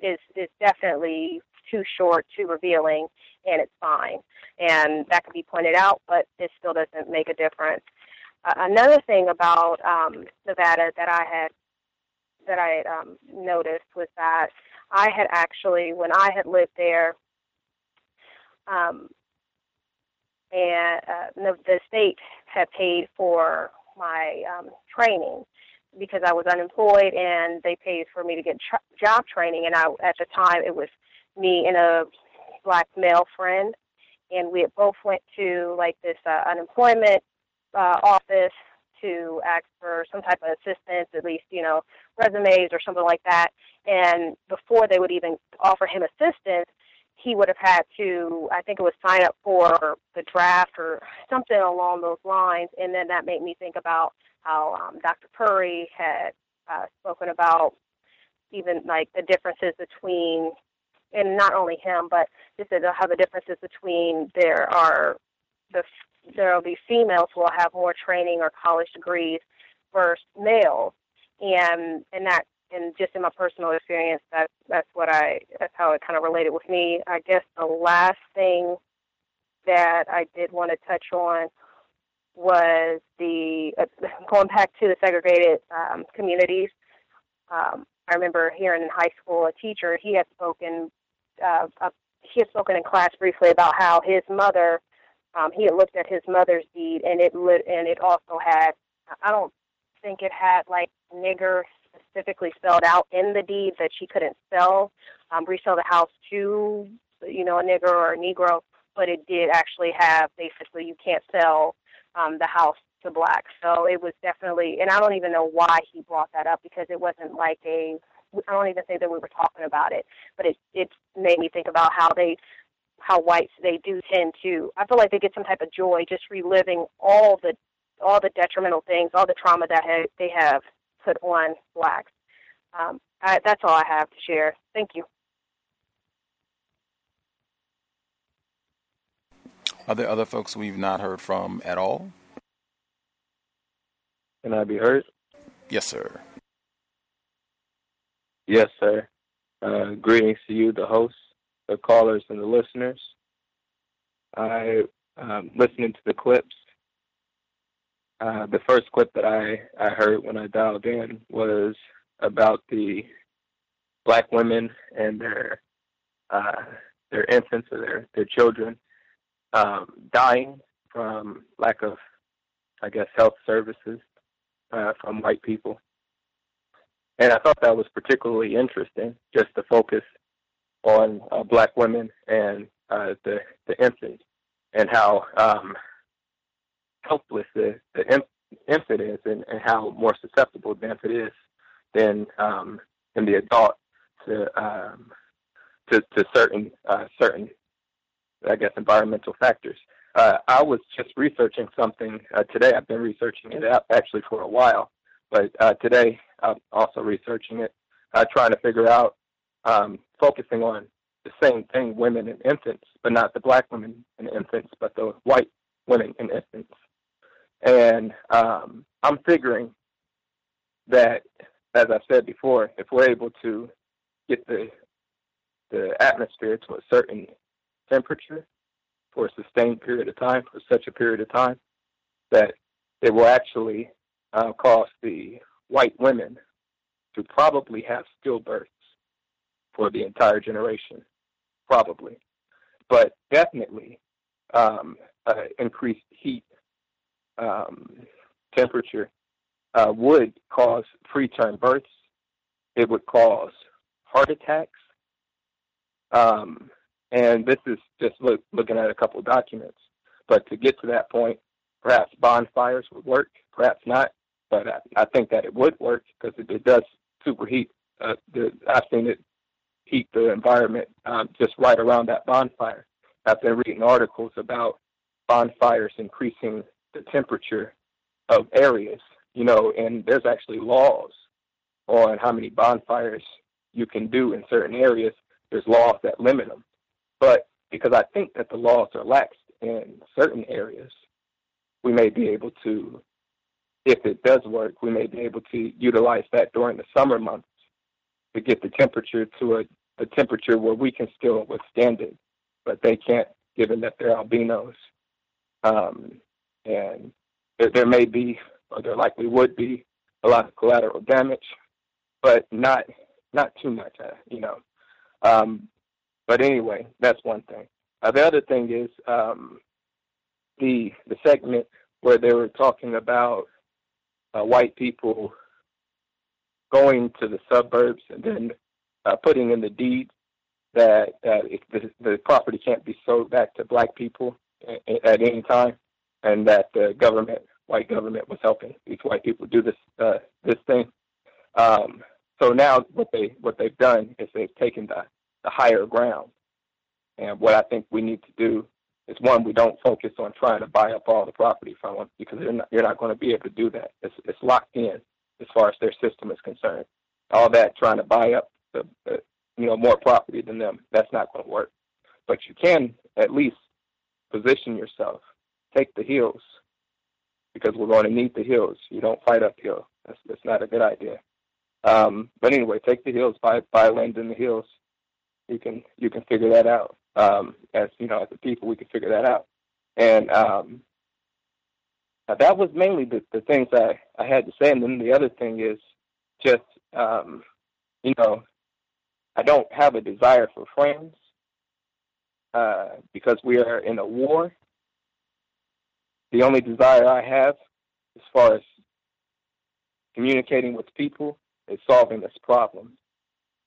is is definitely too short, too revealing, and it's fine. And that can be pointed out, but it still doesn't make a difference. Uh, another thing about um, Nevada that I had that I had um, noticed was that I had actually, when I had lived there, um, and uh, the, state had paid for my um, training because I was unemployed, and they paid for me to get tra- job training. And I, at the time, it was me and a black male friend, and we both went to like this uh, unemployment uh, office to ask for some type of assistance, at least you know resumes or something like that. And before they would even offer him assistance, he would have had to, I think it was sign up for the draft or something along those lines. And then that made me think about how um, Dr. Curry had uh, spoken about even like the differences between, and not only him, but just how the differences between there are the there will be females who will have more training or college degrees versus males, and and that and just in my personal experience, that that's what I that's how it kind of related with me. I guess the last thing that I did want to touch on was the uh, going back to the segregated um, communities. Um, I remember hearing in high school a teacher he had spoken uh, uh, he had spoken in class briefly about how his mother um, he had looked at his mother's deed and it lit, and it also had I don't think it had like nigger specifically spelled out in the deed that she couldn't sell um, resell the house to you know a nigger or a negro, but it did actually have basically you can't sell um, the house to blacks. So it was definitely, and I don't even know why he brought that up because it wasn't like a. I don't even think that we were talking about it, but it it made me think about how they how whites they do tend to. I feel like they get some type of joy just reliving all the all the detrimental things, all the trauma that ha- they have put on blacks. Um, I, that's all I have to share. Thank you. Are there other folks we've not heard from at all? Can I be heard? Yes, sir. Yes, sir. Uh, greetings to you, the hosts, the callers, and the listeners. I um, listening to the clips. Uh, the first clip that I, I heard when I dialed in was about the black women and their uh, their infants or their their children um, dying from lack of, I guess, health services uh, from white people. And I thought that was particularly interesting, just to focus on uh, black women and uh, the the infants and how um, helpless the, infant is and, and how more susceptible the infant is than um, than the adult to um, to, to certain uh, certain I guess environmental factors. Uh, I was just researching something uh, today. I've been researching it actually for a while, but uh, today I'm also researching it, uh, trying to figure out, um, focusing on the same thing, women and infants, but not the black women and infants, but the white women and infants. And um, I'm figuring that, as I said before, if we're able to get the the atmosphere to a certain temperature for a sustained period of time, for such a period of time, that it will actually uh, cause the white women to probably have stillbirths for the entire generation, probably, but definitely um, uh, increased heat um, temperature uh, would cause preterm births. It would cause heart attacks. Um, and this is just look, looking at a couple of documents. But to get to that point, perhaps bonfires would work, perhaps not. But I, I think that it would work because it, it does superheat. Uh, the, I've seen it heat the environment um, just right around that bonfire. I've been reading articles about bonfires increasing the temperature of areas, you know, and there's actually laws on how many bonfires you can do in certain areas. There's laws that limit them. But because I think that the laws are lax in certain areas, we may be able to, if it does work, we may be able to utilize that during the summer months to get the temperature to a, a temperature where we can still withstand it, but they can't, given that they're albinos. Um, and there, there may be, or there likely would be, a lot of collateral damage, but not not too much, uh, you know. Um, but anyway, that's one thing. Uh, the other thing is um, the the segment where they were talking about uh, white people going to the suburbs and then uh, putting in the deed that uh, the, the property can't be sold back to black people at, at any time, and that the government, white government, was helping these white people do this uh, this thing. Um, so now what they what they've done is they've taken the the higher ground. And what I think we need to do is one, we don't focus on trying to buy up all the property from them because you're not, you're not going to be able to do that. It's, it's locked in as far as their system is concerned. All that trying to buy up the, the you know more property than them, that's not going to work. But you can at least position yourself, take the hills, because we're going to need the hills. You don't fight uphill. That's that's not a good idea. Um, but anyway, take the hills, buy buy land in the hills. You can you can figure that out. Um, as you know, as a people, we can figure that out. And um, that was mainly the, the things I, I had to say. And then the other thing is just, um, you know, I don't have a desire for friends uh, because we are in a war. The only desire I have, as far as communicating with people, is solving this problem.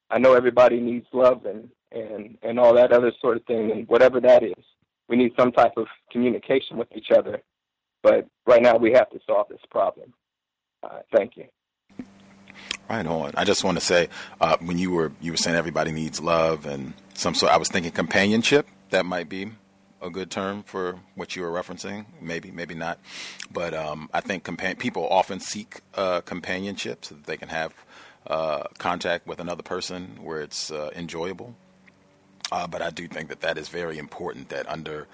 I know everybody needs love and, and, and all that other sort of thing, and whatever that is. We need some type of communication with each other. But right now, we have to solve this problem. Uh, thank you. Right on. I just want to say, uh, when you were you were saying everybody needs love and some sort, I was thinking companionship. That might be a good term for what you were referencing. Maybe, maybe not. But um, I think compa- people often seek uh, companionship so that they can have uh, contact with another person where it's uh, enjoyable. Uh, but I do think that that is very important. That under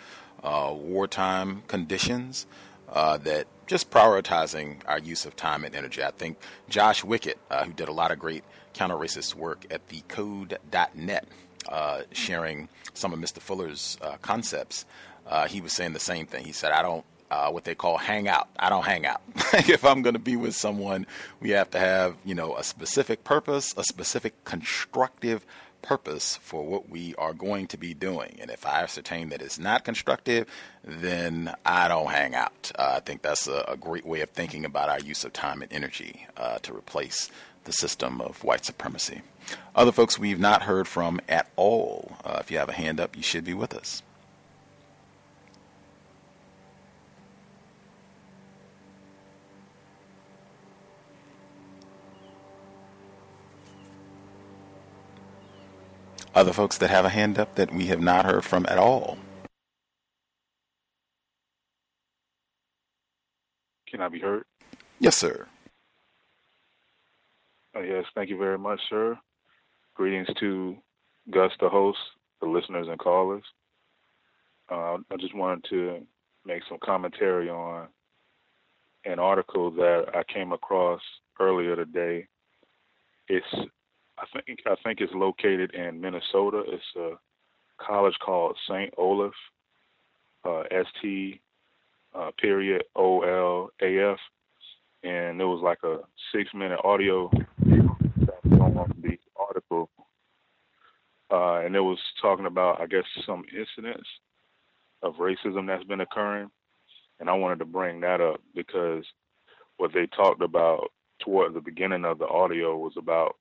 uh, wartime conditions, uh, that just prioritizing our use of time and energy. I think Josh Wickett, who did a lot of great counter racist work at the code.net, uh, sharing some of Mr. Fuller's uh, concepts, uh, he was saying the same thing. He said, I don't. Uh, what they call hang out. I don't hang out. if I'm going to be with someone, we have to have, you know, a specific purpose, a specific constructive purpose for what we are going to be doing. And if I ascertain that it's not constructive, then I don't hang out. Uh, I think that's a, a, great way of thinking about our use of time and energy uh, to replace the system of white supremacy. Other folks we've not heard from at all. Uh, if you have a hand up, you should be with us. other folks that have a hand up that we have not heard from at all. Can I be heard? Yes, sir. Uh, yes, thank you very much, sir. Greetings to Gus, the host, the listeners and callers. Uh, I just wanted to make some commentary on an article that I came across earlier today. It's I think I think it's located in Minnesota. It's a college called St. Olaf, uh, S T uh, period O L A F, and it was like a six minute audio on the article, uh, and it was talking about I guess some incidents of racism that's been occurring, and I wanted to bring that up because what they talked about toward the beginning of the audio was about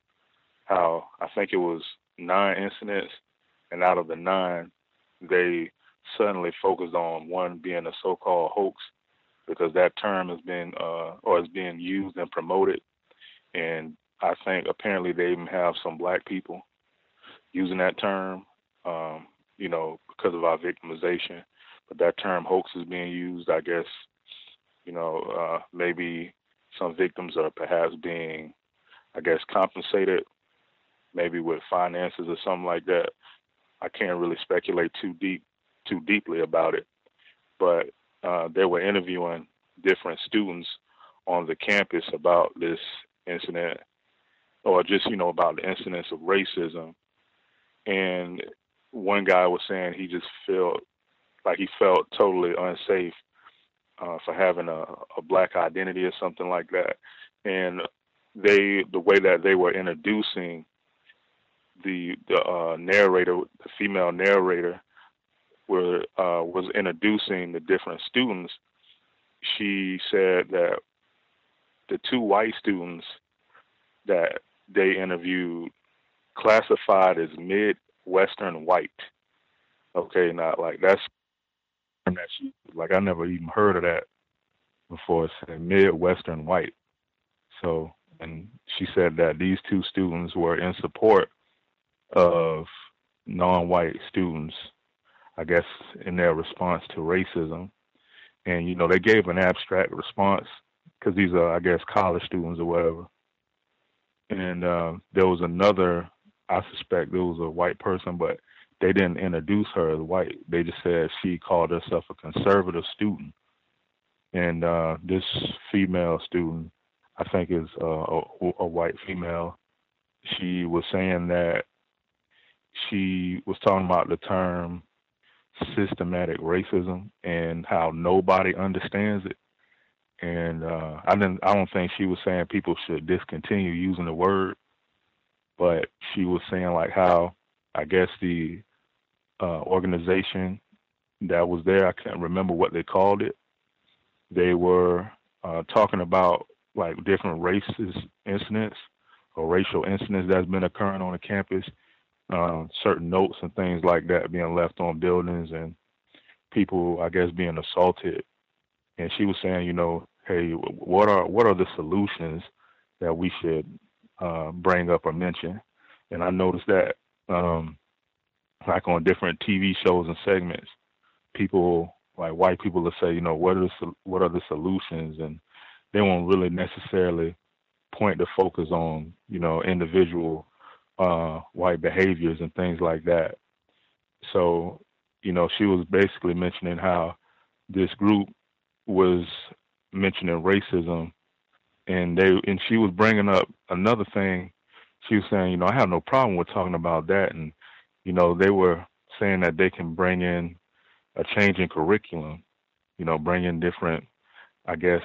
how I think it was nine incidents, and out of the nine, they suddenly focused on one being a so-called hoax because that term has been uh, or is being used and promoted, and I think apparently they even have some black people using that term, um, you know, because of our victimization. But that term hoax is being used, I guess, you know, uh, maybe some victims are perhaps being, I guess, compensated maybe with finances or something like that. I can't really speculate too deep too deeply about it, but uh, they were interviewing different students on the campus about this incident, or just you know about the incidents of racism. And one guy was saying he just felt like he felt totally unsafe uh, for having a, a black identity or something like that. And they, the way that they were introducing the the uh, narrator, the female narrator, were uh, was introducing the different students, she said that the two white students that they interviewed classified as mid-western white. Okay, not like that's like I never even heard of that before. Mid-western white. So, and she said that these two students were in support of non-white students I guess, in their response to racism. And, you know, they gave an abstract response because these are, I guess, college students or whatever. And uh, there was another, I suspect it was a white person, but they didn't introduce her as white. They just said she called herself a conservative student. And uh, this female student, I think is uh, a, a white female, she was saying that she was talking about the term systematic racism and how nobody understands it. And uh, I didn't. I don't think she was saying people should discontinue using the word, but she was saying like how I guess the uh, organization that was there. I can't remember what they called it. They were uh, talking about like different racist incidents or racial incidents that's been occurring on the campus, uh, certain notes and things like that being left on buildings and people, I guess, being assaulted. And she was saying, you know, hey, what are what are the solutions that we should uh, bring up or mention? And I noticed that um, like on different TV shows and segments, people like white people will say, you know, what are the, what are the solutions, and they won't really necessarily point the focus on, you know, individual uh, white behaviors and things like that. So, you know, she was basically mentioning how this group was mentioning racism, and they and she was bringing up another thing. She was saying, you know, I have no problem with talking about that, and you know, they were saying that they can bring in a change in curriculum, you know, bring in different, I guess,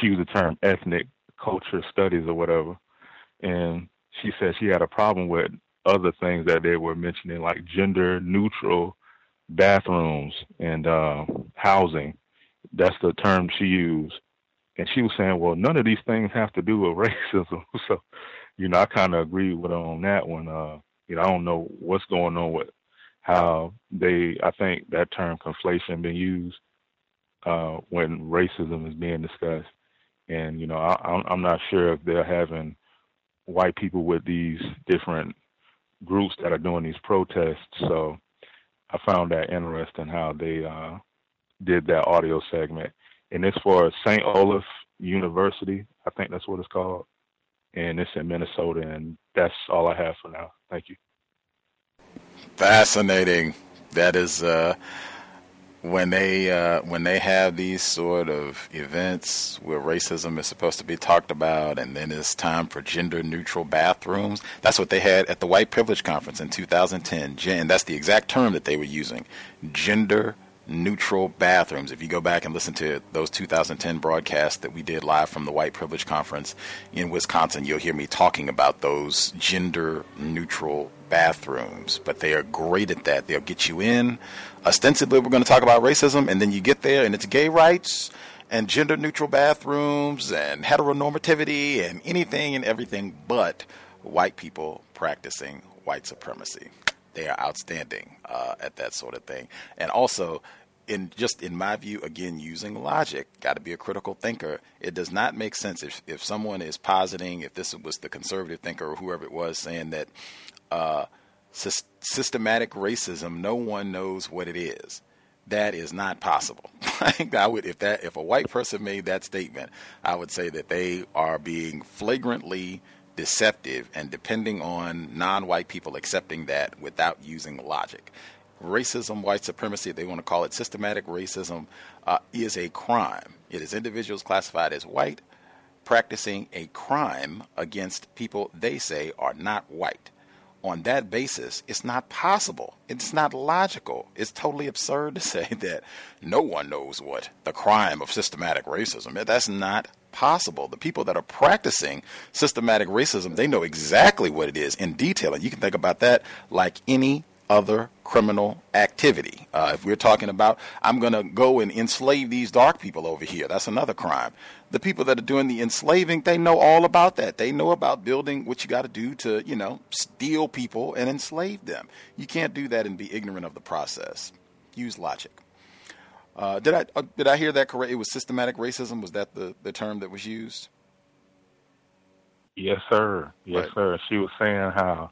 she used the term ethnic culture studies or whatever. And she said she had a problem with other things that they were mentioning, like gender neutral bathrooms and uh, housing. That's the term she used. And she was saying, well, none of these things have to do with racism. so, you know, I kind of agree with her on that one. Uh, you know, I don't know what's going on with how they. I think that term conflation been used uh, when racism is being discussed, and you know, I, I'm not sure if they're having white people with these different groups that are doing these protests. So I found that interesting how they uh, did that audio segment. And it's for St. Olaf University, I think that's what it's called and it's in Minnesota. And that's all I have for now. Thank you. Fascinating. That is uh, when they uh, when they have these sort of events where racism is supposed to be talked about, and then it's time for gender neutral bathrooms. That's what they had at the White Privilege Conference in 2010. And that's the exact term that they were using: gender neutral bathrooms. If you go back and listen to those 2010 broadcasts that we did live from the White Privilege Conference in Wisconsin, you'll hear me talking about those gender neutral bathrooms. But they are great at that. They'll get you in. Ostensibly, we're going to talk about racism, and then you get there and it's gay rights and gender neutral bathrooms and heteronormativity and anything and everything but white people practicing white supremacy. They are outstanding uh, at that sort of thing. And also, in just in my view, again, using logic, got to be a critical thinker. It does not make sense if if someone is positing, if this was the conservative thinker or whoever it was saying that uh, sy- systematic racism, no one knows what it is. That is not possible. I would, if that, if a white person made that statement, I would say that they are being flagrantly deceptive and depending on non-white people accepting that without using logic racism, white supremacy, they want to call it systematic racism, uh, is a crime. It is individuals classified as white practicing a crime against people they say are not white. On that basis, it's not possible. It's not logical. It's totally absurd to say that no one knows what the crime of systematic racism is. That's not possible. The people that are practicing systematic racism, they know exactly what it is in detail. And you can think about that like any other criminal activity. Uh, if we're talking about, I'm going to go and enslave these dark people over here, that's another crime. The people that are doing the enslaving, they know all about that. They know about building what you got to do to, you know, steal people and enslave them. You can't do that and be ignorant of the process. Use logic. Uh, did I uh, did I hear that correct? It was systematic racism. Was that the, the term that was used? Yes, sir. Yes, right. sir. She was saying how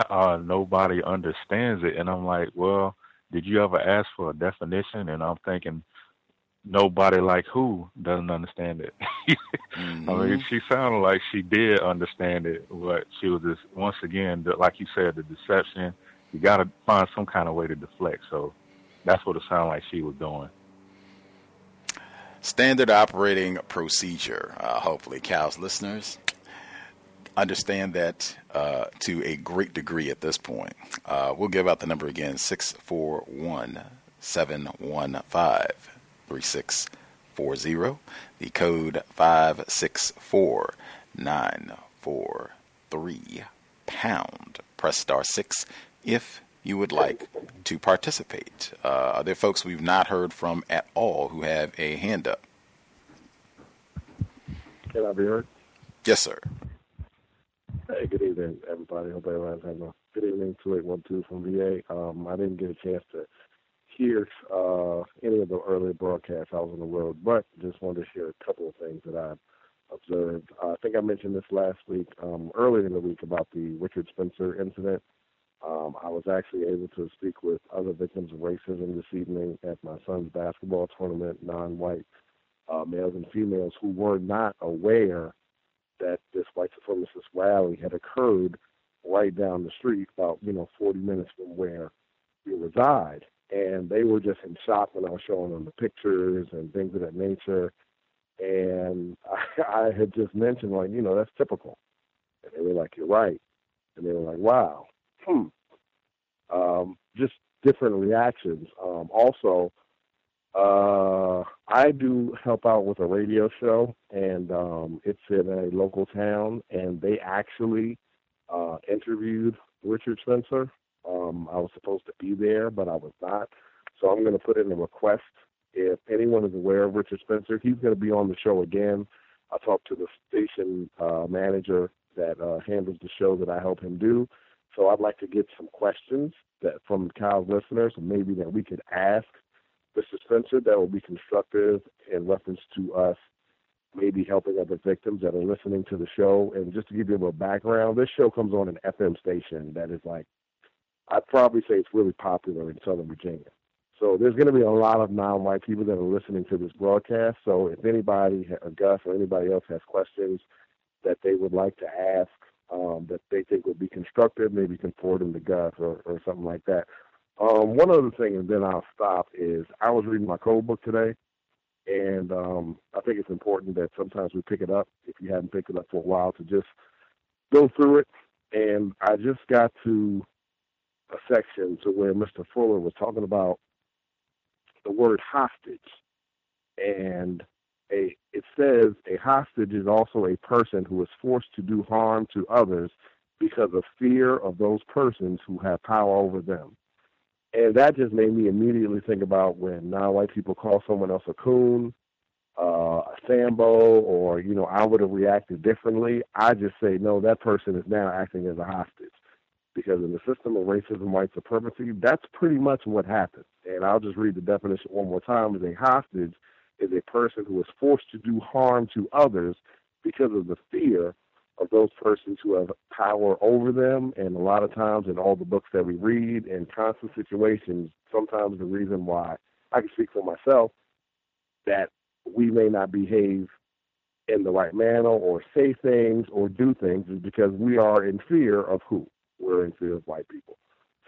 uh, nobody understands it. And I'm like, well, did you ever ask for a definition? And I'm thinking, nobody like who doesn't understand it. Mm-hmm. I mean, she sounded like she did understand it, but she was just once again, the, like you said, the deception. You got to find some kind of way to deflect. So that's what it sounded like she was doing. Standard operating procedure. Uh, hopefully, Cows listeners understand that uh, to a great degree at this point. Uh, we'll give out the number again 641 715 3640. The code 564943 pound. Press star 6 if you would like to participate. Uh, are there folks we've not heard from at all who have a hand up? Can I be heard? Yes, sir. Hey, good evening, everybody. Hope everyone's having a good evening. 2812 from VA. Um, I didn't get a chance to hear uh, any of the earlier broadcasts. I was on the road, but just wanted to share a couple of things that I observed. Uh, I think I mentioned this last week, um, earlier in the week, about the Richard Spencer incident. Um, I was actually able to speak with other victims of racism this evening at my son's basketball tournament, non-white uh, males and females who were not aware that this white supremacist rally had occurred right down the street, about you know 40 minutes from where we reside, and they were just in shock when I was showing them the pictures and things of that nature. And I, I had just mentioned like, you know, that's typical, and they were like, "You're right," and they were like, "Wow." hmm, um, just different reactions. Um, also, uh, I do help out with a radio show, and um, it's in a local town, and they actually uh, interviewed Richard Spencer. Um, I was supposed to be there, but I was not. So I'm going to put in a request. If anyone is aware of Richard Spencer, he's going to be on the show again. I talked to the station uh, manager that uh, handles the show that I help him do. So I'd like to get some questions that from Cows listeners, maybe that we could ask Mr. Spencer that will be constructive in reference to us maybe helping other victims that are listening to the show. And just to give you a little background, this show comes on an FM station that is like, I'd probably say it's really popular in Southern Virginia. So there's going to be a lot of non-white people that are listening to this broadcast. So if anybody, or Gus or anybody else has questions that they would like to ask, um, that they think would be constructive, maybe you can forward them to Gus or, or something like that. Um, one other thing, and then I'll stop, is I was reading my code book today, and um, I think it's important that sometimes we pick it up, if you haven't picked it up for a while, to just go through it. And I just got to a section to where Mr. Fuller was talking about the word hostage. And a it says a hostage is also a person who is forced to do harm to others because of fear of those persons who have power over them. And that just made me immediately think about when non-white people call someone else a coon, uh, a sambo, or you know, I would have reacted differently. I just say no, that person is now acting as a hostage because in the system of racism, white supremacy, that's pretty much what happens. And I'll just read the definition one more time: as a hostage is a person who is forced to do harm to others because of the fear of those persons who have power over them. And a lot of times in all the books that we read in constant situations, sometimes the reason why I can speak for myself that we may not behave in the right manner or say things or do things is because we are in fear of who? We're in fear of white people.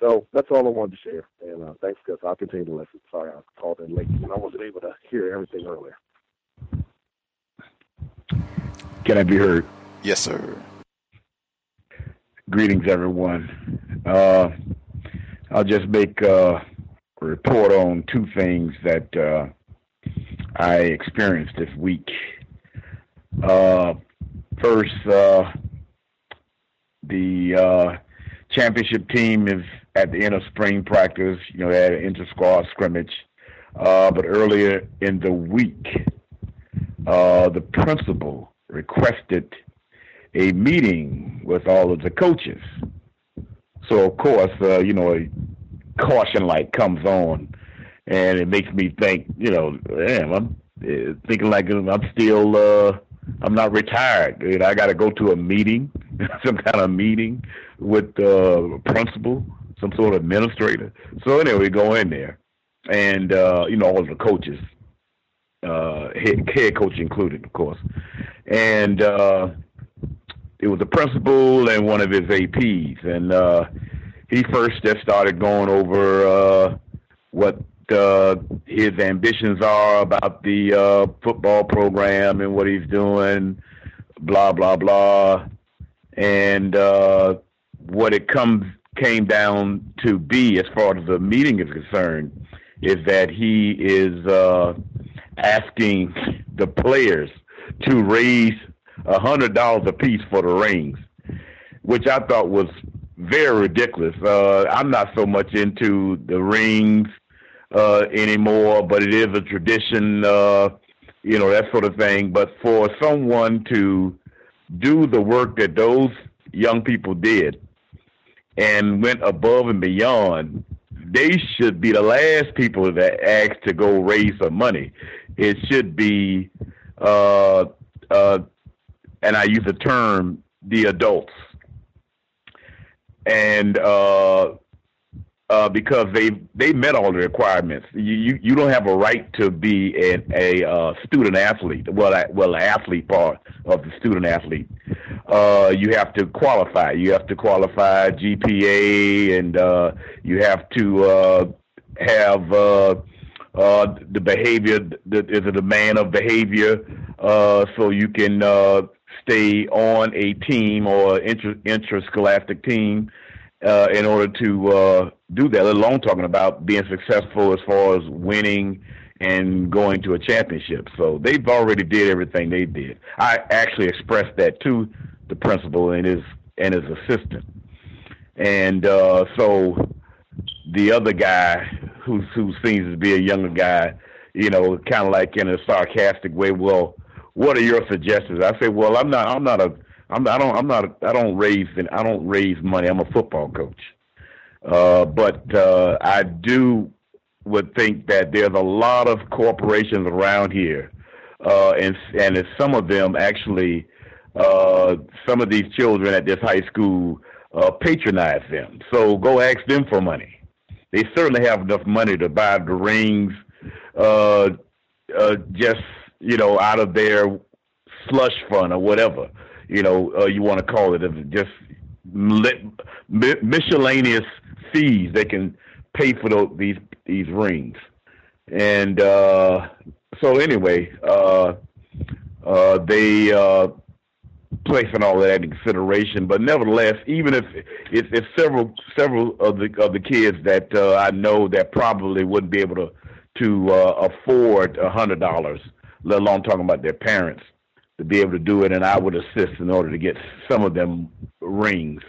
So that's all I wanted to share. And uh, thanks, Gus. I'll continue to listen. Sorry I called in late and I wasn't able to hear everything earlier. Can I be heard? Yes, sir. Greetings, everyone. Uh, I'll just make a report on two things that uh, I experienced this week. Uh, first, uh, the uh, championship team is at the end of spring practice. You know, they had an inter-squad scrimmage. but earlier in the week, the principal requested a meeting with all of the coaches. So of course, uh, you know, a caution light comes on, and it makes me think, you know, damn, I'm uh, thinking like I'm still, uh, I'm not retired. I got to go to a meeting, some kind of meeting with the uh, principal some sort of administrator. So anyway, we go in there, and uh, you know all of the coaches, uh, head, head coach included, of course, and uh, it was the principal and one of his APs, and uh, he first just started going over uh, what uh, his ambitions are about the uh, football program and what he's doing, blah blah blah, and uh, what it comes came down to be as far as the meeting is concerned is that he is uh, asking the players to raise a hundred dollars a piece for the rings, which I thought was very ridiculous. Uh, I'm not so much into the rings uh, anymore, but it is a tradition, uh, you know, that sort of thing. But for someone to do the work that those young people did and went above and beyond, they should be the last people that ask to go raise some money. It should be, uh, uh, and I use the term, the adults. And uh, uh, because they they met all the requirements. You, you you don't have a right to be an, a uh, student athlete. Well, I, well, the athlete part of the student athlete. Uh, you have to qualify. You have to qualify GPA, and uh, you have to uh, have uh, the behavior. The, is a demand of behavior, so you can stay on a team or inter interscholastic team uh, in order to uh, do that, let alone talking about being successful as far as winning and going to a championship. So they've already did everything they did. I actually expressed that to the principal and his and his assistant. And uh, so the other guy who who seems to be a younger guy, you know, kind of like in a sarcastic way, well, what are your suggestions? I say, well, I'm not I'm not a I'm I don't I'm not I don't raise I don't raise money. I'm a football coach. Uh, but uh, I do would think that there's a lot of corporations around here, uh, and and some of them actually, uh, some of these children at this high school uh, patronize them. So go ask them for money. They certainly have enough money to buy the rings, uh, uh, just you know, out of their slush fund or whatever you know uh, you want to call it, just miscellaneous fees they can pay for those, these these rings. And uh, so anyway, uh, uh, they uh, placing all that in consideration. But nevertheless, even if if, if several several of the of the kids that uh, I know that probably wouldn't be able to to uh, afford a hundred dollars, let alone talking about their parents, to be able to do it, and I would assist in order to get some of them rings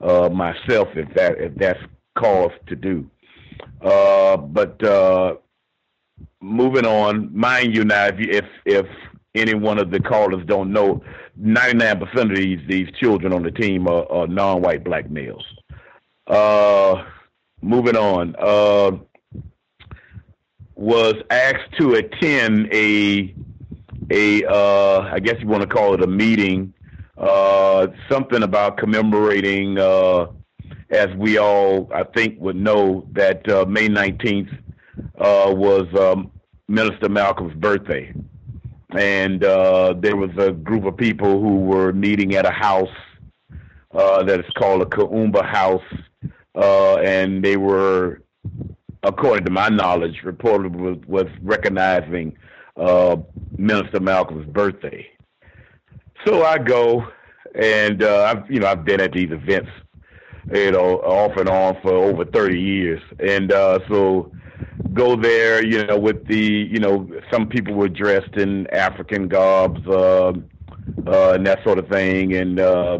uh, myself if that if that's cause to do. Uh, but uh, moving on, mind you now, if, if if any one of the callers don't know, ninety nine percent of these these children on the team are, are non white black males. Uh, moving on, uh, was asked to attend a a uh, I guess you want to call it a meeting, uh, something about commemorating, uh, as we all I think would know that uh, May nineteenth uh, was um, Minister Malcolm's birthday, and uh, there was a group of people who were meeting at a house that is called a Kuumba House, and they were, according to my knowledge, reported was, recognizing uh, Minister Malcolm's birthday. So I go, and uh, I've you know I've been at these events, you know, off and on for over thirty years, and uh, so go there, you know, with the you know some people were dressed in African garbs uh, uh, and that sort of thing, and uh,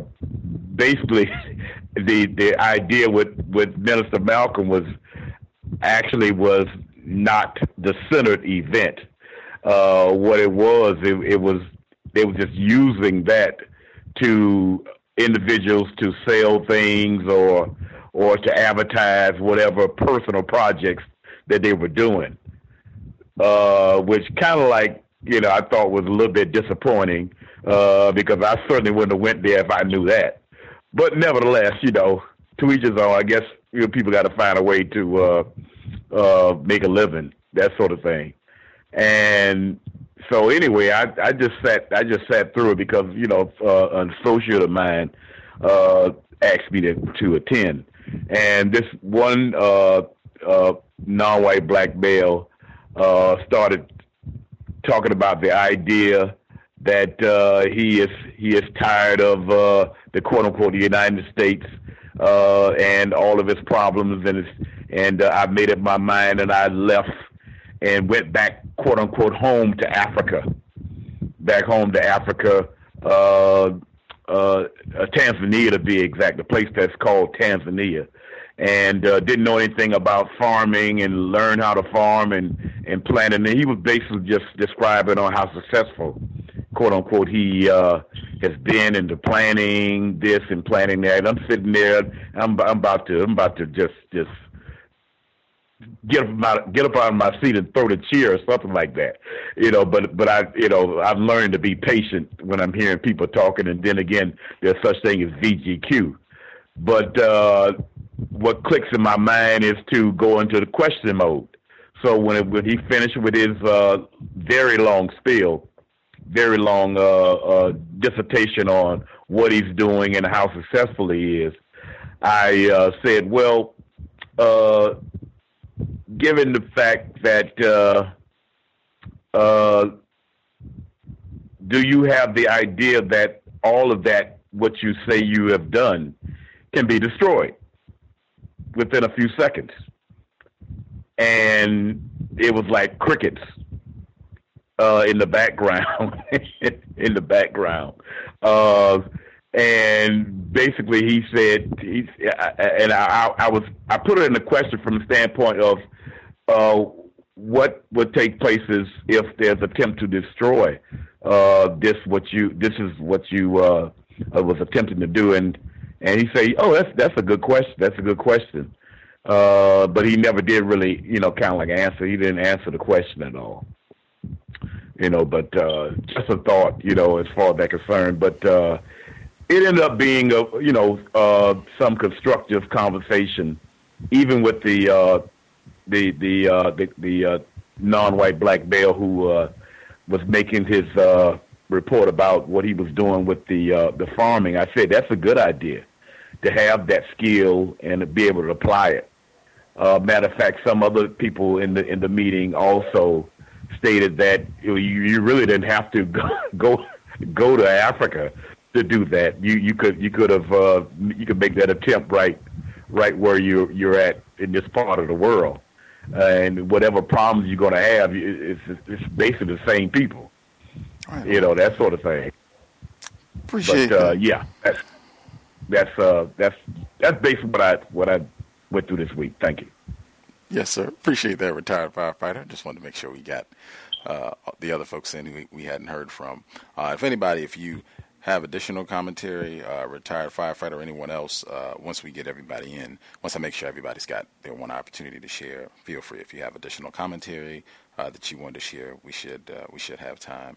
basically the the idea with with Minister Malcolm was actually was not the centered event uh, what it was. It, it was they were just using that to individuals to sell things or or to advertise whatever personal projects that they were doing, uh, which kind of like you know I thought was a little bit disappointing uh, because I certainly wouldn't have went there if I knew that. But nevertheless, you know, to each his own. I guess you know, people got to find a way to uh, uh, make a living, that sort of thing. And so anyway, I I just sat I just sat through it because you know uh, an associate of mine uh, asked me to to attend, and this one uh, uh, non-white black male uh, started talking about the idea that uh, he is he is tired of uh, the quote unquote United States uh, and all of its problems and and uh, I made up my mind and I left and went back quote unquote home to Africa, back home to Africa, uh, uh, Tanzania to be exact, the place that's called Tanzania and uh, didn't know anything about farming and learn how to farm and and plant. And he was basically just describing on how successful, quote unquote, he uh, has been into planning this and planning that. And I'm sitting there, I'm I'm about to I'm about to just just get up out get up out of my seat and throw the chair or something like that, you know. But but I you know I've learned to be patient when I'm hearing people talking, and then again there's such thing as VGQ. But uh, what clicks in my mind is to go into the question mode. So when it, when he finished with his uh, very long spiel, very long uh, uh, dissertation on what he's doing and how successful he is, I uh, said, well, uh, given the fact that uh, do you have the idea that all of that what you say you have done can be destroyed within a few seconds. And it was like crickets uh, in the background in the background. Uh, and basically he said he's and I, I was I put it in the question from the standpoint of uh, what would take place if there's attempt to destroy uh, this what you this is what you uh, uh was attempting to do. And and he said oh that's that's a good question that's a good question. Uh, but he never did really you know kind of like answer he didn't answer the question at all. You know but uh, just a thought you know as far as that concerned but uh, it ended up being a you know uh, some constructive conversation even with the uh, the the uh, the, the uh, non-white black male who uh, was making his uh, report about what he was doing with the uh, the farming. I said that's a good idea to have that skill and to be able to apply it. Uh, matter of fact, some other people in the in the meeting also stated that you, you really didn't have to go go, go to Africa to do that. You you could you could have uh, you could make that attempt right right where you you're at in this part of the world uh, and whatever problems you're going to have, it's, it's basically the same people. Right. You know that sort of thing. Appreciate but, uh, yeah, that's that's uh, that's that's basically what I what I went through this week. Thank you. Yes, sir. Appreciate that, retired firefighter. Just wanted to make sure we got uh, the other folks in who we hadn't heard from. Uh, if anybody, if you have additional commentary, uh, retired firefighter, or anyone else, uh, once we get everybody in, once I make sure everybody's got their one opportunity to share, feel free. If you have additional commentary uh, that you want to share, we should uh, we should have time.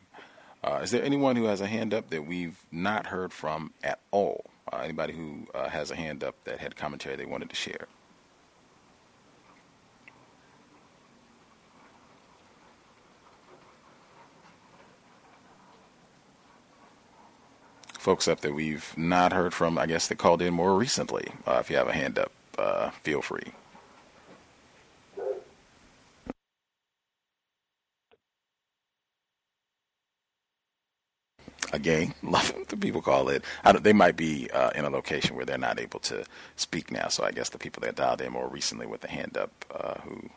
Uh, is there anyone who has a hand up that we've not heard from at all? Uh, anybody who has a hand up that had commentary they wanted to share? folks up that we've not heard from, I guess, that called in more recently. Uh, if you have a hand up, uh, feel free. Again, the people call it. they might be uh, in a location where they're not able to speak now. So I guess the people that dialed in more recently with the hand up, uh, who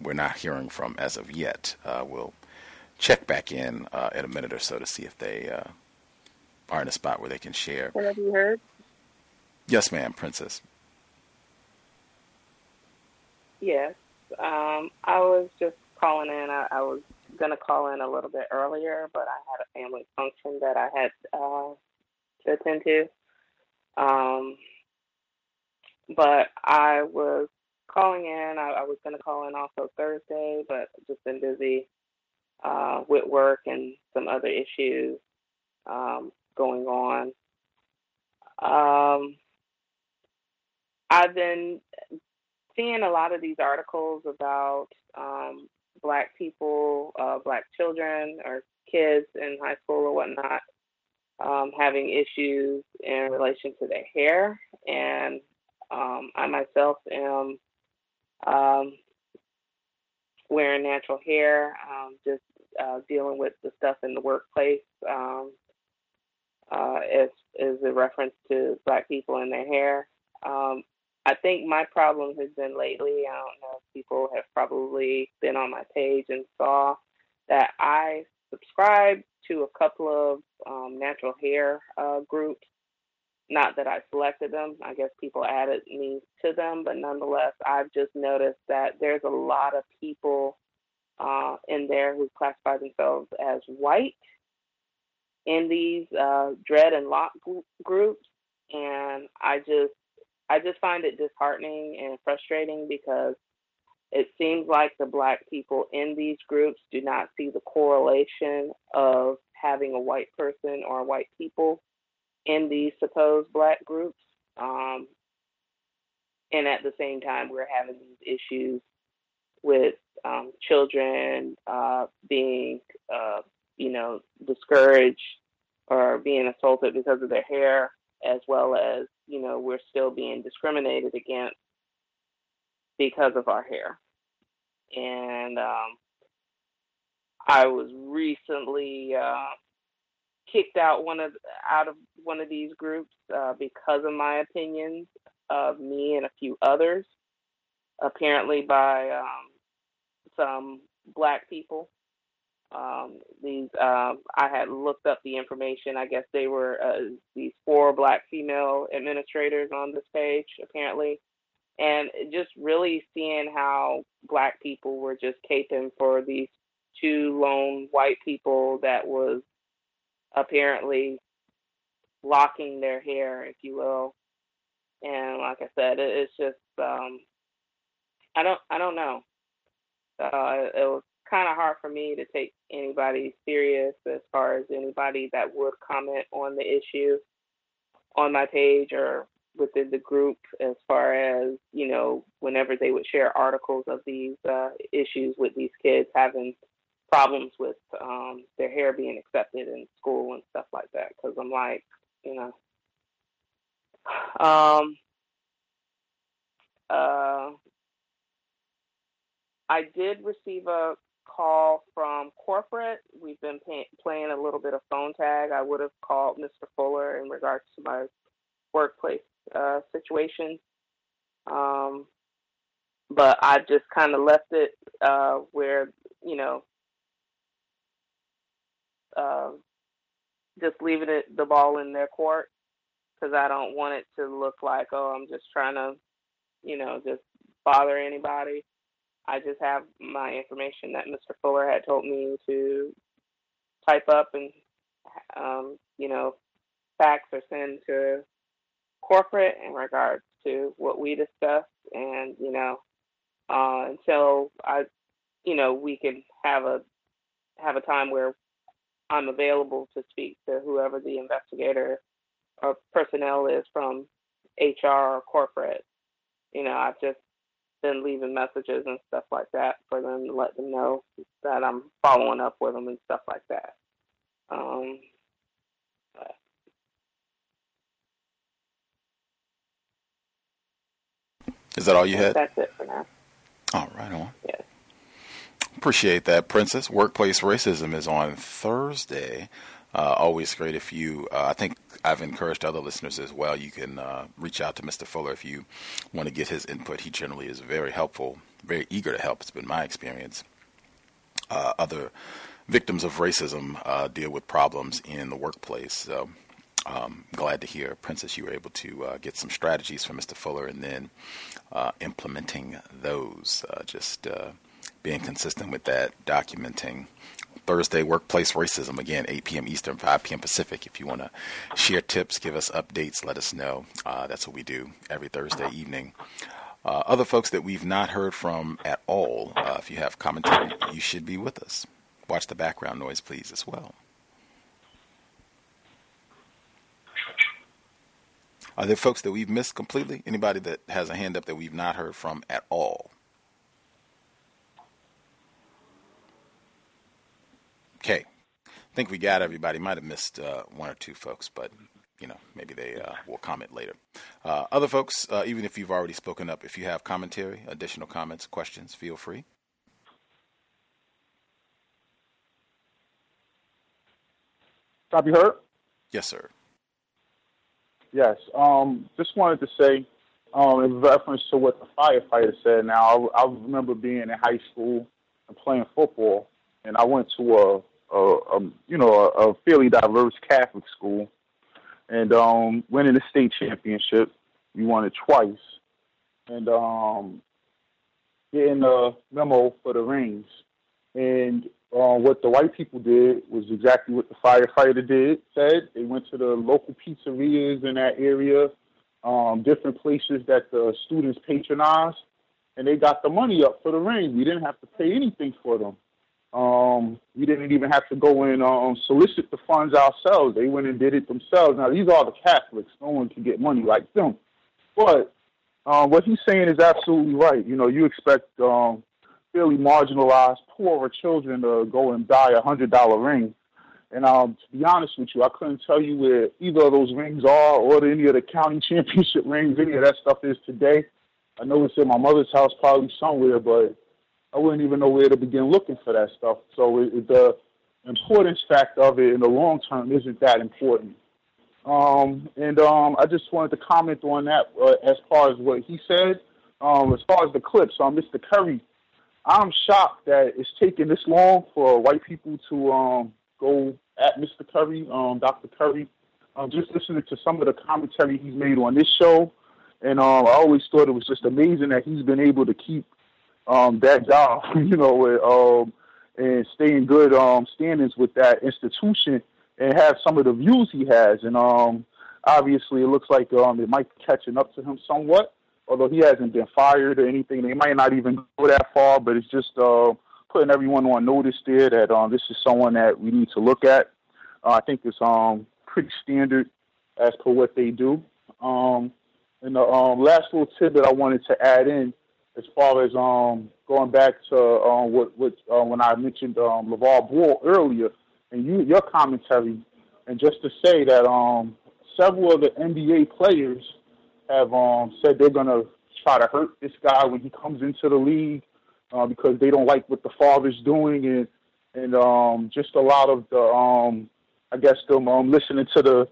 we're not hearing from as of yet, uh, will check back in uh, in a minute or so to see if they are in a spot where they can share. Have you heard? Yes, ma'am, Princess. Yes. Um, I was just calling in. I, I was going to call in a little bit earlier, but I had a family function that I had uh, to attend to. Um, but I was calling in. I, I was going to call in also Thursday, but just been busy uh, with work and some other issues. Um, going on. Um, I've been seeing a lot of these articles about um, black people, uh, black children or kids in high school or whatnot um, having issues in relation to their hair. And um, I myself am um, wearing natural hair, um, just uh, dealing with the stuff in the workplace. Um, uh, is is a reference to black people and their hair. Um, I think my problem has been lately. I don't know if people have probably been on my page and saw that I subscribe to a couple of um, natural hair uh, groups. Not that I selected them. I guess people added me to them, but nonetheless, I've just noticed that there's a lot of people uh, in there who classify themselves as white in these uh, dread and lock groups, and I just I just find it disheartening and frustrating because it seems like the black people in these groups do not see the correlation of having a white person or white people in these supposed black groups. Um, and at the same time, we're having these issues with um, children uh, being, uh, you know, discouraged or being assaulted because of their hair, as well as, you know, we're still being discriminated against because of our hair. And um, I was recently uh, kicked out one of out of one of these groups uh, because of my opinions of me and a few others, apparently by um, some black people. Um, these um, I had looked up the information. I guess they were uh, these four black female administrators on this page, apparently, and just really seeing how black people were just caping for these two lone white people that was apparently locking their hair, if you will. And like I said, it, it's just um, I don't I don't know. Uh, it was kind of hard for me to take anybody serious as far as anybody that would comment on the issue on my page or within the group as far as you know whenever they would share articles of these uh, issues with these kids having problems with um, their hair being accepted in school and stuff like that. Because I'm like, you know, um, uh, I did receive a call from corporate. We've been pay- playing a little bit of phone tag. I would have called Mr. Fuller in regards to my workplace uh, situation. Um, but I just kind of left it uh, where, you know, uh, just leaving it the ball in their court because I don't want it to look like oh I'm just trying to you know just bother anybody. I just have my information that Mr. Fuller had told me to type up and um, you know fax or send to corporate in regards to what we discussed and you know uh, until I you know we can have a have a time where I'm available to speak to whoever the investigator or personnel is from HR or corporate. You know, I've just been leaving messages and stuff like that for them to let them know that I'm following up with them and stuff like that. Um, Is that all you had? That's it for now. All right, on. Yes. Appreciate that, Princess. Workplace racism is on Thursday. Uh, always great if you. Uh, I think I've encouraged other listeners as well. You can uh, reach out to Mr. Fuller if you want to get his input. He generally is very helpful, very eager to help. It's been my experience. Uh, other victims of racism uh, deal with problems in the workplace. So, um, glad to hear, Princess, you were able to uh, get some strategies from Mr. Fuller and then implementing those. just being consistent with that, documenting Thursday workplace racism again, 8 p.m. Eastern, 5 p.m. Pacific. If you want to share tips, give us updates, let us know. Uh, that's what we do every Thursday evening. Uh, other folks that we've not heard from at all, uh, if you have commentary, you should be with us. Watch the background noise, please, as well. Are there folks that we've missed completely? Anybody that has a hand up that we've not heard from at all? Okay. I think we got everybody. Might have missed uh, one or two folks, but you know, maybe they uh, will comment later. Uh, other folks, uh, even if you've already spoken up, if you have commentary, additional comments, questions, feel free. Have you heard? Yes, sir. Yes. Um, just wanted to say, um, in reference to what the firefighter said. Now, I, I remember being in high school and playing football, and I went to a, a, a you know, a, fairly diverse Catholic school, and um, winning the state championship. We won it twice, and um, getting a memo for the rings. And uh, what the white people did was exactly what the firefighter did. Said they went to the local pizzerias in that area, um, different places that the students patronized, and they got the money up for the ring. We didn't have to pay anything for them. Um, we didn't even have to go in and um, solicit the funds ourselves. They went and did it themselves. Now these are the Catholics. No one can get money like them. But um, what he's saying is absolutely right. You know, you expect um, fairly marginalized, poorer children to go and buy a hundred dollar ring. And um, to be honest with you, I couldn't tell you where either of those rings are, or any of the county championship rings. Any of that stuff is today. I know it's in my mother's house, probably somewhere, but I wouldn't even know where to begin looking for that stuff. So it, it, the importance factor of it in the long term isn't that important. Um, and um, I just wanted to comment on that uh, as far as what he said. Um, as far as the clips on Mr. Curry, I'm shocked that it's taken this long for white people to um, go at Mr. Curry, Dr. Curry. Um, just listening to some of the commentary he's made on this show, and um, I always thought it was just amazing that he's been able to keep um, that job, you know, um, and stay in good um, standings with that institution and have some of the views he has. And um, obviously, it looks like um, it might be catching up to him somewhat, although he hasn't been fired or anything. They might not even go that far, but it's just uh, putting everyone on notice there that um, this is someone that we need to look at. Uh, I think it's um, pretty standard as per what they do. Um, and the um, last little tidbit I wanted to add in as far as um going back to um what what uh, when I mentioned um LaVar Ball earlier and you your commentary and just to say that um several of the NBA players have um said they're gonna try to hurt this guy when he comes into the league uh, because they don't like what the father's doing and and um just a lot of the um I guess them um listening to the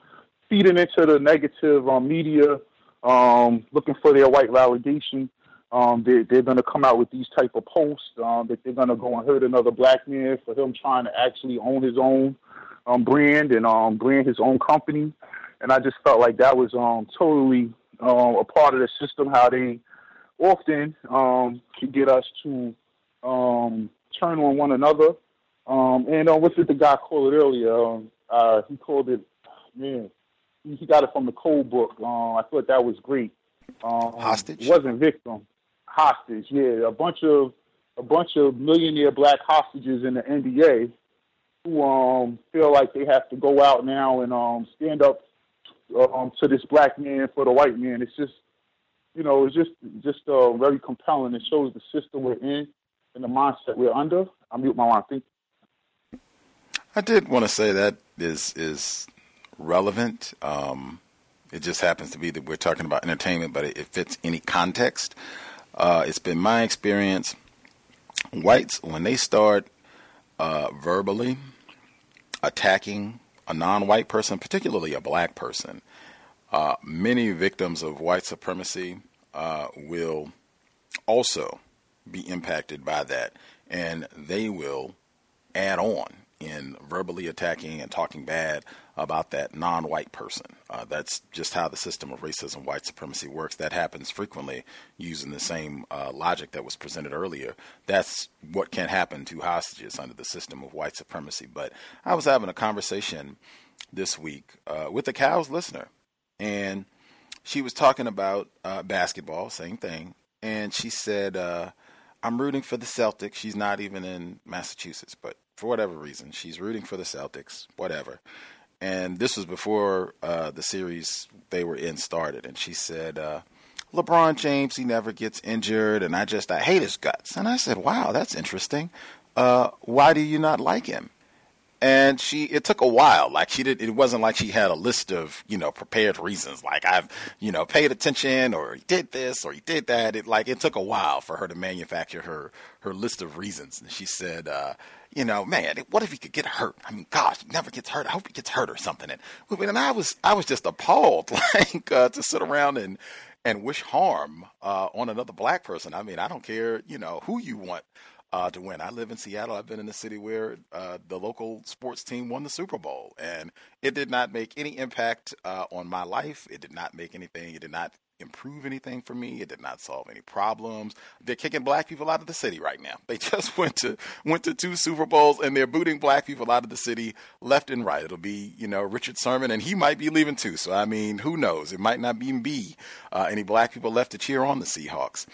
feeding into the negative um media um looking for their white validation um, they, they're going to come out with these type of posts um, that they're going to go and hurt another black man for him trying to actually own his own um, brand and um, brand his own company. And I just felt like that was um, totally uh, a part of the system, how they often um, can get us to um, turn on one another. Um, and uh, what did the guy call it earlier? Um, uh, he called it, man, he got it from the code book. Uh, I thought that was great. Um, Hostage? Wasn't victim hostage. Yeah, a bunch of a bunch of millionaire black hostages in the NBA who um feel like they have to go out now and um stand up um to this black man for the white man. It's just you know, it's just just uh, very compelling. It shows the system we're in and the mindset we're under. I mute my line. Thank I did want to say that is is relevant. Um, it just happens to be that we're talking about entertainment, but it, it fits any context. Uh, it's been my experience. Whites, when they start uh, verbally attacking a non white person, particularly a black person, uh, many victims of white supremacy uh, will also be impacted by that. And they will add on in verbally attacking and talking bad about that non white person. Uh, that's just how the system of racism, white supremacy works. That happens frequently using the same uh, logic that was presented earlier. That's what can happen to hostages under the system of white supremacy. But I was having a conversation this week uh, with a Cows listener, and she was talking about uh, basketball, same thing. And she said, uh, I'm rooting for the Celtics. She's not even in Massachusetts, but for whatever reason, she's rooting for the Celtics, whatever. And this was before uh, the series they were in started, and she said. Uh, LeBron James, he never gets injured, and I just I hate his guts. And I said, "Wow, that's interesting. Uh, why do you not like him?" and she it took a while like she did it wasn't like she had a list of you know prepared reasons like i've you know paid attention or he did this or he did that it like it took a while for her to manufacture her her list of reasons and she said uh you know man what if he could get hurt i mean gosh he never gets hurt i hope he gets hurt or something and, and i was i was just appalled like uh, to sit around and and wish harm uh, on another black person. I mean, I don't care, you know, who you want uh, to win. I live in Seattle. I've been in the city where uh, the local sports team won the Super Bowl, and it did not make any impact uh, on my life. It did not make anything. It did not improve anything for me. It did not solve any problems. They're kicking black people out of the city right now. They just went to went to two Super Bowls and they're booting black people out of the city left and right. It'll be you know Richard Sherman and he might be leaving too. So I mean, who knows? It might not even be uh, any black people left to cheer on the Seahawks.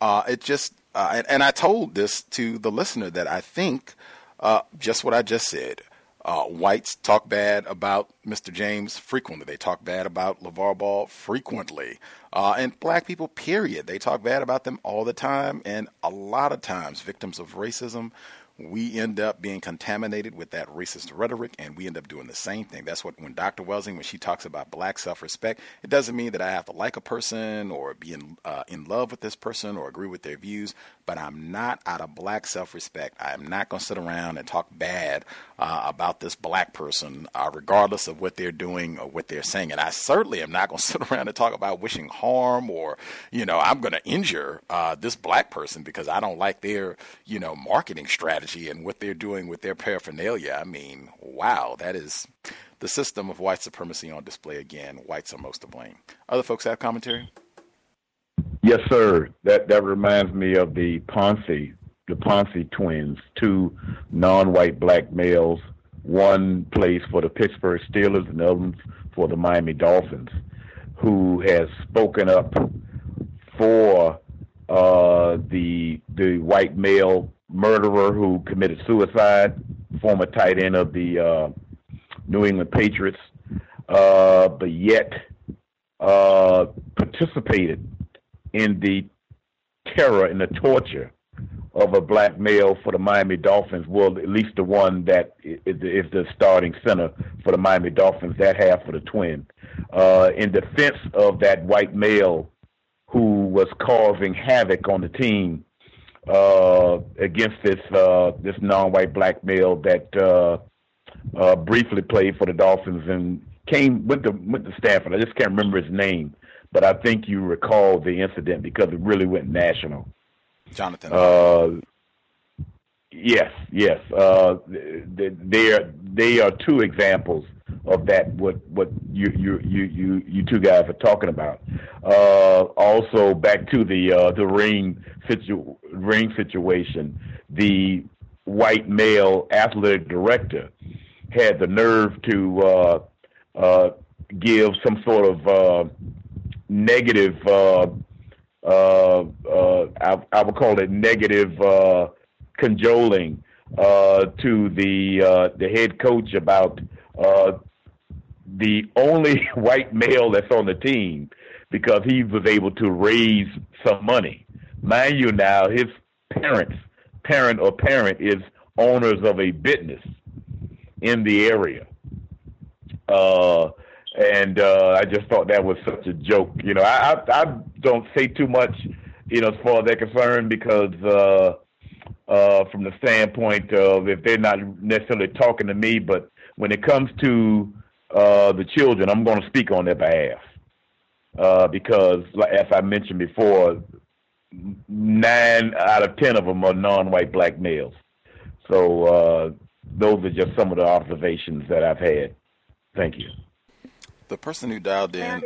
Uh, it just uh, and, and, I told this to the listener that I think uh, just what I just said. Uh, whites talk bad about Mr. James frequently. They talk bad about LaVar Ball frequently. Uh, and black people, period. They talk bad about them all the time. And a lot of times, victims of racism we end up being contaminated with that racist rhetoric and we end up doing the same thing. That's what when Dr. Welsing, when she talks about black self-respect, it doesn't mean that I have to like a person or be in, uh, in love with this person or agree with their views, but I'm not out of black self-respect. I'm not going to sit around and talk bad uh, about this black person, uh, regardless of what they're doing or what they're saying. And I certainly am not going to sit around and talk about wishing harm or, you know, I'm going to injure uh, this black person because I don't like their, you know, marketing strategy and what they're doing with their paraphernalia. I mean, wow, that is the system of white supremacy on display again. Whites are most to blame. Other folks have commentary? Yes, sir. That that reminds me of the Pouncey the Pouncey twins, two non-white black males. One plays for the Pittsburgh Steelers and the other for the Miami Dolphins, who has spoken up for uh, the the white male murderer who committed suicide, former tight end of the uh, New England Patriots, uh, but yet uh, participated in the terror and the torture of a black male for the Miami Dolphins. Well, at least the one that is the starting center for the Miami Dolphins, that half for the twin. Uh, in defense of that white male who was causing havoc on the team uh, against this uh, this non-white black male that uh, uh, briefly played for the Dolphins and came went to went to Stanford. I just can't remember his name, but I think you recall the incident because it really went national. Jonathan. Yes, yes. Uh, they are they are two examples of that. What what you you you you you two guys are talking about. Uh, also, back to the uh, the ring situ- ring situation. The white male athletic director had the nerve to uh, uh, give some sort of uh, negative I, I, would call it negative cajoling uh, to the uh, the head coach about uh, the only white male that's on the team because he was able to raise some money. Mind you, now his parents, parent or parent, is owners of a business in the area. Uh, and uh, I just thought that was such a joke. You know, I, I, I don't say too much, you know, as far as they're concerned, because uh, uh, from the standpoint of if they're not necessarily talking to me, but when it comes to uh, the children, I'm going to speak on their behalf uh, because, as I mentioned before, nine out of ten of them are non-white black males. So uh, those are just some of the observations that I've had. Thank you the person who dialed in.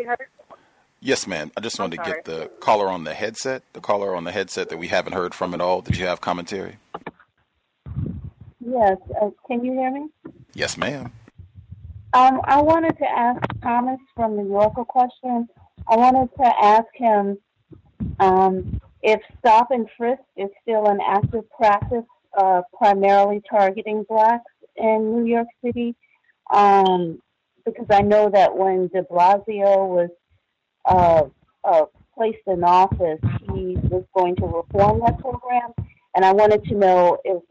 Yes, ma'am. I just wanted to get the caller on the headset, the caller on the headset that we haven't heard from at all. Did you have commentary? Yes. Uh, can you hear me? Yes, ma'am. Um, I wanted to ask Thomas from New York a question. I wanted to ask him um, if stop and frisk is still an active practice, uh, primarily targeting blacks in New York City. Um, because I know that when De Blasio was uh, uh, placed in office, he was going to reform that program, and I wanted to know if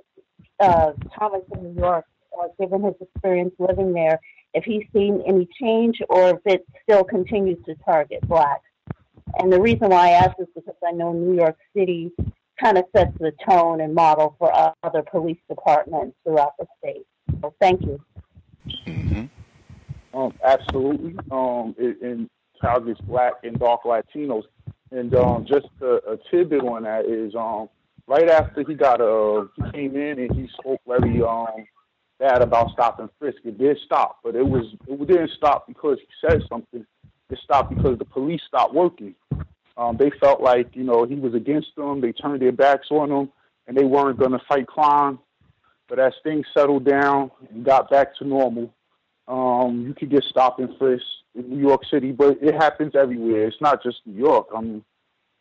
uh, Thomas in New York, uh, given his experience living there, if he's seen any change or if it still continues to target blacks. And the reason why I ask is because I know New York City kind of sets the tone and model for other police departments throughout the state. So thank you. Um, absolutely. Um, it, and targets black and dark Latinos. And um, just a, a tidbit on that is um, right after he got uh, he came in and he spoke very um, bad about stop and frisk. It did stop, but it was it didn't stop because he said something. It stopped because the police stopped working. Um, they felt like you know he was against them. They turned their backs on him, and they weren't going to fight crime. But as things settled down and got back to normal, um, you could get stop and frisk in New York City, but it happens everywhere. It's not just New York. I mean,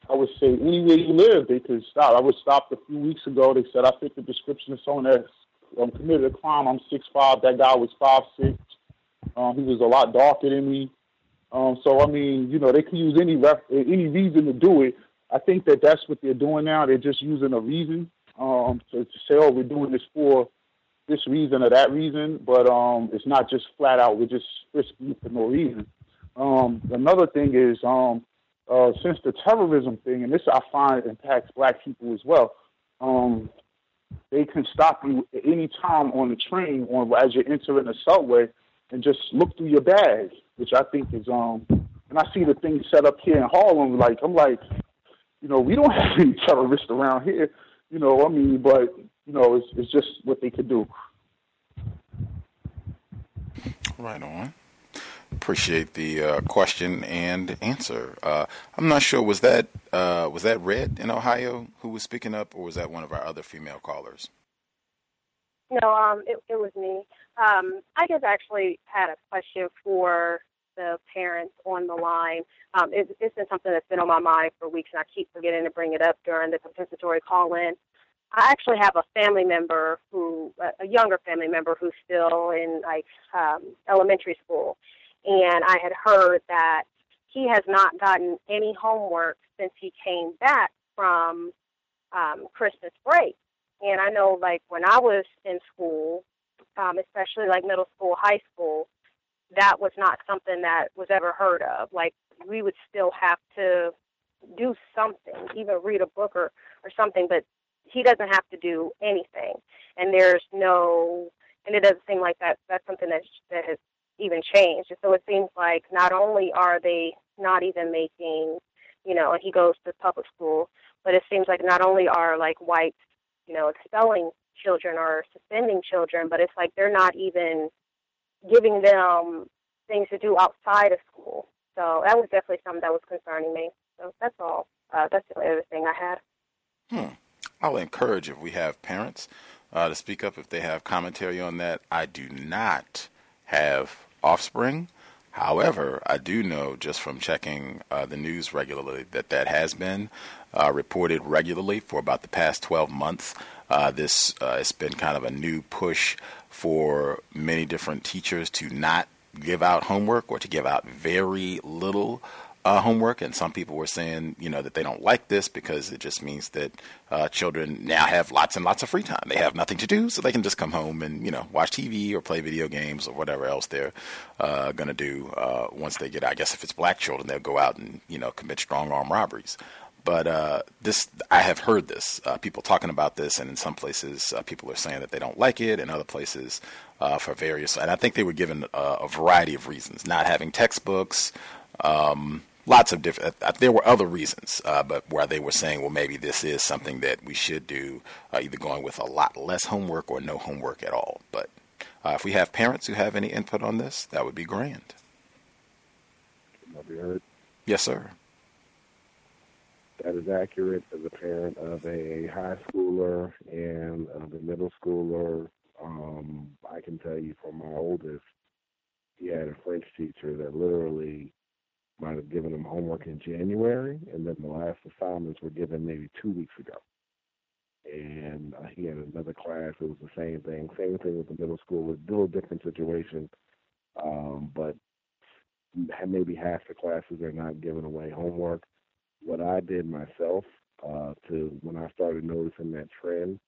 I would say anywhere you live, they could stop. I was stopped a few weeks ago. They said I fit the description of someone that um, committed a crime. I'm six five. That guy was five six. Um, he was a lot darker than me. Um, so I mean, you know, they can use any ref- any reason to do it. I think that that's what they're doing now. They're just using a reason um, to, to say, "Oh, we're doing this for this reason or that reason," but um, it's not just flat out. We're just frisking for no reason. Um, another thing is, um, uh, since the terrorism thing, and this I find impacts black people as well. Um, they can stop you at any time on the train or as you're entering the subway and just look through your bag, which I think is um. And I see the thing set up here in Harlem. Like I'm like, you know, we don't have any terrorists around here. You know, I mean, but you know, it's it's just what they could do. Right on. Appreciate the uh, question and answer. Uh, I'm not sure was that uh, was that Red in Ohio who was speaking up, or was that one of our other female callers? No, um, it, it was me. Um, I just actually had a question for the parents on the line. Um, it, it's been something that's been on my mind for weeks, and I keep forgetting to bring it up during the compensatory call-in. I actually have a family member who, a younger family member who's still in like um, elementary school, and I had heard that he has not gotten any homework since he came back from um, Christmas break. And I know, like when I was in school, um, especially like middle school, high school, that was not something that was ever heard of. Like we would still have to do something, even read a book or or something, but he doesn't have to do anything. And there's no, and it doesn't seem like that that's something that that has even changed. So it seems like not only are they not even making, you know, and he goes to public school, but it seems like not only are like whites, you know, expelling children or suspending children, but it's like they're not even giving them things to do outside of school. So that was definitely something that was concerning me. So that's all. Uh, that's the only other thing I had. Hmm. I'll encourage if we have parents uh, to speak up if they have commentary on that. I do not have offspring. However, I do know just from checking uh, the news regularly that that has been uh, reported regularly for about the past 12 months. Uh, this uh, has been kind of a new push for many different teachers to not give out homework or to give out very little uh, homework, and some people were saying, you know, that they don't like this because it just means that uh, children now have lots and lots of free time. They have nothing to do, so they can just come home and you know watch TV or play video games or whatever else they're uh, going to do uh, once they get. I guess if it's black children, they'll go out and you know commit strong arm robberies. But uh, this, I have heard this, uh, people talking about this, and in some places, people are saying that they don't like it, in other places, for various, and I think they were given a variety of reasons, not having textbooks, um, lots of different. Uh, there were other reasons, uh, but where they were saying, well, maybe this is something that we should do, uh, either going with a lot less homework or no homework at all. But uh, if we have parents who have any input on this, that would be grand. be heard? Yes, sir. That is accurate as a parent of a high schooler and of a middle schooler. Um, I can tell you from my oldest, he had a French teacher that literally might have given them homework in January, and then the last assignments were given maybe two weeks ago. And uh, he had another class. It was the same thing. Same thing with the middle school. It was a little different situation. um, but maybe half the classes are not giving away homework. What I did myself uh, to when I started noticing that trend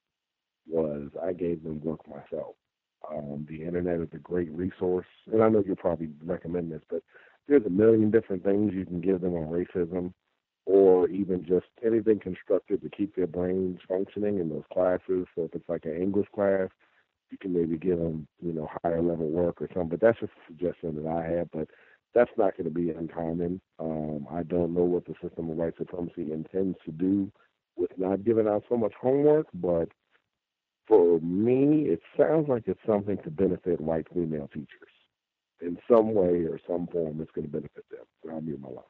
was I gave them work myself. Um, the internet is a great resource, and I know you'll probably recommend this, but there's a million different things you can give them on racism, or even just anything constructive to keep their brains functioning in those classes. So if it's like an English class, you can maybe give them, you know, higher level work or something. But that's just a suggestion that I have. But that's not going to be uncommon. Um, I don't know what the system of white supremacy intends to do with not giving out so much homework, but for me, it sounds like it's something to benefit white female teachers in some way or some form. It's going to benefit them. So I'll mute my line.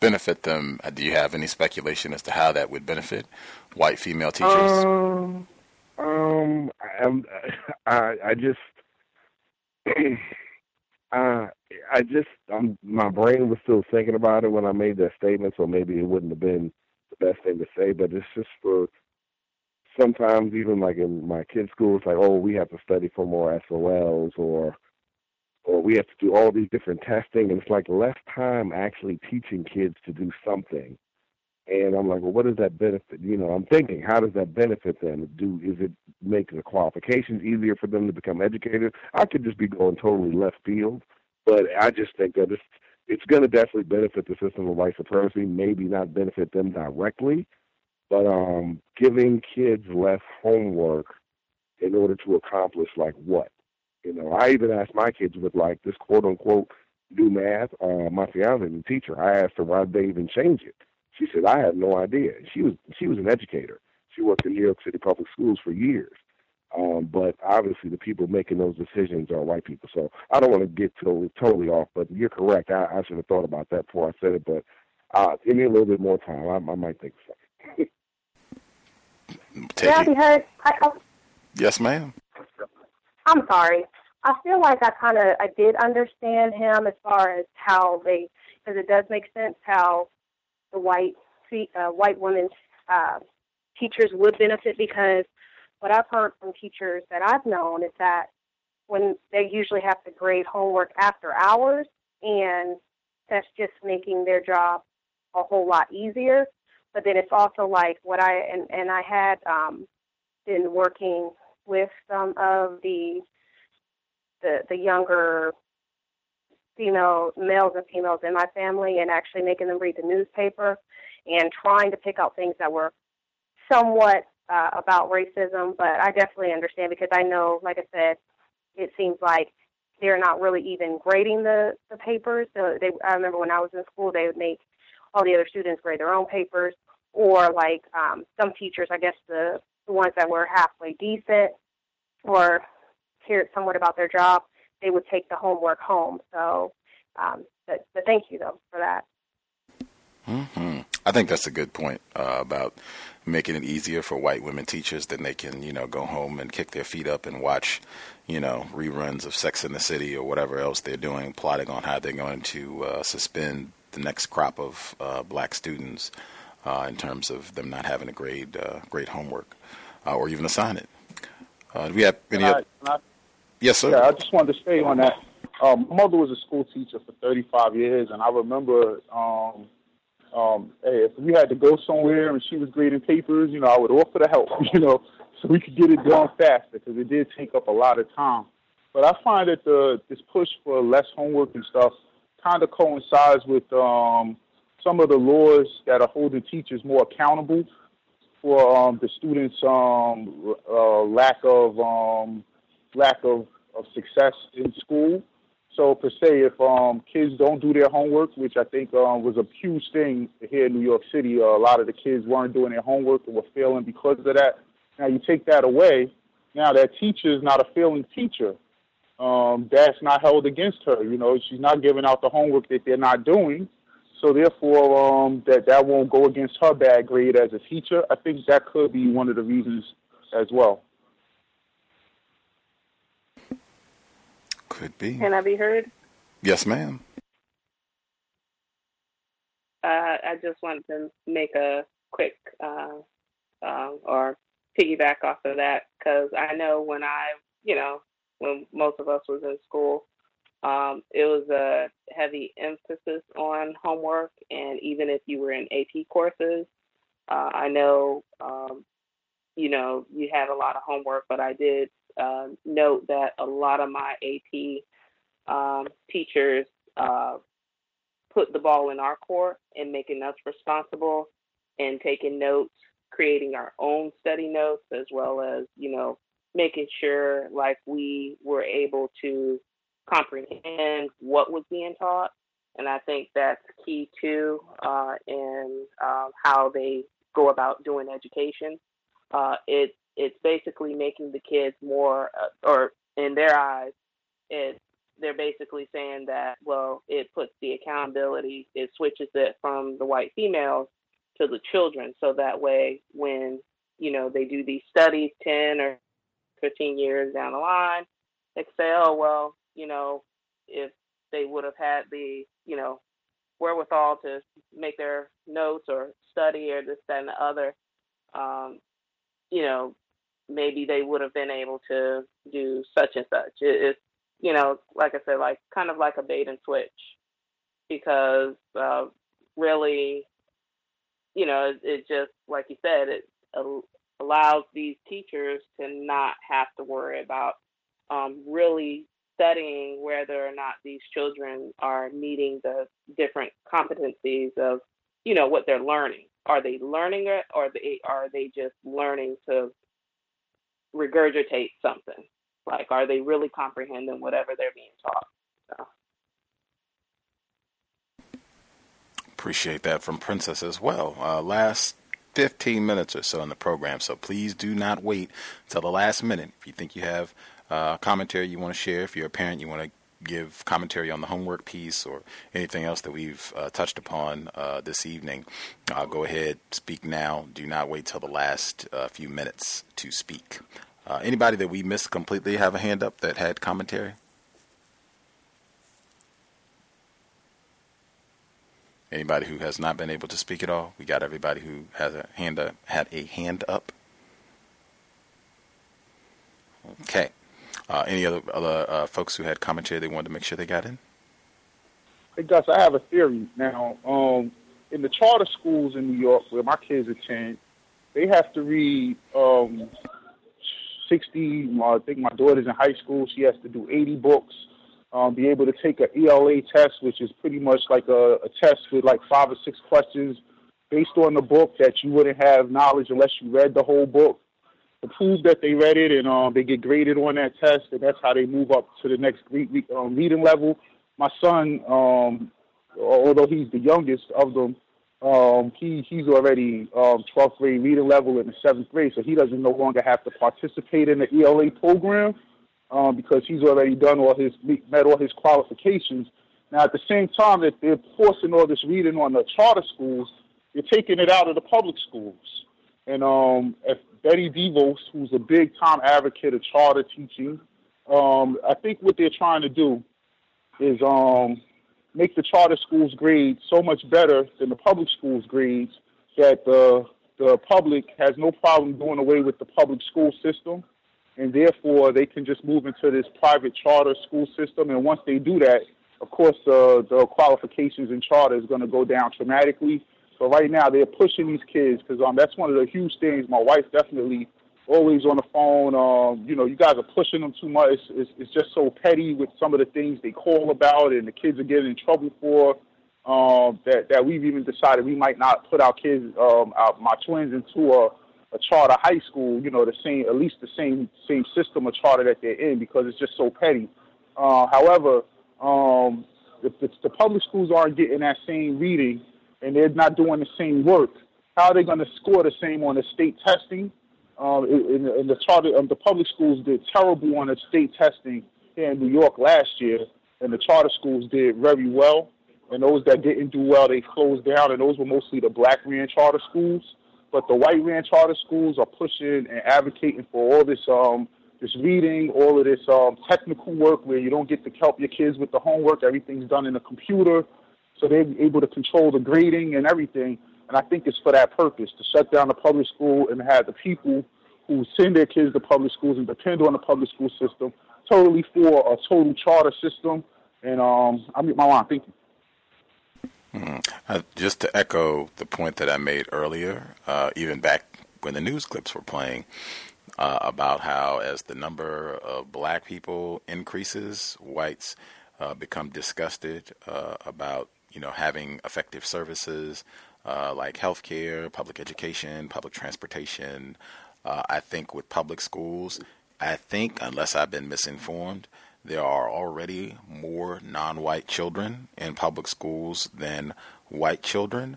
Benefit them. uh, Do you have any speculation as to how that would benefit white female teachers? Um, um, I'm, I, I just, uh, I just, um, my brain was still thinking about it when I made that statement, so maybe it wouldn't have been the best thing to say. But it's just for sometimes, even like in my kids' school, it's like, oh, we have to study for more SOLs, or or we have to do all these different testing, and it's like less time actually teaching kids to do something. And I'm like, well, what does that benefit? You know, I'm thinking, how does that benefit them? Do is it make the qualifications easier for them to become educators? I could just be going totally left field, but I just think that it's it's going to definitely benefit the system of white supremacy. Maybe not benefit them directly, but um, giving kids less homework in order to accomplish like what? You know, I even asked my kids with like this quote unquote do math. Uh, my fiance is a teacher. I asked her why they even change it. She said I had no idea. She was she was an educator. She worked in New York City public schools for years. Um, but obviously, the people making those decisions are white people. So I don't want to get totally totally off. But you're correct. I, I should have thought about that before I said it. But uh, give me a little bit more time. I, I might think something. Take. I heard. I, I, Yes, ma'am. I'm sorry. I feel like I kind of I did understand him as far as how they because it does make sense how the white uh, white women's uh, teachers would benefit because what I've heard from teachers that I've known is that when they usually have to grade homework after hours and that's just making their job a whole lot easier. But then it's also like what I and, and I had um, been working with some of the the the younger female males and females in my family and actually making them read the newspaper and trying to pick out things that were somewhat uh, about racism. But I definitely understand because I know, like I said, it seems like they're not really even grading the the papers. So they, I remember when I was in school, they would make all the other students grade their own papers, or like um, some teachers, I guess the the ones that were halfway decent or cared somewhat about their job, they would take the homework home. So, um, but, but thank you though for that. hmm I think that's a good point uh, about making it easier for white women teachers. Then they can, you know, go home and kick their feet up and watch, you know, reruns of Sex in the City or whatever else they're doing, plotting on how they're going to uh, suspend the next crop of uh, black students uh, in terms of them not having a grade uh, grade homework uh, or even assign it. Uh, do we have any? Can I- can I- yes, sir. Yeah, I just wanted to stay on that. Um, my mother was a school teacher for 35 years, and I remember, um, um, hey, if we had to go somewhere and she was grading papers, you know, I would offer to help, you know, so we could get it done faster because it did take up a lot of time. But I find that the this push for less homework and stuff kind of coincides with um, some of the laws that are holding teachers more accountable for um, the students' um, uh, lack of um, lack of, of success in school. So per se, if um, kids don't do their homework, which I think um, was a huge thing here in New York City, uh, a lot of the kids weren't doing their homework and were failing because of that. Now you take that away, now that teacher is not a failing teacher. Um, that's not held against her. You know, she's not giving out the homework that they're not doing. So therefore, um, that that won't go against her bad grade as a teacher. I think that could be one of the reasons as well. Could be. Can I be heard? Yes, ma'am. Uh, I just wanted to make a quick uh, um, or piggyback off of that because I know when I, you know, when most of us was in school. Um, it was a heavy emphasis on homework, and even if you were in AP courses, uh, I know, um, you know, you had a lot of homework, but I did uh, note that a lot of my AP um, teachers uh, put the ball in our court and making us responsible and taking notes, creating our own study notes, as well as, you know, making sure like we were able to comprehend what was being taught. And I think that's key too uh, in um, how they go about doing education. Uh, it it's basically making the kids more, uh, or in their eyes, it they're basically saying that well, it puts the accountability, it switches it from the white females to the children, so that way when you know they do these studies, ten or fifteen years down the line, they say, oh well, you know, if they would have had the you know wherewithal to make their notes or study or this that and the other um, you know maybe they would have been able to do such and such. It, it's you know like i said like kind of like a bait and switch because uh, really you know it, it just like you said it allows these teachers to not have to worry about um, really studying whether or not these children are meeting the different competencies of, you know, what they're learning. Are they learning it, or they are they just learning to regurgitate something? Like, are they really comprehending whatever they're being taught? So. Appreciate that from Princess as well. Uh, last 15 minutes or so in the program, so please do not wait till the last minute. If you think you have uh, commentary you want to share. If you're a parent, you want to give commentary on the homework piece or anything else that we've uh, touched upon uh, this evening, uh, go ahead, speak now. Do not wait till the last uh, few minutes to speak. Uh, anybody that we missed completely have a hand up that had commentary? Anybody who has not been able to speak at all? We got everybody who has a hand up, had a hand up. Okay. Uh, any other other uh, folks who had commentary they wanted to make sure they got in? Hey Gus, I have a theory now. Um, in the charter schools in New York, where my kids attend, they have to read um, sixty. I think my daughter's in high school; she has to do eighty books. Um, be able to take an ELA test, which is pretty much like a, a test with like five or six questions based on the book that you wouldn't have knowledge unless you read the whole book prove that they read it and um, they get graded on that test, and that's how they move up to the next um, reading level. My son, um, although he's the youngest of them, um, he he's already um, 12th grade reading level in the seventh grade, so he doesn't no longer have to participate in the ELA program um, because he's already done all his met all his qualifications. Now, at the same time that they're forcing all this reading on the charter schools, they're taking it out of the public schools. And um, if Betsy DeVos, who's a big time advocate of charter teaching. Um, I think what they're trying to do is um, make the charter schools grades so much better than the public schools grades that the the public has no problem doing away with the public school system, and therefore they can just move into this private charter school system. And once they do that, of course, the the qualifications in charter is going to go down dramatically so right now they're pushing these kids because um that's one of the huge things. My wife definitely always on the phone. Um, you know, you guys are pushing them too much. It's, it's, it's just so petty with some of the things they call about, and the kids are getting in trouble for. Um, that that we've even decided we might not put our kids, um, our, my twins, into a, a charter high school. You know, the same, at least the same same system of charter that they're in because it's just so petty. Uh, however, um, if the, the public schools aren't getting that same reading and they're not doing the same work, how are they going to score the same on the state testing? Um, in, in the charter, um, the public schools did terrible on the state testing here in New York last year, and the charter schools did very well. And those that didn't do well, they closed down, and those were mostly the black ran charter schools. But the white ran charter schools are pushing and advocating for all this um, this reading, all of this um, technical work where you don't get to help your kids with the homework. Everything's done in a computer so they're able to control the grading and everything. And I think it's for that purpose to shut down the public school and have the people who send their kids to public schools and depend on the public school system totally for a total charter system. And um, I mean, my line. Thank you. Mm. Uh, just to echo the point that I made earlier, uh, even back when the news clips were playing, uh, about how as the number of black people increases, whites uh, become disgusted uh, about you know having effective services uh, like healthcare, public education, public transportation. I think with public schools, I think unless I've been misinformed, there are already more non-white children in public schools than white children.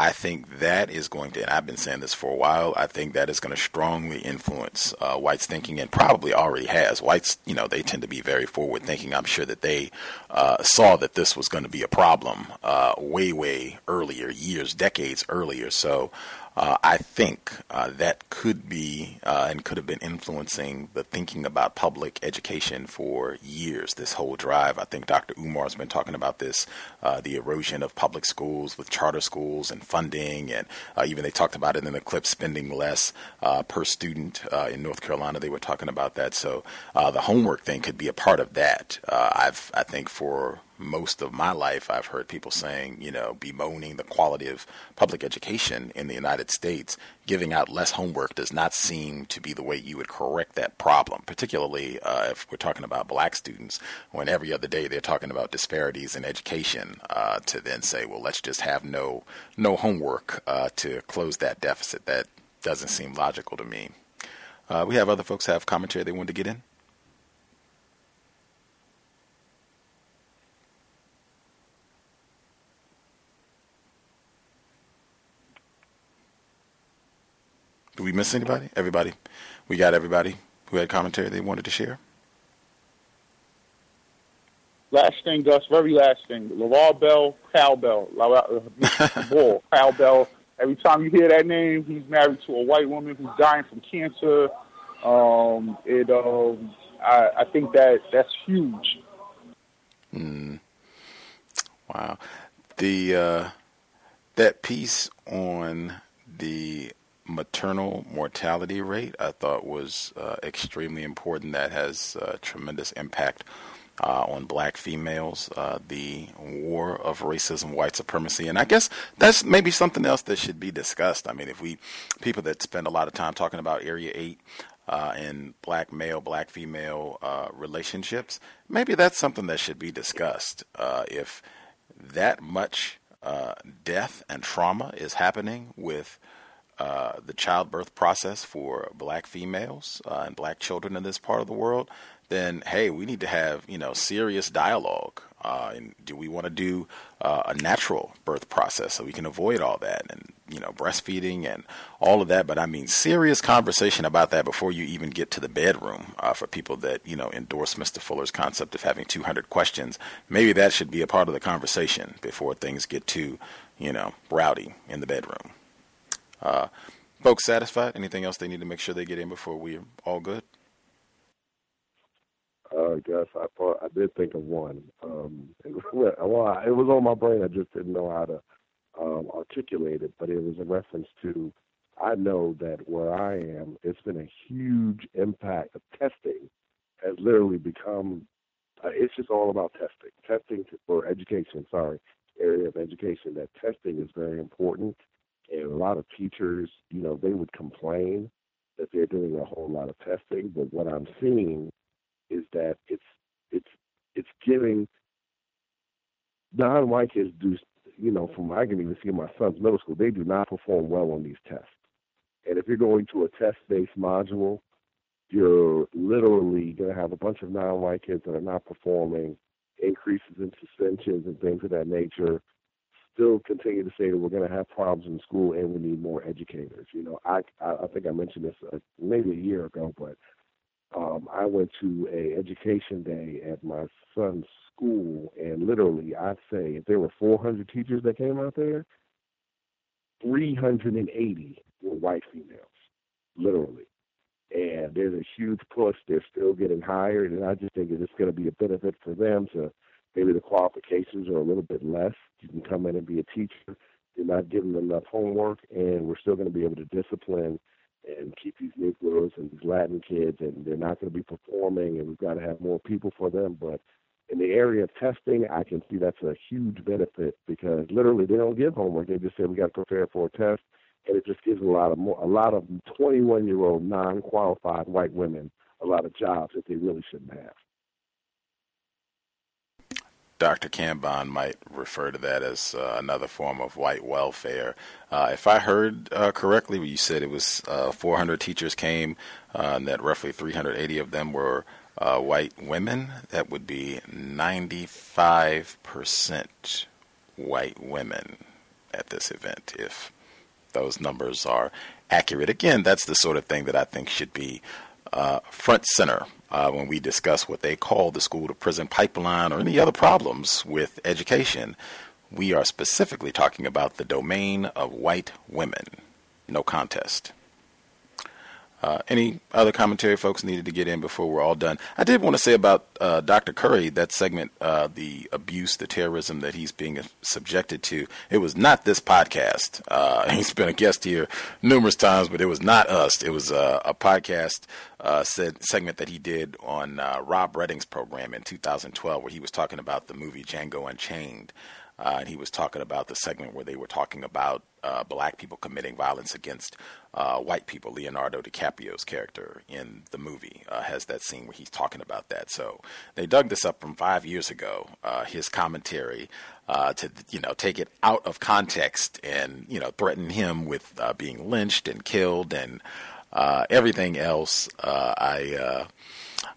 I think that is going to, and I've been saying this for a while, I think that is going to strongly influence uh, whites' thinking and probably already has. Whites, you know, they tend to be very forward thinking. I'm sure that they uh, saw that this was going to be a problem uh, way, way earlier, years, decades earlier. So uh, I think uh, that could be uh, and could have been influencing the thinking about public education for years. This whole drive, I think Dr. Umar has been talking about this, uh, the erosion of public schools with charter schools and funding, and uh, even they talked about it in the clip, spending less uh, per student in North Carolina. They were talking about that, so the homework thing could be a part of that. I've, I think, for most of my life, I've heard people saying, you know, bemoaning the quality of public education in the United States. Giving out less homework does not seem to be the way you would correct that problem, particularly uh, if we're talking about black students, when every other day they're talking about disparities in education, uh, to then say, well, let's just have no, no homework uh, to close that deficit. That doesn't seem logical to me. Uh, we have other folks have commentary they want to get in. Did we miss anybody? Everybody? We got everybody who had commentary they wanted to share? Last thing, Gus, very last thing. LaVar Bell, cowbell, uh, Ball, cowbell. Every time you hear that name, he's married to a white woman who's dying from cancer. Um, it, um, I, I think that that's huge. Mm. Wow. The uh, that piece on the maternal mortality rate, I thought was uh, extremely important. That has uh, tremendous impact uh, on black females, uh, the war of racism, white supremacy, and I guess that's maybe something else that should be discussed. I mean, if we people that spend a lot of time talking about Area Eight. Uh, in black male, black female uh, relationships, maybe that's something that should be discussed. if that much death and trauma is happening with uh, the childbirth process for black females uh, and black children in this part of the world, then hey, we need to have you know serious dialogue. Uh, and do we want to do uh, a natural birth process so we can avoid all that and you know breastfeeding and all of that? But I mean serious conversation about that before you even get to the bedroom. Uh, for people that you know endorse Mr. Fuller's concept of having 200 questions, maybe that should be a part of the conversation before things get too you know rowdy in the bedroom. Uh, folks satisfied? Anything else they need to make sure they get in before we're all good? Uh, Gus, I thought I did think of one. Um, it, was, well, it was on my brain. I just didn't know how to um, articulate it, but it was a reference to. I know that where I am, it's been a huge impact of testing. Has literally become. Uh, it's just all about testing. Testing for education. Sorry, area of education. That testing is very important and a lot of teachers, you know, they would complain that they're doing a whole lot of testing. But what I'm seeing is that it's it's it's giving non-white kids do, you know, from I can even see my son's middle school, they do not perform well on these tests. And if you're going to a test-based module, you're literally going to have a bunch of non-white kids that are not performing, increases in suspensions and things of that nature still continue to say that we're going to have problems in school and we need more educators. You know, I I, think I mentioned this uh, maybe a year ago, but um, I went to a education day at my son's school, and literally, I'd say if there were 400 teachers that came out there, 380 were white females, literally. And there's a huge push. They're still getting hired, and I just think it's going to be a benefit for them to maybe the qualifications are a little bit less. You can come in and be a teacher. You're not giving them enough homework, and we're still going to be able to discipline and keep these Negroes and these Latin kids, and they're not going to be performing, and we've got to have more people for them. But in the area of testing, I can see that's a huge benefit because literally they don't give homework. They just say we got to prepare for a test, and it just gives a lot of more, a lot of 21 year old non qualified white women a lot of jobs that they really shouldn't have. Dr. Kambon might refer to that as uh, another form of white welfare. Uh, if I heard uh, correctly, you said it was uh, 400 teachers came, uh, and that roughly 380 of them were uh, white women. That would be 95% white women at this event, if those numbers are accurate. Again, that's the sort of thing that I think should be front center uh, when we discuss what they call the school to prison pipeline or any other problems with education, we are specifically talking about the domain of white women. No contest. Uh, any other commentary folks needed to get in before we're all done? I did want to say about uh, Dr. Curry, that segment, uh, the abuse, the terrorism that he's being subjected to. It was not this podcast. Uh, he's been a guest here numerous times, but it was not us. It was uh, a podcast uh, segment that he did on Rob Redding's program in 2012, where he was talking about the movie Django Unchained. Uh, and he was talking about the segment where they were talking about uh, black people committing violence against uh, white people. Leonardo DiCaprio's character in the movie uh, has that scene where he's talking about that. So they dug this up from five years ago. Uh, his commentary uh, to you know take it out of context and you know threaten him with being lynched and killed and everything else. I.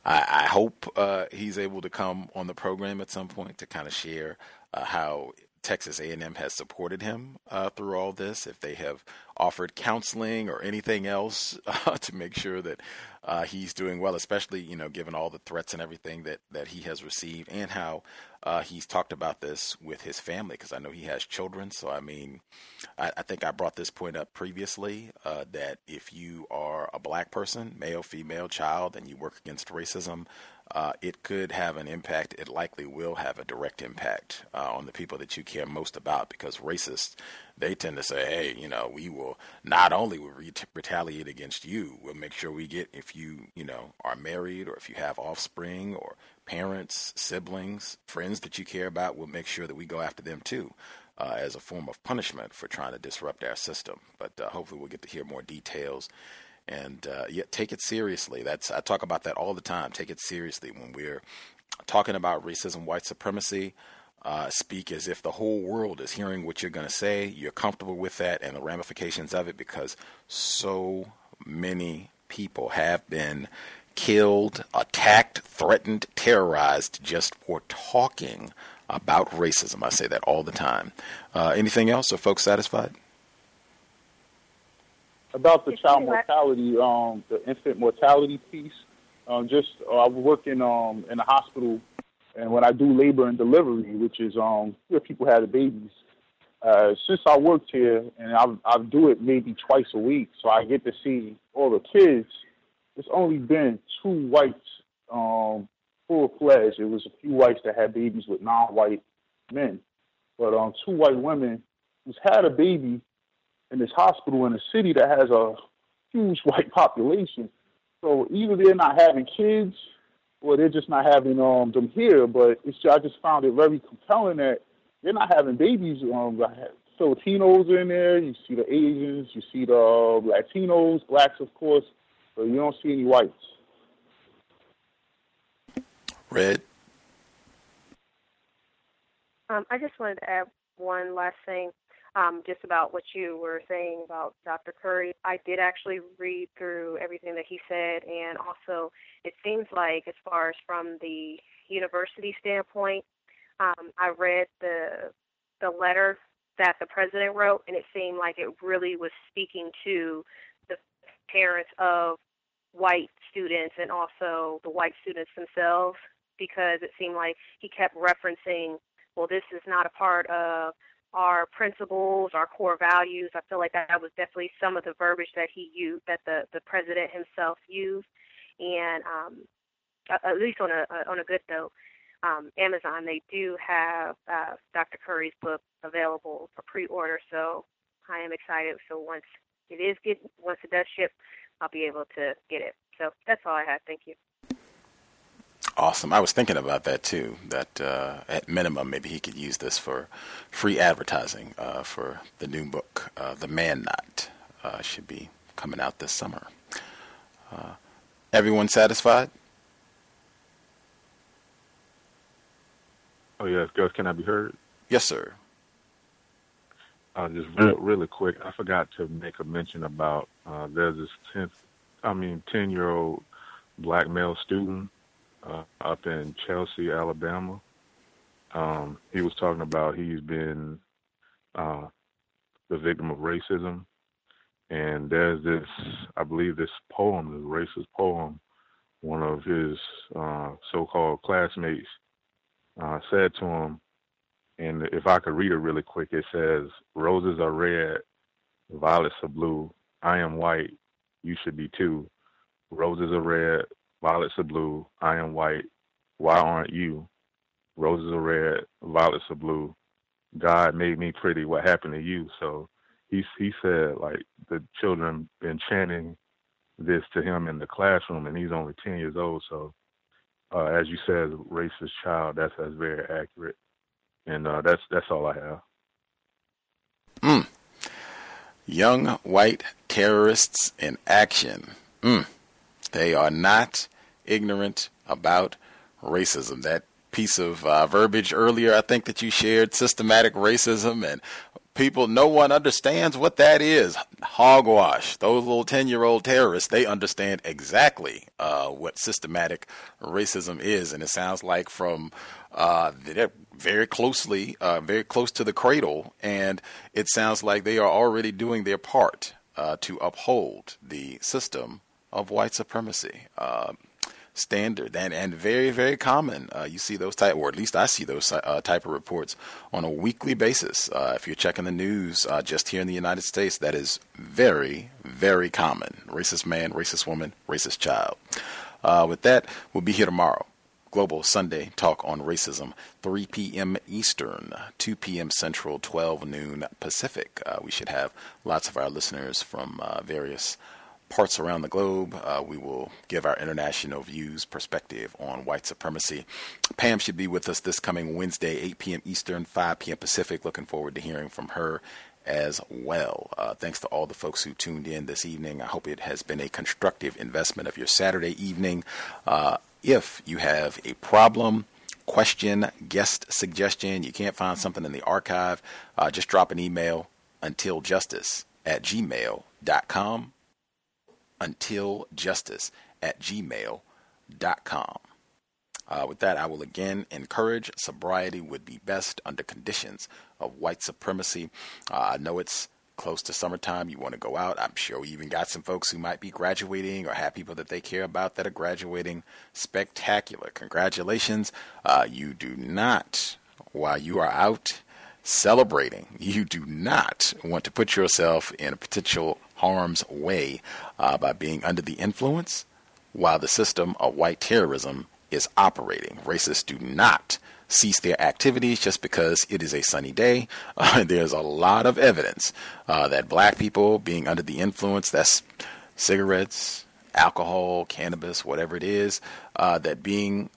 I, I hope he's able to come on the program at some point to kind of share uh, how Texas A&M has supported him uh, through all this, if they have offered counseling or anything else uh, to make sure that uh, he's doing well, especially you know given all the threats and everything that that he has received, and how uh, he's talked about this with his family because I know he has children. So I mean, I, I think I brought this point up previously uh, that if you are a black person, male, female, child, and you work against racism, uh, it could have an impact. It likely will have a direct impact uh, on the people that you care most about because racists, they tend to say, hey, you know, we will not only will retaliate against you, we'll make sure we get, if you, you know, are married or if you have offspring or parents, siblings, friends that you care about, we'll make sure that we go after them too. Uh, as a form of punishment for trying to disrupt our system. But uh, hopefully, we'll get to hear more details and uh, yet take it seriously. That's I talk about that all the time. Take it seriously when we're talking about racism, white supremacy. Uh, speak as if the whole world is hearing what you're going to say. You're comfortable with that and the ramifications of it because so many people have been killed, attacked, threatened, terrorized just for talking about racism. I say that all the time. Uh, anything else? Are folks satisfied? About the child mortality, um, the infant mortality piece. Um, just uh, I work in um in a hospital, and when I do labor and delivery, which is um where people have the babies. Uh, since I worked here, and I I do it maybe twice a week, so I get to see all the kids. It's only been two whites, um, full fledged. It was a few whites that had babies with non-white men, but um, two white women who's had a baby in this hospital in a city that has a huge white population. So either they're not having kids or they're just not having um, them here. But it's I just found it very compelling that they're not having babies. Um, Filipinos in there. You see the Asians. You see the Latinos, blacks, of course. But you don't see any whites. Red. Um, I just wanted to add one last thing um, just about what you were saying about Dr. Curry. I did actually read through everything that he said, and also it seems like, as far as from the university standpoint, um, I read the the letter that the president wrote, and it seemed like it really was speaking to the parents of white students and also the white students themselves, because it seemed like he kept referencing, well, this is not a part of our principles, our core values. I feel like that was definitely some of the verbiage that he used, that the the president himself used, and um, at least on a on a good note, um, Amazon they do have uh, Dr. Curry's book available for pre-order, so I am excited. So once it is good. Once it does ship, I'll be able to get it. So that's all I have. Thank you. Awesome. I was thinking about that too. That uh, at minimum, maybe he could use this for free advertising uh, for the new book, uh, The Man-Not. Uh, should be coming out this summer. Uh, everyone satisfied? Oh yes, girls, can I be heard? Yes, sir. Uh, just real, really quick, I forgot to make a mention about uh, there's this tenth, I mean, ten year old black male student uh, up in Chelsea, Alabama. Um, he was talking about he's been uh, the victim of racism, and there's this, I believe, this poem, this racist poem, one of his uh, so-called classmates uh, said to him, and if I could read it really quick, it says, "Roses are red, violets are blue. I am white, you should be too. Roses are red, violets are blue. I am white. Why aren't you? Roses are red, violets are blue. God made me pretty. What happened to you? So he he said like the children been chanting this to him in the classroom, and he's only ten years old. So uh, as you said, racist child. That's that's very accurate, and uh, that's that's all I have. Mm. Young white terrorists in action. Mm. They are not ignorant about racism. That piece of uh, verbiage earlier, I think that you shared, systematic racism, and people, no one understands what that is. Hogwash. Those little 10 year old terrorists, they understand exactly uh, what systematic racism is. And it sounds like from uh, they're very closely, uh, very close to the cradle. And it sounds like they are already doing their part uh, to uphold the system of white supremacy. Standard and, and very, very common. Uh, you see those type, or at least I see those uh, type of reports on a weekly basis. Uh, if you're checking the news uh, just here in the United States, that is very, very common. Racist man, racist woman, racist child. Uh, with that, we'll be here tomorrow. Global Sunday Talk on Racism, 3 p.m. Eastern, 2 p.m. Central, 12 noon Pacific. Uh, we should have lots of our listeners from various parts around the globe. Uh, we will give our international views, perspective on white supremacy. Pam should be with us this coming Wednesday, 8 p.m. Eastern, 5 p.m. Pacific. Looking forward to hearing from her as well. Uh, thanks to all the folks who tuned in this evening. I hope it has been a constructive investment of your Saturday evening. Uh, if you have a problem, question, guest suggestion, you can't find something in the archive, uh, just drop an email until justice at gmail.com until justice at gmail.com. Uh, with that, I will again encourage sobriety would be best under conditions of white supremacy. Uh, I know it's close to summertime. You want to go out. I'm sure we even got some folks who might be graduating or have people that they care about that are graduating. Spectacular. Congratulations. Uh, you do not, while you are out celebrating, you do not want to put yourself in a potential harm's way uh, by being under the influence while the system of white terrorism is operating. Racists do not cease their activities just because it is a sunny day. Uh, there's a lot of evidence uh, that black people being under the influence, that's cigarettes, alcohol, cannabis, whatever it is, uh, that being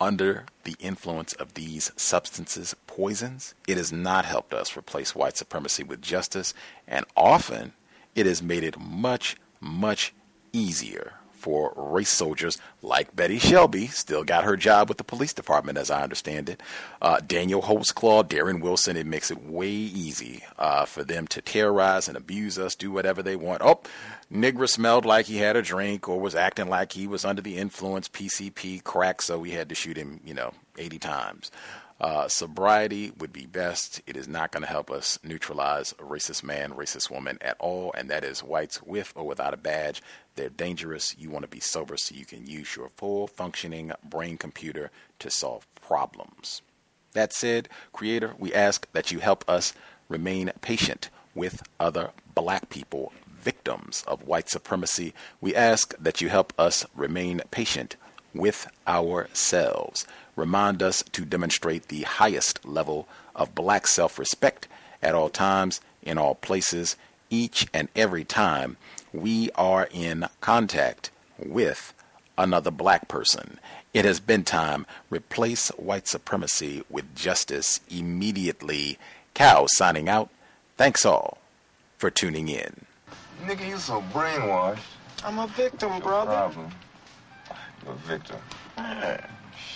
under the influence of these substances, poisons, it has not helped us replace white supremacy with justice. And often it has made it much, much easier for race soldiers like Betty Shelby, still got her job with the police department, as I understand it. Uh, Daniel Holtzclaw, Darren Wilson, it makes it way easy uh, for them to terrorize and abuse us, do whatever they want. Oh, Nigger smelled like he had a drink or was acting like he was under the influence, PCP, crack, so we had to shoot him, you know, 80 times. Uh, sobriety would be best. It is not going to help us neutralize racist man, racist woman at all, and that is whites with or without a badge. They're dangerous. You want to be sober so you can use your full functioning brain computer to solve problems. That said, Creator, we ask that you help us remain patient with other black people, victims of white supremacy. We ask that you help us remain patient with ourselves remind us to demonstrate the highest level of black self respect at all times, in all places, each and every time we are in contact with another black person. It has been time. Replace white supremacy with justice immediately. Cow signing out. Thanks all for tuning in. Nigga, you so brainwashed. I'm a victim, brother. Problem. You're a victim.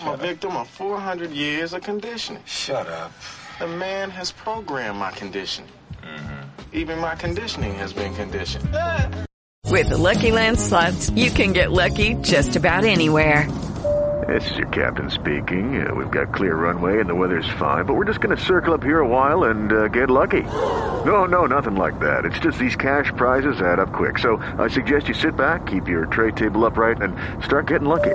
Yeah. I'm a victim of 400 years of conditioning. Shut up. The man has programmed my conditioning. Mm-hmm. Even my conditioning has been conditioned. With the Lucky Land slots, you can get lucky just about anywhere. This is your captain speaking. Uh, we've got clear runway and the weather's fine, but we're just going to circle up here a while and uh, get lucky. No, no, nothing like that. It's just these cash prizes add up quick. So I suggest you sit back, keep your tray table upright, and start getting lucky.